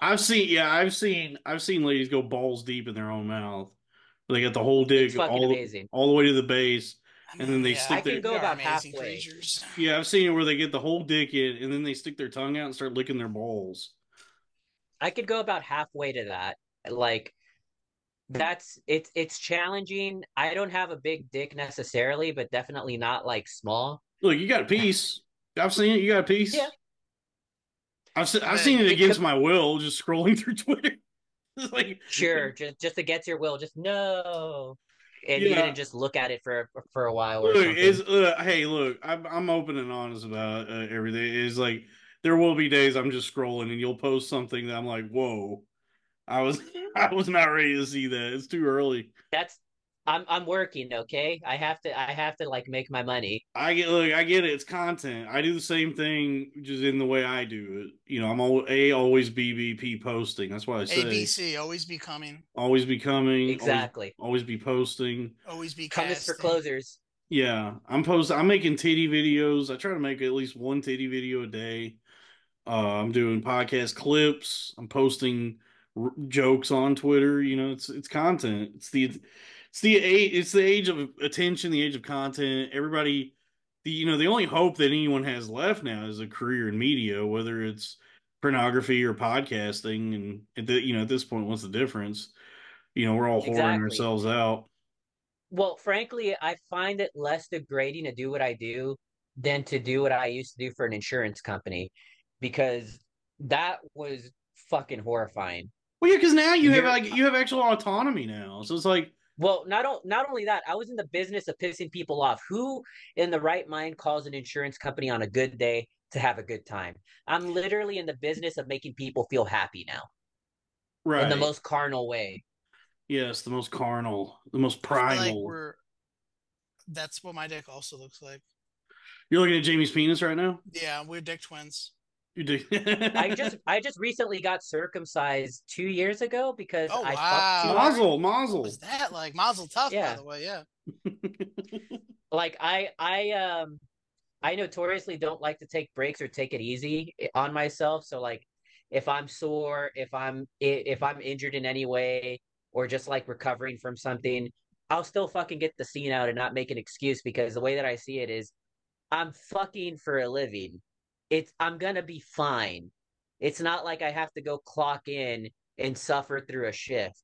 I've seen yeah, I've seen I've seen ladies go balls deep in their own mouth. They got the whole dick all amazing. all the way to the base. I And then they yeah, stick I their- can go about amazing halfway. creatures. Yeah, I've seen it where they get the whole dick in and then they stick their tongue out and start licking their balls. I could go about halfway to that. Like that's it's it's challenging. I don't have a big dick necessarily, but definitely not like small. Look, you got a piece. I've seen it. You got a piece. Yeah. I've seen, I've seen it it against my will, just scrolling through Twitter. Like Sure, just just against your will, just no. And you Yeah. didn't just look at it for for a while or Look, is uh, hey, look, I'm I'm open and honest about uh, everything. Is like there will be days I'm just scrolling and you'll post something that I'm like, whoa, I was I was not ready to see that. It's too early. That's I'm I'm working, okay? I have to I have to like make my money. I get look, I get it. It's content. I do the same thing, just in the way I do it. You know, I'm al- a always BBP posting. That's why I say ABC always be coming, always be coming. Exactly. Always, be posting. always be coming. Comments for closers. Yeah, I'm post. I'm making titty videos. I try to make at least one titty video a day. Uh, I'm doing podcast clips. I'm posting r- jokes on Twitter. You know, it's it's content. It's the it's the age. It's the age of attention. The age of content. Everybody. The you know the only hope that anyone has left now is a career in media, whether it's pornography or podcasting. And at the, you know at this point, what's the difference? You know, we're all whoring Exactly. ourselves out. Well, frankly, I find it less degrading to do what I do than to do what I used to do for an insurance company because that was fucking horrifying. Well, yeah, because now you have like you have actual autonomy now. So it's like, Well, not o- not only that, I was in the business of pissing people off. Who in the right mind calls an insurance company on a good day to have a good time? I'm literally in the business of making people feel happy now right? in the most carnal way. yes, the most carnal, the most I feel like primal. we're. That's what my dick also looks like. You're looking at Jaymee's penis right now. Yeah, we're dick twins. You do. I just I just recently got circumcised two years ago because Oh, I wow. fucked too hard. mazel, What mazel. was that like? Mazel tough, Yeah. by the way. Yeah. like I I um I notoriously don't like to take breaks or take it easy on myself. So like if I'm sore, if I'm if I'm injured in any way or just like recovering from something, I'll still fucking get the scene out and not make an excuse because the way that I see it is I'm fucking for a living. It's I'm gonna be fine. It's not like I have to go clock in and suffer through a shift.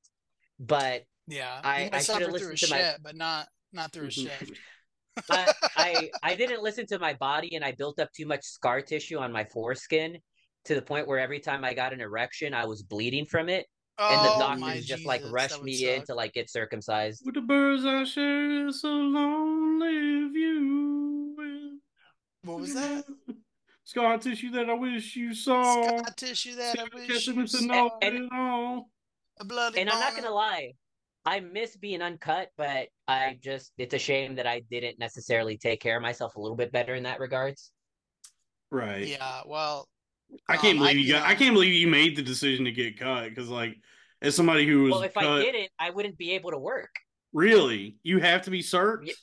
But Yeah. I- you I should've suffer through a listened to my- shit, but not not through a mm-hmm. shift. I, I I didn't listen to my body and I built up too much scar tissue on my foreskin to the point where every time I got an erection I was bleeding from it and the Oh, doctors my just like rushed that would me in to like get circumcised. With the birds I share, so long live you. What was that? Scar tissue that I wish you saw. Scar tissue that I wish you saw. know And- it all. Bloody And I'm not gonna lie, I miss being uncut, but I just it's a shame that I didn't necessarily take care of myself a little bit better in that regards. Right. Yeah, well, I can't Um, believe I- you got. you I can't believe you made the decision to get cut because, like, as somebody who was Well, if cut, I didn't, I wouldn't be able to work. really, you have to be searched. Yeah.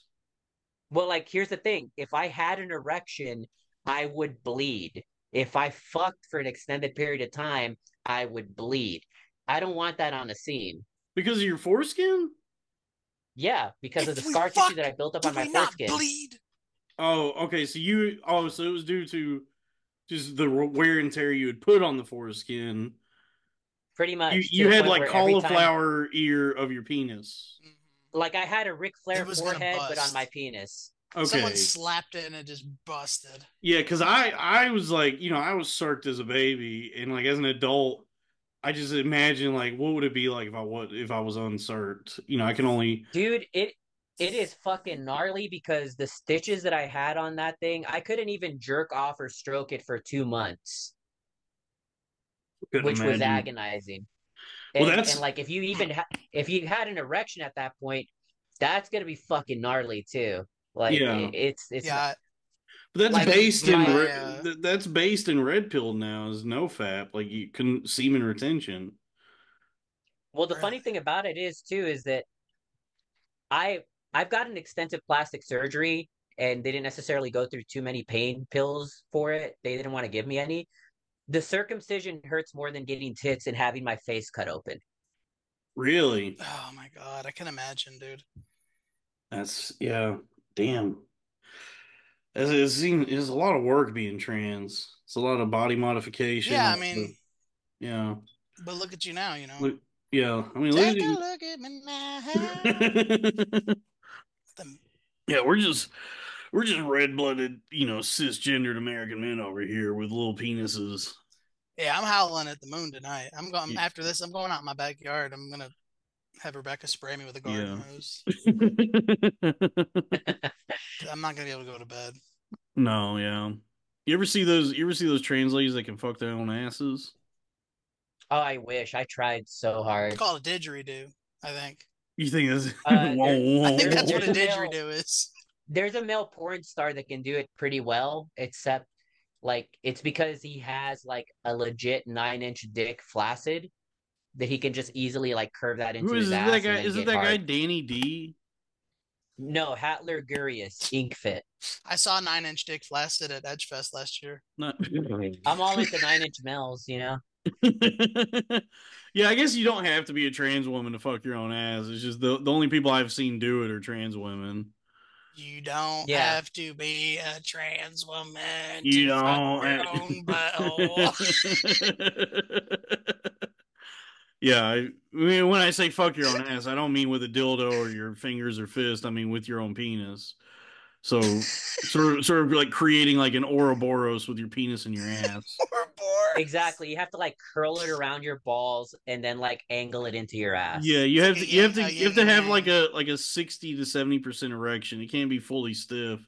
Well, like here's the thing: if I had an erection, I would bleed. If I fucked for an extended period of time, I would bleed. I don't want that on a scene. because of your foreskin. Yeah, because of the scar fuck, tissue that I built up on my we not foreskin. bleed? Oh, okay. So you. Oh, so it was due to just the wear and tear you had put on the foreskin. Pretty much. You you had like where every time- cauliflower ear of your penis. Mhm. like I had a Ric Flair It was gonna forehead, but on my penis. Okay. Someone slapped it and it just busted. Yeah, because I I was like, you know, I was circed as a baby, and like as an adult, I just imagine like what would it be like if I was if I was uncirced. You know, I can only Dude, it it is fucking gnarly because the stitches that I had on that thing, I couldn't even jerk off or stroke it for two months. couldn't which was imagine. agonizing. Well, And, that's- and like if you even ha- if you had an erection at that point, that's gonna be fucking gnarly too. Like Yeah. it- it's it's yeah, But that's Like, based in my, re- uh, th- that's based in red pill now is no fap like you can semen retention. well the Really? funny thing about it is too is that I I've gotten extensive plastic surgery and they didn't necessarily go through too many pain pills for it. They didn't want to give me any. The circumcision hurts more than getting tits and having my face cut open. Really, oh my god, I can imagine, dude. that's yeah. Damn, it's, it's, seen- it's a lot of work being trans. It's a lot of body modification. Yeah, I mean, yeah, but look at you now, you know. look, yeah. I mean, look Take you. look at me now. Yeah, we're just we're just red blooded, you know, cisgendered American men over here with little penises. yeah, I'm howling at the moon tonight. I'm going Yeah. after this. I'm going out in my backyard. I'm gonna have Rebecca spray me with a garden Yeah. hose. I'm not gonna be able to go to bed. no, yeah. You ever see those? You ever see those trans ladies that can fuck their own asses? Oh, I wish I tried so hard. It's called a didgeridoo, I think. You think that's Uh, Whoa, whoa, I think that's what a Male- didgeridoo is. There's a male porn star that can do it pretty well, except like it's because he has like a legit nine inch dick flaccid that he can just easily like curve that into Who his is ass. that and guy? Isn't get that guy. Danny D? No, Hatler Gurius, Ink Fit. I saw Nine Inch Dick Flaccid at Edgefest last year. Not. I'm all into nine inch males, you know. yeah, I guess you don't have to be a trans woman to fuck your own ass. It's just the the only people I've seen do it are trans women. You don't Yeah. have to be a trans woman. You to don't. your own butthole. Yeah, I, I mean, when I say fuck your own ass, I don't mean with a dildo or your fingers or fist. I mean with your own penis. So sort of, sort of like creating like an Ouroboros with your penis and your ass. Poor. Exactly. You have to like curl it around your balls and then like angle it into your ass. Yeah, you have to you have to you have to have like a like a sixty to seventy percent erection. It can't be fully stiff,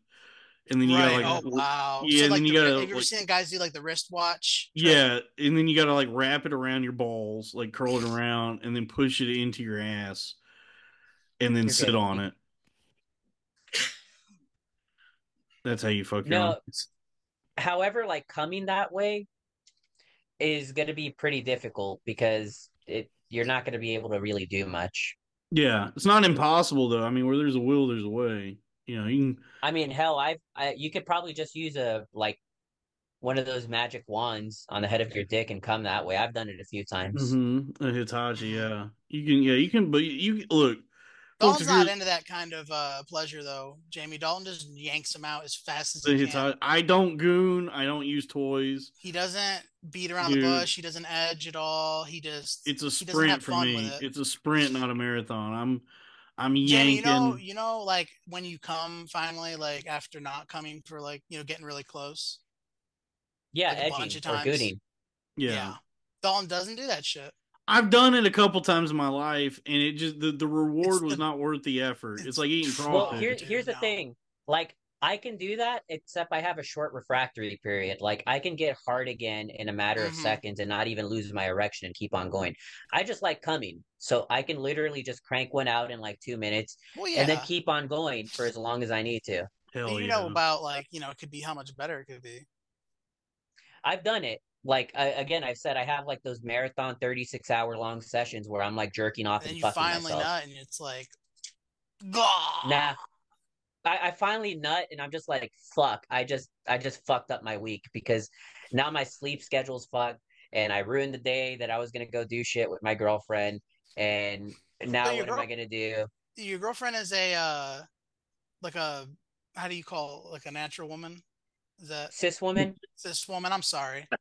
and then you right. gotta like oh wow. yeah, so and like then you ri- gotta, have you ever like- seen guys do like the wristwatch? yeah, and then you gotta like wrap it around your balls, like curl it around, and then push it into your ass, and then You're sit good. on it. That's how you fuck your No. However, like coming that way is going to be pretty difficult because it you're not going to be able to really do much. Yeah, it's not impossible though. I mean, where there's a will, there's a way. You know, you can I mean, hell, I've I, you could probably just use a like one of those magic wands on the head of your dick and come that way. I've done it a few times. mm-hmm, a Hitachi. Yeah, you can. Yeah, you can. But you look. folks, Dalton's not you're- into that kind of uh, pleasure though. Jaymee Dalton just yanks him out as fast as the he can. I don't goon. I don't use toys. He doesn't beat around Dude. the bush. He doesn't edge at all. He just It's a sprint for me. it. It's a sprint, not a marathon. I'm, I'm Jaymee, yanking. you know, you know, like when you come finally, like after not coming for like you know getting really close. Yeah, Like a bunch edging of or times. gooning. yeah. Dalton doesn't do that shit. I've done it a couple times in my life, and it just the, the reward It's was the- not worth the effort. It's, it's like eating the- Well, crawfish. here, here's the no. thing. Like, I can do that, except I have a short refractory period. Like, I can get hard again in a matter of Mhm. seconds and not even lose my erection and keep on going. I just like coming. So I can literally just crank one out in like two minutes Well, yeah. and then keep on going for as long as I need to. Hell you yeah. know about like you know it could be how much better it could be. I've done it. Like, I, again, I've said I have like those marathon 36 hour long sessions where I'm like jerking off And and you fucking finally myself. nut, and it's like, Gah! Nah. I, I finally nut and I'm just like, fuck. I just I just fucked up my week because now my sleep schedule's fucked and I ruined the day that I was gonna go do shit with my girlfriend and now your what am I gonna do? Your girlfriend is a uh, like a how do you call it? like a natural woman? Is that Cis woman? this woman? I'm sorry.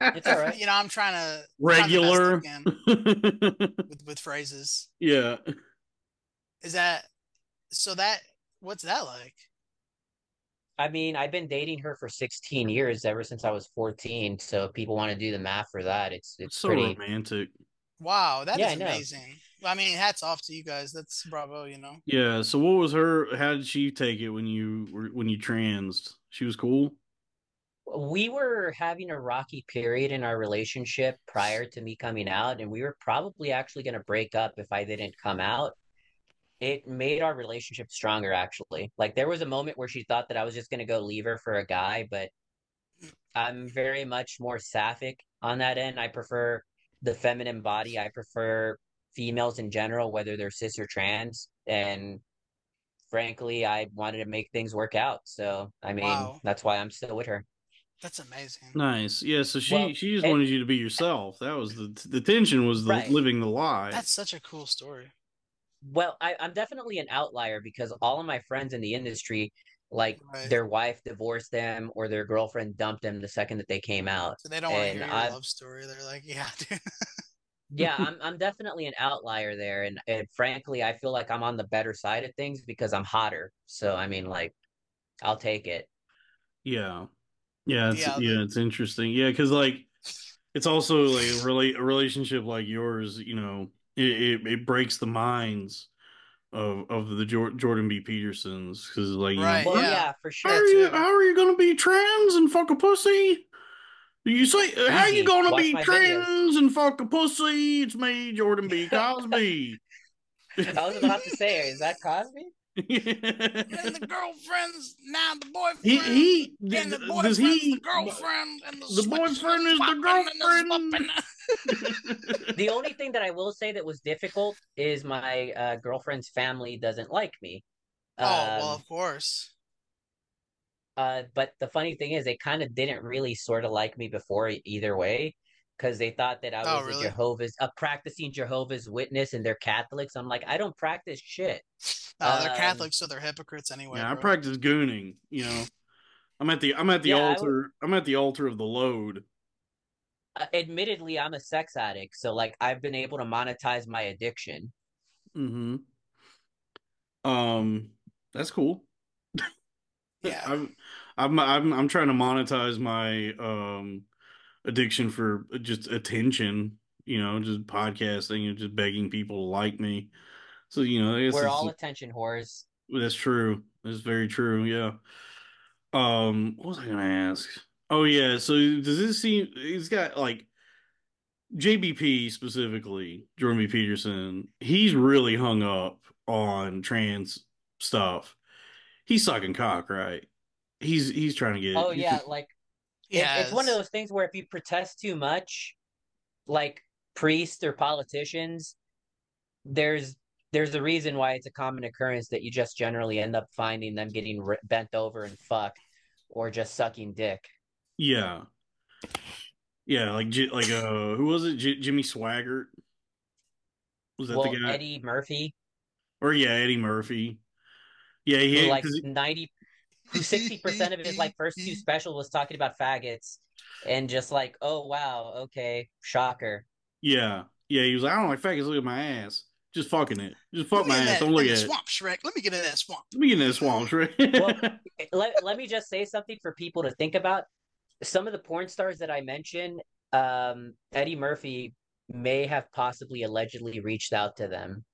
It's all right. You know, I'm trying to trying the best regular. with with phrases. yeah. Is that so? That what's that like? I mean, I've been dating her for 16 years ever since I was 14. So if people want to do the math for that, it's it's so pretty romantic. Wow, that is Yeah, I amazing. I mean, hats off to you guys. That's bravo. You know. Yeah. So what was her? How did she take it when you were when you transed? She was cool. we were having a rocky period in our relationship prior to me coming out, and we were probably actually going to break up if I didn't come out. It made our relationship stronger, actually. Like, there was a moment where she thought that I was just going to go leave her for a guy, but I'm very much more sapphic on that end. I prefer the feminine body, I prefer females in general, whether they're cis or trans. And frankly, I wanted to make things work out. So, I mean, Wow. that's why I'm still with her. That's amazing. Nice. Yeah. So she Well, she just and- wanted you to be yourself. That was the the tension was the Right. living the lie. That's such a cool story. Well, I, I'm definitely an outlier because all of my friends in the industry, like Right. their wife divorced them or their girlfriend dumped them the second that they came out. So they don't want to And hear your I've- love story. They're like, yeah, dude. Yeah, I'm I'm definitely an outlier there, and, and frankly, I feel like I'm on the better side of things because I'm hotter. So I mean, like, I'll take it. Yeah. Yeah, it's, Yeah, yeah, it's interesting. Yeah, because like it's also like a relate a relationship like yours. You know, it it, it breaks the minds of of the Jor- Jordan B. Petersons because like you Right, know, Well, yeah. yeah, for how sure. are you how are you gonna be trans and fuck a pussy? You say how are you gonna Watch be my videos. trans and fuck a pussy? It's me, Jordan B. Cosby. I was about to say, is that Cosby? And the girlfriends now the boyfriend. he he and the does boyfriend's he the girlfriend and the, the boyfriend is the swapping and girlfriend. swapping. The only thing that I will say that was difficult is my uh, girlfriend's family doesn't like me. oh well, Um, of course. Uh, but the funny thing is, they kind of didn't really sort of like me before either way, because they thought that I Oh, was really? a Jehovah's, a practicing Jehovah's Witness, and they're Catholics. I'm like, I don't practice shit. No, they're um, Catholics, so they're hypocrites anyway. yeah, I practice gooning. You know, I'm at the I'm at the Yeah, I would- altar. I'm at the altar of the load. Uh, admittedly, I'm a sex addict, so like I've been able to monetize my addiction. hmm Um, that's cool. Yeah. I'm, I'm, I'm, I'm trying to monetize my um addiction for just attention. You know, just podcasting and just begging people to like me. So you know, We're it's- all attention whores. that's true. That's very true. Yeah. Um, what was I gonna ask? Oh yeah. So does this seem? He's got like JBP specifically, Jeremy Peterson. He's really hung up on trans stuff. He's sucking cock, right? He's he's trying to get. Oh yeah, like it- Yeah, it's one of those things where if you protest too much, like priests or politicians, there's there's a reason why it's a common occurrence that you just generally end up finding them getting r- bent over and fucked, or just sucking dick. Yeah. Yeah, like like uh, who was it? J- Jimmy Swaggart. Was that well, the guy? Eddie Murphy, Or yeah, Eddie Murphy. Yeah, he who like 'cause he- ninety, who sixty percent of his like first two specials was talking about faggots, and just like, oh wow, okay, shocker. Yeah, yeah. He was like, I don't like faggots. Look at my ass. Just fucking it. Just fuck my ass. that- Don't look at the it. swamp, Shrek. Let me get in that swamp. Let me get in that swamp, right? Well, let, let me just say something for people to think about. Some of the porn stars that I mentioned, um, Eddie Murphy may have possibly allegedly reached out to them.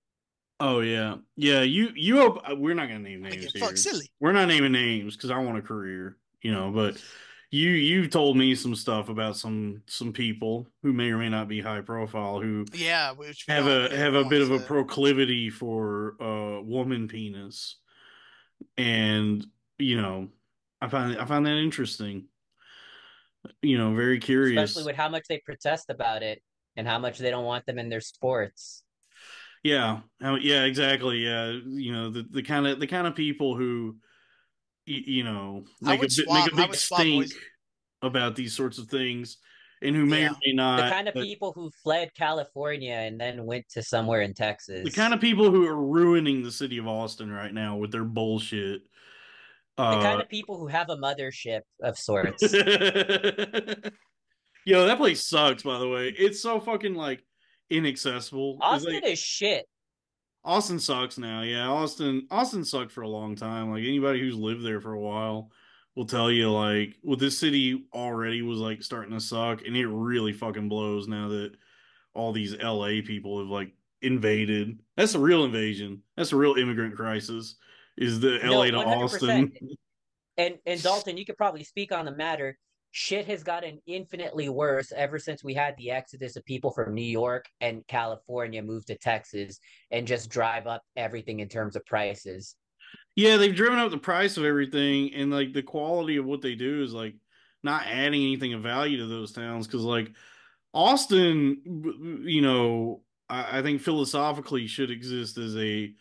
oh yeah, yeah. You you. Hope, we're not gonna name names here. fuck silly. We're not naming names because I want a career, you know. But you you told me some stuff about some some people who may or may not be high profile who Yeah, which have a have a bit of wanna a say. proclivity for uh woman penis and you know i find i find that interesting you know very curious especially with how much they protest about it and how much they don't want them in their sports. yeah yeah exactly yeah you know the the kind of the kind of people who you know make a swap- make a I big would swap stink boys. about these sorts of things and who may Yeah. or may not The kind of uh, people who fled California and then went to somewhere in Texas. the kind of people who are ruining the city of austin right now with their bullshit the uh, kind of people who have a mothership of sorts. Yo, that place sucks. By the way, it's so fucking like inaccessible. Austin like- is shit. Austin sucks now. Yeah, Austin. Austin sucked for a long time. Like anybody who's lived there for a while will tell you, like, well, this city already was like starting to suck, and it really fucking blows now that all these LA people have like invaded. That's a real invasion. That's a real immigrant crisis. Is the No, LA to 100%. Austin? And and Dalton, you could probably speak on the matter. Shit has gotten infinitely worse ever since we had the exodus of people from New York and California move to Texas and just drive up everything in terms of prices. Yeah, they've driven up the price of everything, and like the quality of what they do is like not adding anything of value to those towns. Because like Austin, you know, I, I think philosophically should exist as a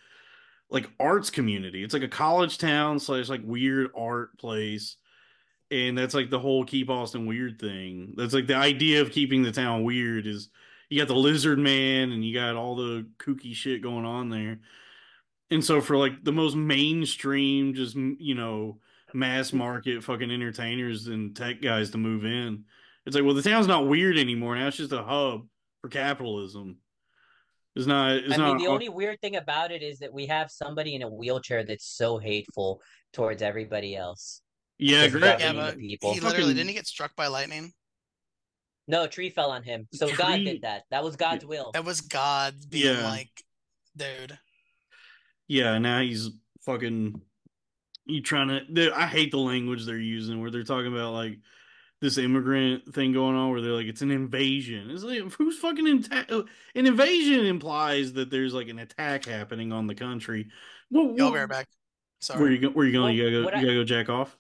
like arts community. It's like a college town slash like weird art place, and that's like the whole keep Austin weird thing. That's like the idea of keeping the town weird is you got the lizard man and you got all the kooky shit going on there. And so for like the most mainstream, just you know, mass market fucking entertainers and tech guys to move in, it's like, well, the town's not weird anymore. Now it's just a hub for capitalism. It's not. It's I not. mean, the only weird thing about it is that we have somebody in a wheelchair that's so hateful towards everybody else. yeah, Does Greg. Yeah, but people. he literally Fucking- didn't he get struck by lightning? No, a tree fell on him. So God did that. That was God's will. That was God being Yeah. like, dude. Yeah, now he's fucking. You trying to? I hate the language they're using where they're talking about like this immigrant thing going on where they're like it's an invasion. It's like who's fucking inta- uh, an invasion implies that there's like an attack happening on the country. Well, Yo, I'll be back. Sorry. Where you go, where you going? Well, you gotta go. You I- gotta go jack off.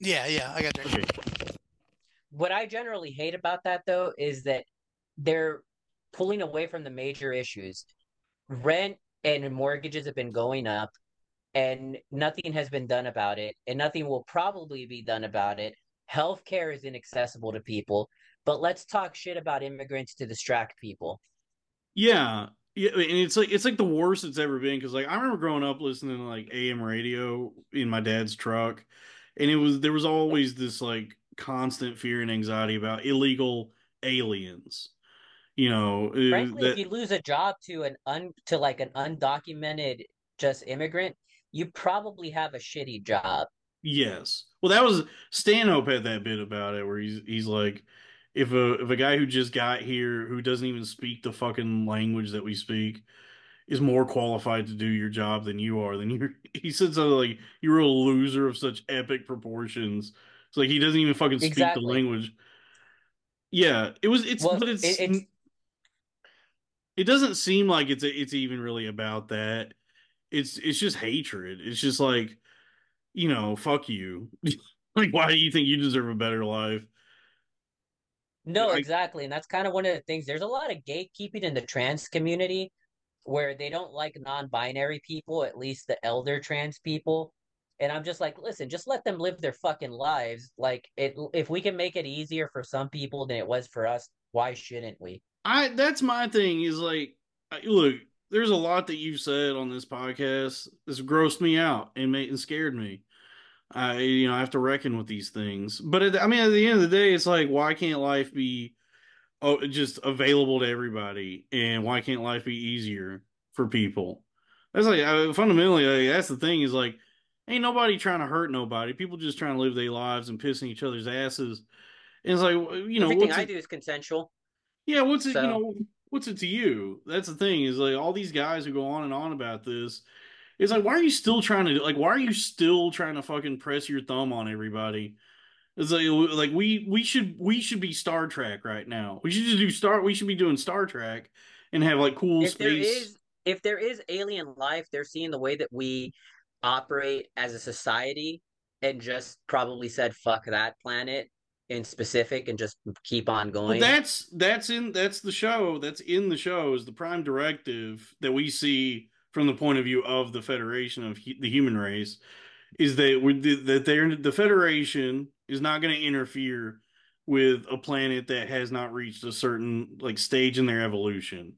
Yeah, yeah, I got you. Okay. What I generally hate about that though is that they're pulling away from the major issues. Rent and mortgages have been going up and nothing has been done about it and nothing will probably be done about it. Healthcare is inaccessible to people, but let's talk shit about immigrants to distract people. Yeah, yeah, and it's like it's like the worst it's ever been because like I remember growing up listening to like AM radio in my dad's truck, and it was there was always this like constant fear and anxiety about illegal aliens. You know, uh, Frankly, that- if you lose a job to an un to like an undocumented just immigrant, you probably have a shitty job. Yes. Well, that was Stanhope had that bit about it where he's he's like, if a if a guy who just got here who doesn't even speak the fucking language that we speak is more qualified to do your job than you are, then you're he said something like you're a loser of such epic proportions. It's like he doesn't even fucking speak Exactly. the language. Yeah, it was it's Well, but it's it- it's- it doesn't seem like it's it's even really about that. It's it's just hatred. It's just like, you know, fuck you. like, why do you think you deserve a better life? No, I- exactly. And that's kind of one of the things. There's a lot of gatekeeping in the trans community where they don't like non-binary people, at least the elder trans people. And I'm just like, listen, just let them live their fucking lives. Like it if we can make it easier for some people than it was for us, why shouldn't we? I that's my thing is like, look, there's a lot that you've said on this podcast that's grossed me out and made and scared me. I you know I have to reckon with these things, but at, I mean at the end of the day, it's like why can't life be oh just available to everybody, and why can't life be easier for people? That's like I, fundamentally like, that's the thing is like ain't nobody trying to hurt nobody. People just trying to live their lives and pissing each other's asses. And it's like you know Everything I it- do is consensual. yeah, what's it? You know, what's it to you? That's the thing is like all these guys who go on and on about this. It's like, why are you still trying to like? Why are you still trying to fucking press your thumb on everybody? It's like, like we we should we should be Star Trek right now. We should just do Star. We should be doing Star Trek and have like cool if there space. is if there is alien life, they're seeing the way that we operate as a society and just probably said fuck that planet in specific and just keep on Well, going. that's that's in that's the show. That's in the show is the prime directive that we see from the point of view of the Federation of the human race is that we that they're the Federation is not going to interfere with a planet that has not reached a certain like stage in their evolution.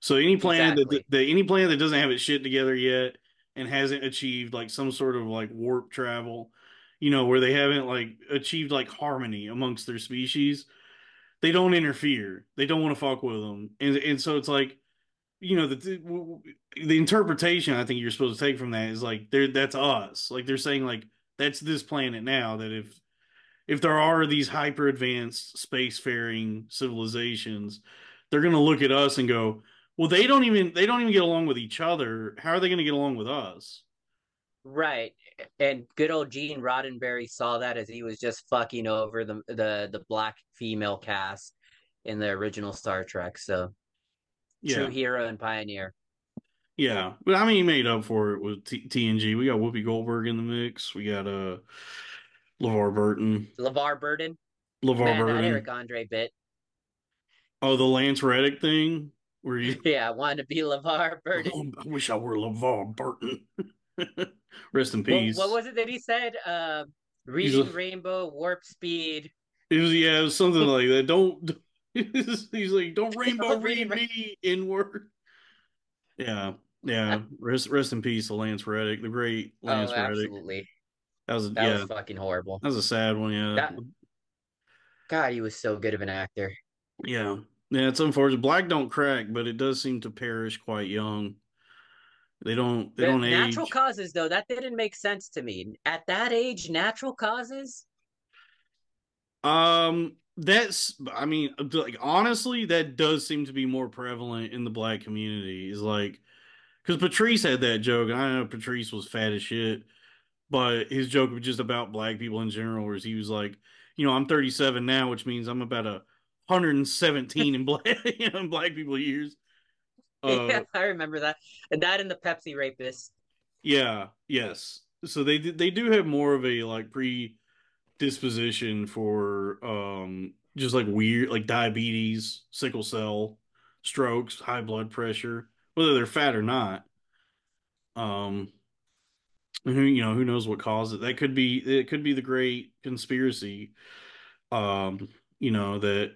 So any planet Exactly. that, that any planet that doesn't have its shit together yet and hasn't achieved like some sort of like warp travel, you know, where they haven't like achieved like harmony amongst their species, they don't interfere. They don't want to fuck with them, and and so it's like, you know, the the interpretation I think you're supposed to take from that is like they're that's us. Like they're saying like that's this planet now. That if if there are these hyper advanced spacefaring civilizations, they're gonna look at us and go, well, they don't even they don't even get along with each other. How are they gonna get along with us? Right. And good old Gene Roddenberry saw that as he was just fucking over the the the black female cast in the original Star Trek. So Yeah, true hero and pioneer. Yeah, but I mean, he made up for it with T- TNG. We got Whoopi Goldberg in the mix. We got uh LeVar Burton, LeVar Burton. LeVar Man, that Burton. Eric Andre bit. Oh, the Lance Reddick thing where you. Yeah, I wanted to be LeVar Burton. I wish I were LeVar Burton. Rest in peace. what was it that he said? Uh, reading a- Rainbow, Warp Speed. It was yeah, it was something like that. Don't. He's like, don't rainbow Don't read read me inward. Yeah, yeah. Rest, rest in peace, to Lance Reddick, the great Lance oh, Reddick. absolutely. That was That yeah, was fucking horrible. that was a sad one. Yeah, That- God, he was so good of an actor. Yeah. Yeah, it's unfortunate. Black don't crack, but it does seem to perish quite young. They don't they The don't age. natural causes, though, that didn't make sense to me. At that age, natural causes? um that's I mean like honestly that does seem to be more prevalent in the black community is like cuz Patrice had that joke and I know Patrice was fat as shit, but his joke was just about black people in general where he was like you know, I'm 37 now, which means I'm about a 117 in black, you know, in black people years. Uh, yeah, I remember that. And that and the Pepsi rapist. Yeah, yes. So they they do have more of a like predisposition for um just like weird like diabetes, sickle cell, strokes, high blood pressure, whether they're fat or not. Um who you know, who knows what caused it. That could be it could be the great conspiracy um you know that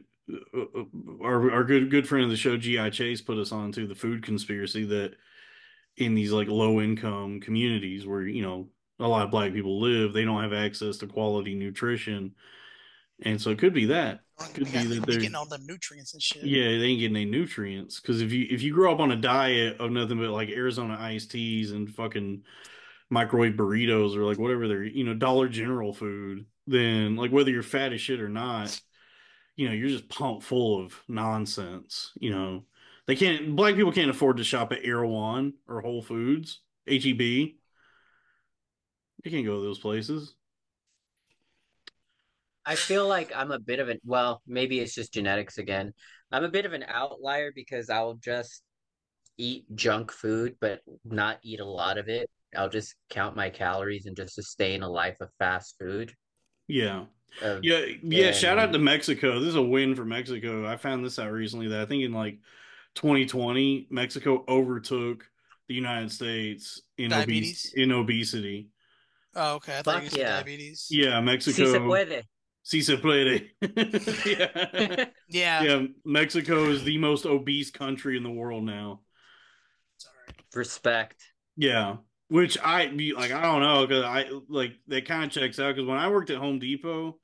our our good good friend of the show GI Chase put us on to the food conspiracy that in these like low income communities where you know a lot of black people live they don't have access to quality nutrition. And so it could be that. Could Yeah, be that they're getting all the nutrients and shit. yeah they ain't getting any nutrients. Because if you if you grow up on a diet of nothing but like arizona iced teas and fucking microwave burritos or like whatever they're you know dollar general food then like whether you're fat as shit or not you know you're just pumped full of nonsense you know they can't black people can't afford to shop at Erewhon or Whole Foods, HEB. You can't go to those places. I feel like I'm a bit of an well, maybe it's just genetics again. I'm a bit of an outlier because I'll just eat junk food, but not eat a lot of it. I'll just count my calories and just sustain a life of fast food. Yeah. Of, Yeah, yeah, And- shout out to Mexico. This is a win for Mexico. I found this out recently that I think in like 2020, Mexico overtook the United States in obese, Diabetes? in obesity. Oh, okay. I thought Fuck you said yeah. diabetes. Yeah, Mexico. Si se puede. Si se puede. yeah. Yeah. yeah, Mexico is the most obese country in the world now. Sorry. Respect. Yeah, which I like, I don't know, because I like that kind of checks out. Because when I worked at Home Depot,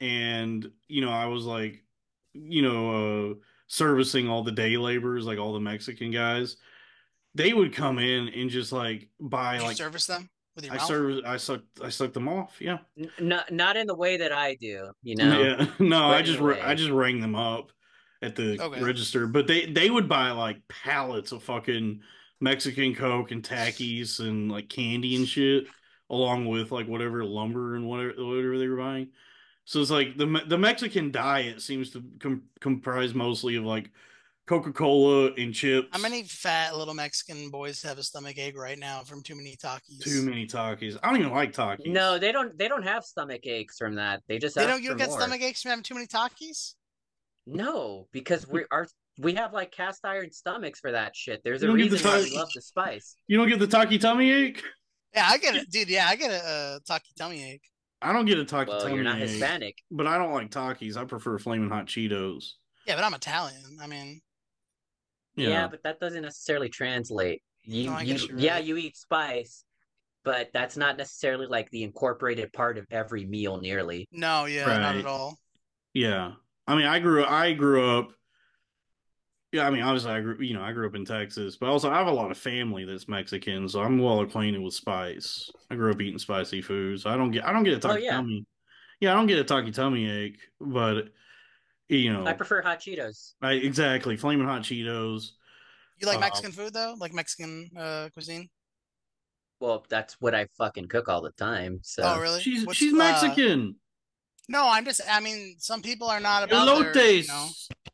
and you know, I was like, you know, uh, servicing all the day laborers, like all the Mexican guys, they would come in and just like buy Did you like service them with your I mouth? serve, I sucked, I sucked them off. Yeah, not not in the way that I do, you know. yeah. No, I just. I just rang them up at the Okay. register, but they they would buy like pallets of fucking Mexican Coke and Takis and like candy and shit, along with like whatever lumber and whatever whatever they were buying. So it's like the the Mexican diet seems to com- comprise mostly of like Coca Cola and chips. How many fat little Mexican boys have a stomach ache right now from too many Takis? Too many Takis. I don't even like Takis. No, they don't. They don't have stomach aches from that. They just They ask don't. You for get more. stomach aches from having too many Takis? No, because we are we have like cast iron stomachs for that shit. There's a don't the reason why time- we love the spice. You don't get the Taki tummy ache. Yeah, I get it, dude. Yeah, I get a, uh Taki tummy ache. I don't get a Taki Well, tummy you're not ache, Hispanic. but I don't like Takis. I prefer flaming hot Cheetos. Yeah, but I'm Italian. I mean, Yeah. but that doesn't necessarily translate. You, No, you guess you're yeah, you eat spice, but that's not necessarily like the incorporated part of every meal nearly. no, yeah, not at all. Yeah. I mean, I grew I grew up Yeah, I mean, obviously I grew, you know, I grew up in Texas, but also I have a lot of family that's Mexican, so I'm well acquainted with spice. I grew up eating spicy foods. So I don't get I don't get a oh, yeah. tummy. Yeah, I don't get a taki tummy ache, but you know, I prefer hot Cheetos. I, exactly, flaming hot Cheetos. You like Um, Mexican food though? Like Mexican uh, cuisine? Well, that's what I fucking cook all the time. So oh, really? She's What's, she's uh, Mexican. No, I'm just. I mean, some people are not about their, you Elotes. know.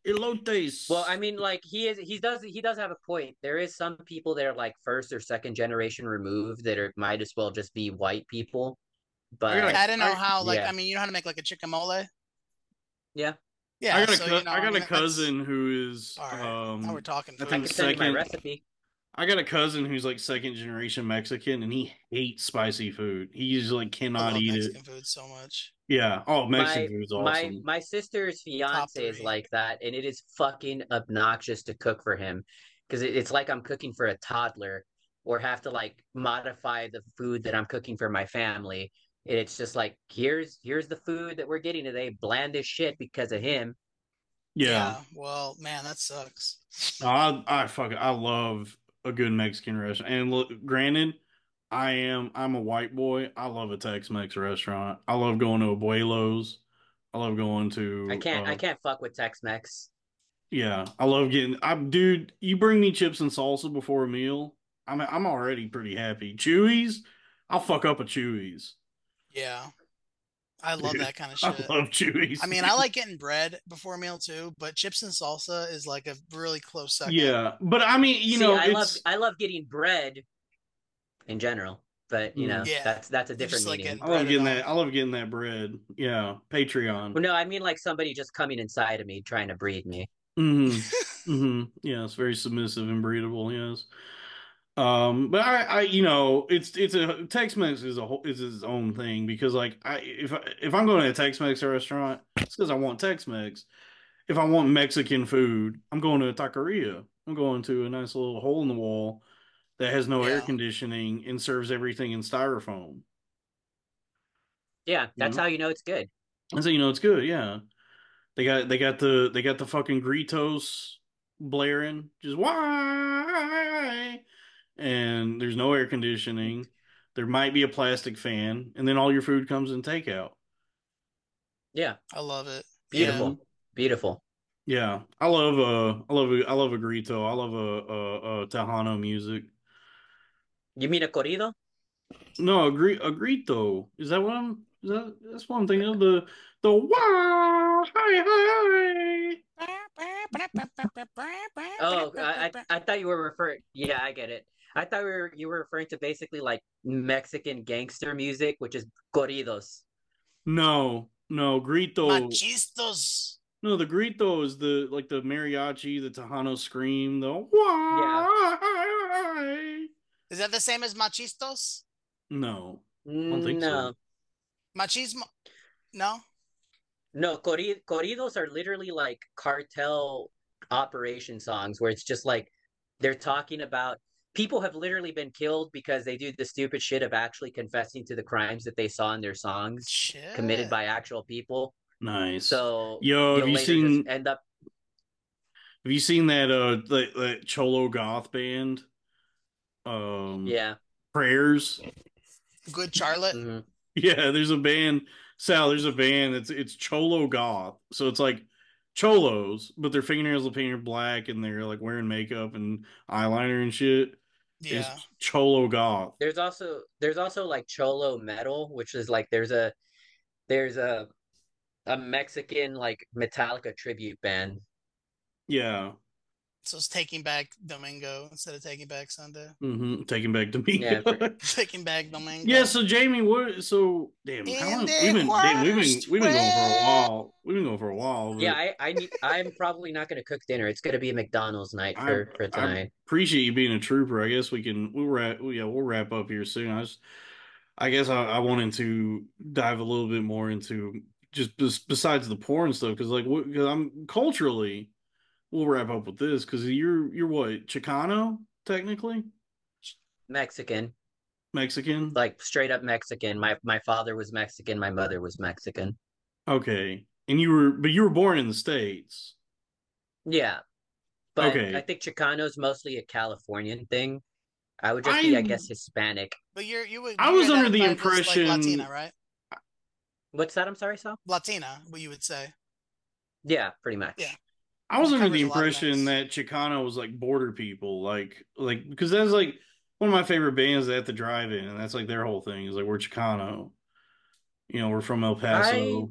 Elotes. Well, I mean, like he is, he does, he does have a point. There is some people that are like first or second generation removed that are might as well just be white people. But gotta- I don't know how. Like, yeah. I mean, you know how to make like a chicken mole? yeah, Yeah, I got a so, cou- you know, I got mean, a cousin who is All right, um now we're talking. I I think can food. send you my second- recipe. I got a cousin who's like second generation Mexican and he hates spicy food. He usually like I cannot love eat Mexican it. food so much. Yeah. Oh, Mexican my, food's my awesome. my my sister's fiance is like that, and it is fucking obnoxious to cook for him because it, it's like I'm cooking for a toddler, or have to like modify the food that I'm cooking for my family. And it's just like here's here's the food that we're getting today, bland as shit because of him. yeah. Well, man, that sucks. I I fucking I love a good Mexican restaurant. And look, granted, I am I'm a white boy. I love a Tex-Mex restaurant. I love going to Abuelos. I love going to I can't I uh, can't fuck with Tex-Mex. Yeah, I love getting. I'm dude. You bring me chips and salsa before a meal. I'm I'm already pretty happy. Chuy's, I'll fuck up a Chuy's. Yeah. I love Dude, that kind of shit. I love Chuy's. I mean, I like getting bread before a meal too, but chips and salsa is like a really close second. Yeah, but I mean, you See, know, I it's love I love getting bread in general, but you know Yeah. that's that's a different like meaning. I love getting that. I love getting that bread. Yeah, Patreon. Well, no, I mean like somebody just coming inside of me trying to breed me. hmm hmm Yeah, it's very submissive and breedable. Yes. Um, but I, I, you know, it's it's a Tex-Mex is a whole is its own thing because like I if I, if I'm going to a Tex-Mex restaurant, it's because I want Tex-Mex. If I want Mexican food, I'm going to a taqueria. I'm going to a nice little hole in the wall that has no air conditioning and serves everything in styrofoam. Yeah, that's Mhm. how you know it's good. And so you know it's good, yeah. They got they got the they got the fucking Gritos blaring, just why and there's no air conditioning. There might be a plastic fan, and then all your food comes in takeout. Yeah, I love it. beautiful, Yeah. beautiful. Yeah, I love uh, I love I love a grito. I love a a, a Tejano music. You mean a corrido? No, a, gri- a grito. Is that what I'm? Is that that's what I'm thinking of? The the wah hi hi. Oh, I, I I thought you were referring. Yeah, I get it. I thought we were you were referring to basically like Mexican gangster music, which is corridos. No, no grito. Machistos. No, the grito is the like the mariachi, the Tejano scream, the why. Is that the same as machistos? No, don't think so. no, Machismo? No. no, corri- corridos are literally like cartel operation songs where it's just like they're talking about people have literally been killed because they do the stupid shit of actually confessing to the crimes that they saw in their songs Shit. committed by actual people. nice. So Yo, have you'll you later seen- just end up Have you seen that uh that, that Cholo Goth band? Um, yeah. prayers. Good Charlotte. mhm. Yeah, there's a band, Sal. There's a band. It's it's Cholo Goth. So it's like cholos, but their fingernails are painted black and they're like wearing makeup and eyeliner and shit. Yeah. It's Cholo Goth. There's also there's also like cholo metal, which is like there's a there's a a Mexican like Metallica tribute band. Yeah. So it's taking back Domingo instead of taking back Sunday. Mm-hmm. Taking back Domingo. Yeah, Yeah, Taking back Domingo. Yeah. So Jaymee, what? So damn, how long? We've been, damn, we've been we've been going for a way. while. We've been going for a while. but Yeah, I I need I'm probably not gonna cook dinner. It's gonna be a McDonald's night I- for for I tonight. appreciate you being a trooper. I guess we can we'll wrap. Yeah, we'll wrap up here soon. I just, I guess I, I wanted to dive a little bit more into just besides the porn stuff because like because I'm culturally, we'll wrap up with this because you're you're what Chicano technically Mexican, Mexican. like straight up Mexican. My my father was Mexican, my mother was Mexican. Okay, and you were but you were born in the states. Yeah. But Okay. I think Chicano's mostly a Californian thing. I would just be, I guess, Hispanic. But you're you would. I was under the impression- like Latina, right? What's that? I'm sorry, Sal? Latina, what you would say. Yeah, pretty much. Yeah. I was under the covers a lot of impression that Chicano was like border people, like like because that's like one of my favorite bands at the drive-in, and that's like their whole thing is like we're Chicano. You know, we're from El Paso.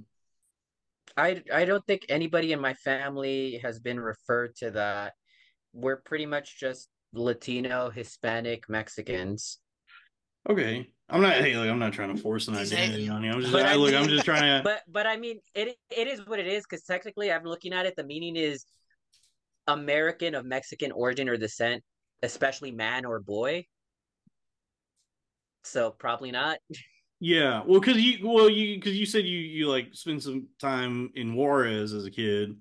I I don't think anybody in my family has been referred to that. We're pretty much just Latino, Hispanic, Mexicans. Okay, I'm not. Hey, like I'm not trying to force an identity on you. I'm just. I look, I'm just trying to. But but I mean it it is what it is because technically I'm looking at it, the meaning is American of Mexican origin or descent, especially man or boy. So probably not. Yeah, well, because you, well, you, because you said you, you like spent some time in Juarez as a kid,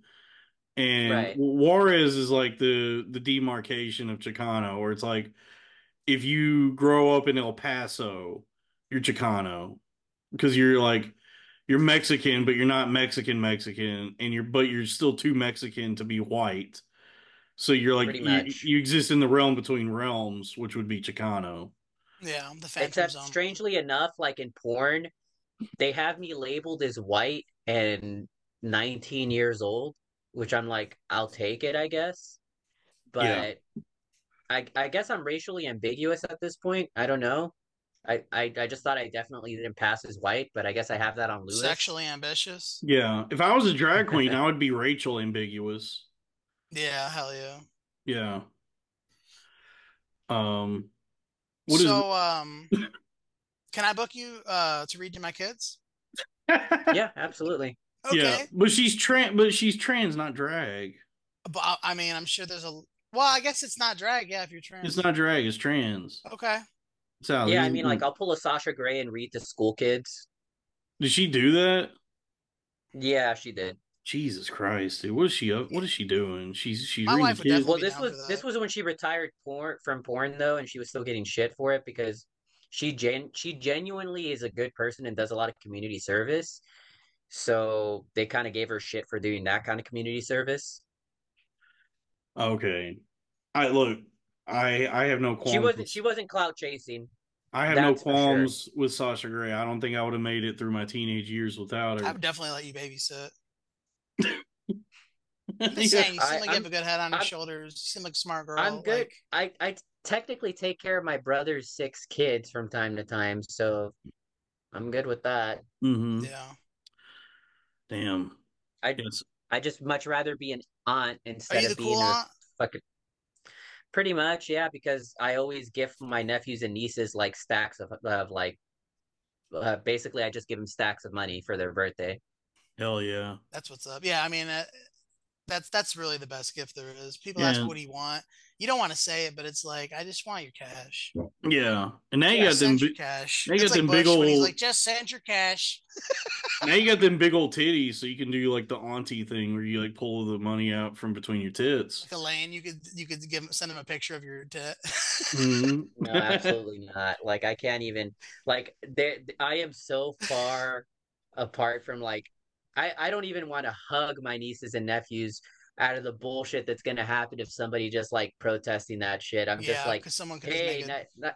and Right. Juarez is like the the demarcation of Chicano, where it's like if you grow up in El Paso, you're Chicano, because you're like you're Mexican, but you're not Mexican Mexican, and you're but you're still too Mexican to be white. So you're like you, you exist in the realm between realms, which would be Chicano. Yeah, I'm the Phantom Except Zone. strangely enough, like in porn, they have me labeled as white and 19 years old, which I'm like, I'll take it, I guess. But Yeah. I I guess I'm racially ambiguous at this point. I don't know. I, I I just thought I definitely didn't pass as white, but I guess I have that on Lewis. Sexually ambitious. Yeah. If I was a drag queen, I would be Rachel ambiguous. Yeah, hell yeah. Yeah. Um what is so um can I book you uh to read to my kids? Yeah, absolutely. Okay. Yeah, but she's trans but she's trans, not drag. But I- I mean, I'm sure there's a well, I guess it's not drag, yeah, if you're trans. It's not drag, it's trans. Okay. So yeah, I mean, like I'll pull a Sasha Grey and read to school kids. did she do that? Yeah, she did. Jesus Christ, dude. What is she up? What is she doing? She's she's My reading wife would kids. definitely Well, this was this was when she retired porn from porn though, and she was still getting shit for it because she gen she genuinely is a good person and does a lot of community service. So they kind of gave her shit for doing that kind of community service. Okay. I look, I I have no qualms. She wasn't she wasn't clout chasing. I have that's no for sure. qualms with Sasha Grey. I don't think I would have made it through my teenage years without her. I would definitely let you babysit. I'm just saying, you seem I- like you have a good head on your I'm- shoulders. You seem like a smart girl. I'm good. like- I I technically take care of my brother's six kids from time to time, so I'm good with that. Mhm. yeah. Damn. I Yes. I just much rather be an aunt instead of being cool a aunt? fucking pretty much yeah because i always gift my nephews and nieces like stacks of, of like uh, basically i just give them stacks of money for their birthday Hell yeah. That's what's up. Yeah, I mean, uh, that's that's really the best gift there is. People ask, "What do you want?" You don't want to say it, but it's like, I just want your cash. Yeah. And now you Yeah, got them send your bi- cash. they got It's like them Bush big when he's old- like, just send your cash. now you got them big old titties, so you can do like the auntie thing where you like pull the money out from between your tits. Like Elaine, you could you could give him, send him a picture of your tit. Mhm. no absolutely not like i can't even like there i am so far apart from like i i don't even want to hug my nieces and nephews out of the bullshit that's gonna happen if somebody just like protesting that shit i'm yeah, just like because someone could just hey not, not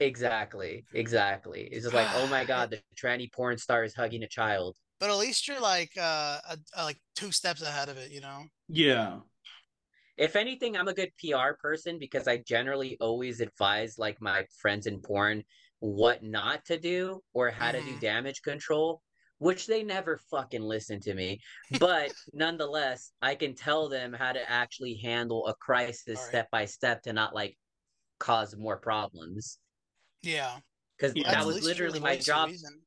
exactly exactly it's just like oh my god the tranny porn star is hugging a child But at least you're like uh, a, a- like two steps ahead of it, you know. Yeah. if anything i'm a good pr person because i generally always advise like my friends in porn what not to do or how to do Mhm. damage control which they never fucking listen to me but nonetheless i can tell them how to actually handle a crisis Alright. step by step to not like cause more problems Yeah, because Yeah. that was literally my job reason.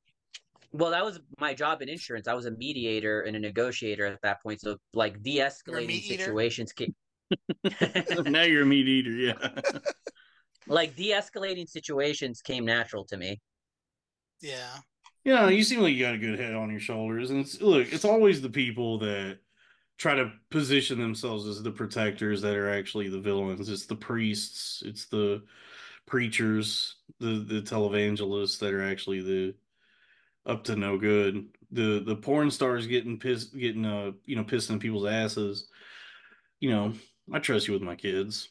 Well, that was my job in insurance. I was a mediator and a negotiator at that point. So, like, de-escalating situations came. now you're a meat eater, yeah. like, de-escalating situations came natural to me. Yeah, Yeah, you seem like you got a good head on your shoulders. And it's, look, it's always the people that try to position themselves as the protectors that are actually the villains. It's the priests, it's the preachers, the the televangelists that are actually the up to no good. The the porn stars getting pissed getting uh you know pissed in people's asses. You know, I trust you with my kids.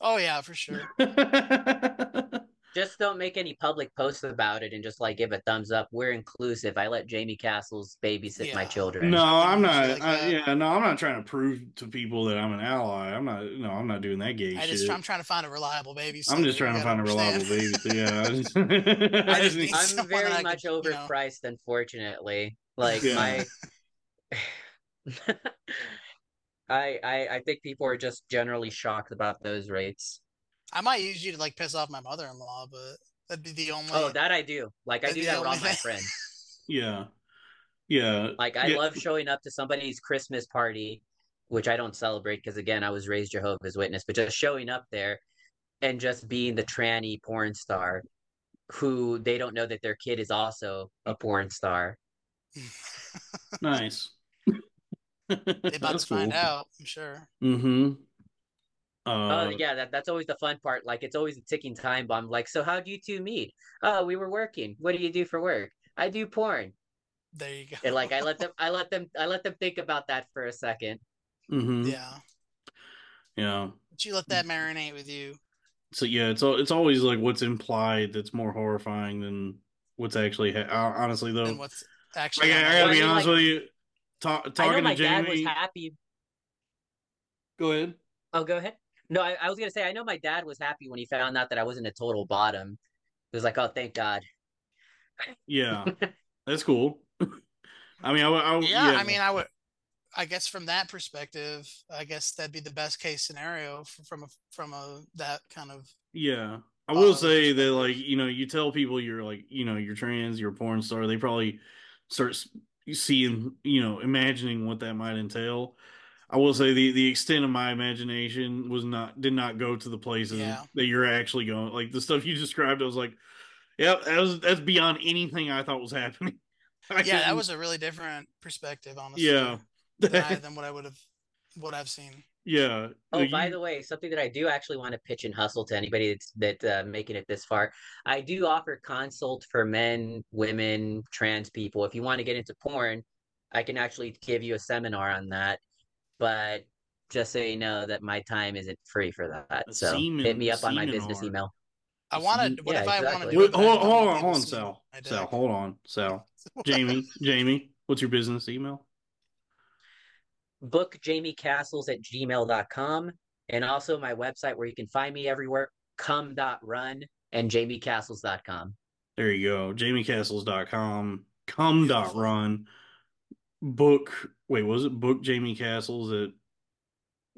oh yeah, for sure. Just don't make any public posts about it and just like give a thumbs up. We're inclusive. I let Jaymee Castles babysit my children. No, I'm not. Like I, yeah, no, I'm not trying to prove to people that I'm an ally. I'm not. No, I'm not doing that gay I shit. just I'm trying to find a reliable baby. I'm just trying to find a reliable baby. Yeah, I just, I just just need need- I'm very I much could, you know- overpriced, unfortunately. Like Yeah. my, I, I I think people are just generally shocked about those rates. I might use you to like piss off my mother-in-law, but that'd be the only. Oh, that I do. Like I do that with all my friends. yeah, yeah. Like I yeah. love showing up to somebody's Christmas party, which I don't celebrate because again I was raised Jehovah's Witness, but just showing up there and just being the tranny porn star who they don't know that their kid is also a porn star. nice. They about to find out. I'm sure. Mm-hmm. Oh Uh, yeah, that, that's always the fun part. Like it's always a ticking time bomb. Like, so how'd you two meet? Oh, we were working. What do you do for work? I do porn. There you go. And like I let them I let them I let them think about that for a second. mhm, yeah. yeah. But you let that marinate with you. So yeah, it's al- it's always like what's implied that's more horrifying than what's actually. Ha- uh, honestly, though, And what's actually. gotta- I gotta be Well, I mean, honest like- with you. Ta- I know talking my to dad Jaymee. was happy. Go ahead. Oh, go ahead. No, I, I was gonna say I know my dad was happy when he found out that I wasn't a total bottom. He was like, oh, thank God. Yeah, that's cool. I mean, I, would- I, would- yeah, I mean, I would. I guess from that perspective, I guess that'd be the best case scenario f- from a from a that kind of Yeah. I will say that like, you know, you tell people you're like, you know, you're trans, you're a porn star, they probably start seeing, you know, imagining what that might entail. I will say the the extent of my imagination was not did not go to the places Yeah. that you're actually going. Like the stuff you described, I was like, yeah, that was that's beyond anything I thought was happening. I yeah. That was a really different perspective, honestly. yeah. than, I, than what I would have what I've seen. yeah. Oh, Like, by you- the way, something that I do actually want to pitch and hustle to anybody that's that uh, making it this far. I do offer consult for men, women, trans people. If you want to get into porn, I can actually give you a seminar on that. But just so you know that my time isn't free for that. A So semen- hit me up on my business seminar. email. I want to. What Yeah, if I want exactly. to do Wait, it? hold, hold on, people hold on, Sal. Sal, hold on, Sal. Jaymee, Jaymee, what's your business email? Book Jaymee Castles at gmail.com. And also my website where you can find me everywhere, come.run and jaymeecastles.com. There you go. JaymeeCastles.com. Come dot Beautiful. run. Book wait, was it book Jaymee Castles at,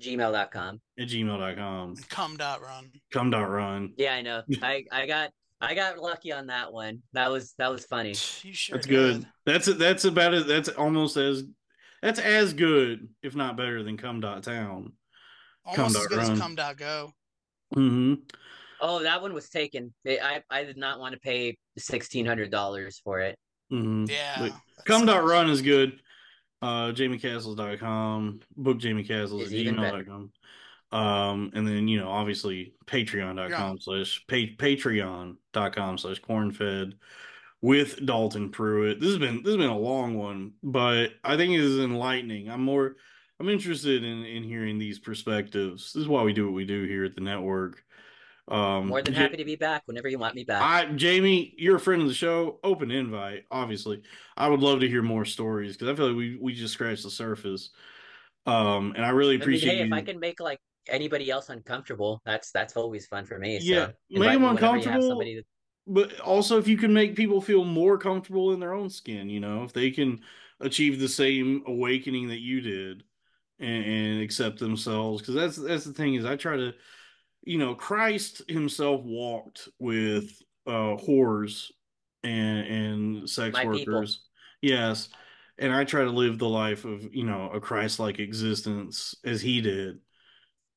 Gmail.com. at gmail.com. Come dot run. Come dot run. Yeah, I know. I, I got I got lucky on that one. That was that was funny. You sure That's good. That's that's about it. That's almost as that's as good, if not better, than come dot town. Almost as dot good run. as come dot go. Mm-hmm. Oh, that one was taken. I I did not want to pay sixteen hundred dollars for it. Mm-hmm. Yeah. But Come dot run is good. Uh JaymeeCastles.com, book Jaymee Castles at Is even better. gmail.com. Um, and then you know, obviously patreon.com slash pa- patreon.com slash cornfed with Dalton Pruitt. This has been this has been a long one, but I think it is enlightening. I'm more I'm interested in in hearing these perspectives. This is why we do what we do here at the network. Um More than happy to be back whenever you want me back. I Jaymee, you're a friend of the show. Open invite, obviously. I would love to hear more stories because I feel like we we just scratched the surface. Um, and I really I mean, appreciate hey, if. I can make like anybody else uncomfortable, that's that's always fun for me. Yeah, so make them me whenever you have uncomfortable. that- but also if you can make people feel more comfortable in their own skin, you know, if they can achieve the same awakening that you did and, and accept themselves, because that's that's the thing is I try to, you know, Christ himself walked with uh whores and and sex My people. workers, yes, and I try to live the life of you know a Christ-like existence as he did,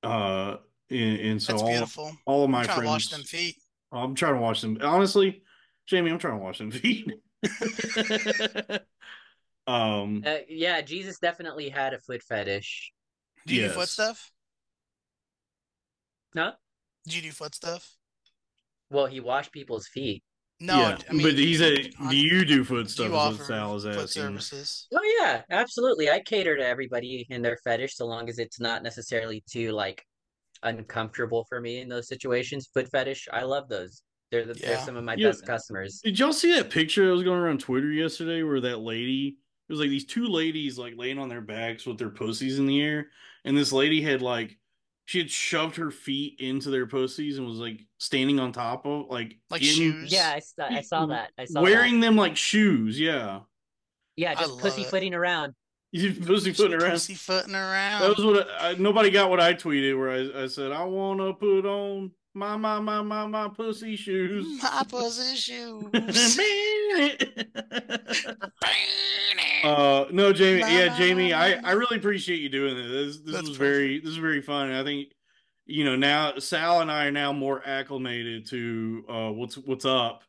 uh, and, and so That's all beautiful. all of my I'm trying friends to wash them feet. I'm trying to wash them. Honestly, Jaymee, I'm trying to wash them feet. um, Uh, yeah, Jesus definitely had a foot fetish. Do you do foot stuff? No, Do you do foot stuff? well, he washed people's feet. No, yeah, I mean, but he said, on- "Do you do foot do stuff?" you offer Sal is foot asking. services? Oh yeah, absolutely. I cater to everybody in their fetish, so long as it's not necessarily too like uncomfortable for me in those situations. Foot fetish, I love those. They're the, they're some of my Yeah. best customers. Did y'all see that picture that was going around Twitter yesterday, where that lady? It was like these two ladies like laying on their backs with their pussies in the air, and this lady had like she had shoved her feet into their pussies and was like standing on top of like Like in- shoes? Yeah, I saw, I saw that. I saw wearing that. them like shoes. Yeah, Yeah, just love pussy footing around. you pussyfooting around. Pussyfooting around. That was what I, I- nobody got. What I tweeted, where I, I said, "I want to put on my my my my my pussy shoes." My pussy shoes. uh, no, Jaymee. La, Yeah, la, Jaymee. la, I. I really appreciate you doing this. This, this That's was very this is very fun. I think you know now Sal and I are now more acclimated to uh what's what's up.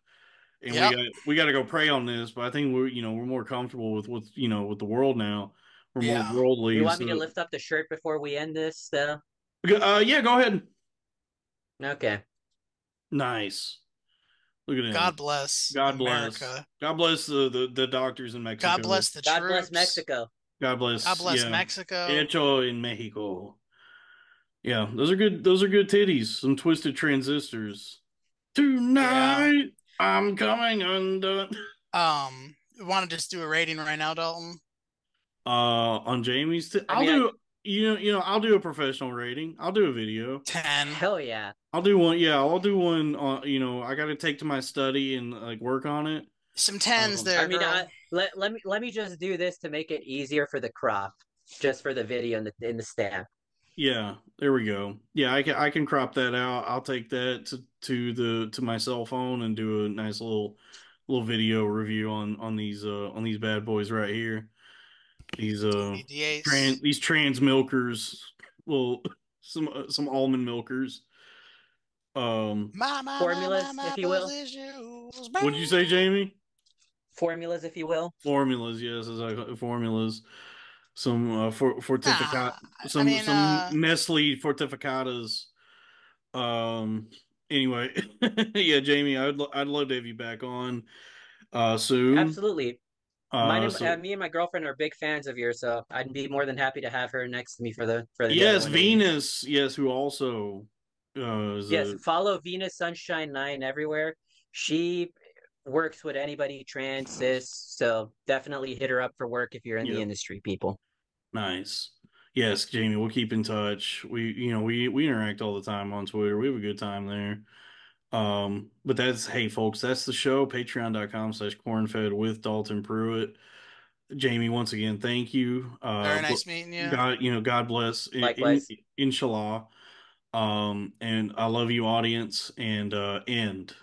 And Yep. we got we got to go pray on this, but I think we're you know we're more comfortable with what's you know with the world now. We're Yeah. more worldly. You want me to lift up the shirt before we end this, though? Uh, yeah, go ahead. Okay. Nice. Look at him. God bless. God bless. America. God bless the, the, the doctors in Mexico. God bless the God troops. bless Mexico. God bless. God bless yeah. Mexico. Hecho in Mexico. Yeah, those are good. Those are good titties. Some twisted transistors. Tonight I'm coming undone. Um, want to just do a rating right now, Dalton? Uh, on Jaymee's. T- I I'll mean, do. You know, you know, I'll do a professional rating. I'll do a video. Ten. Hell yeah. I'll do one. Yeah, I'll do one. On you know, I got to take to my study and like work on it. Some tens Um, there, I mean, girl. I, let let me let me just do this to make it easier for the crop, just for the video in the in the stamp. Yeah, there we go. Yeah, I can I can crop that out. I'll take that to to the to my cell phone and do a nice little little video review on on these uh on these bad boys right here. These uh trans these trans milkers. Well, some uh, some almond milkers. Um, My, my, Formulas, my, my, my if you will. positions, what'd you say, Jaymee? Formulas, if you will. Formulas, yes, as I formulas. Some uh, for fortificat, Nah, I some mean, some uh, Nestle fortificatas. Um. Anyway, yeah, Jaymee, I'd lo- I'd love to have you back on. Uh, soon. Absolutely. Uh, Mine and, so- uh, me and my girlfriend are big fans of yours, so I'd be more than happy to have her next to me for the for the yes. Venus. Yes, who also uh, is Yes, a- follow Venus Sunshine Nine everywhere. She works with anybody trans, cis, so definitely hit her up for work if you're in Yep. the industry, people. Nice. Yes, Jaymee, we'll keep in touch. We, you know, we we interact all the time on Twitter. We have a good time there. Um, but that's hey folks, that's the show. Patreon.com slash cornfed with Dalton Pruitt. Jaymee, once again, thank you. Uh Very nice meeting you. God, you know, God bless. in- in- inshallah. Um, and I love you, audience, and uh end.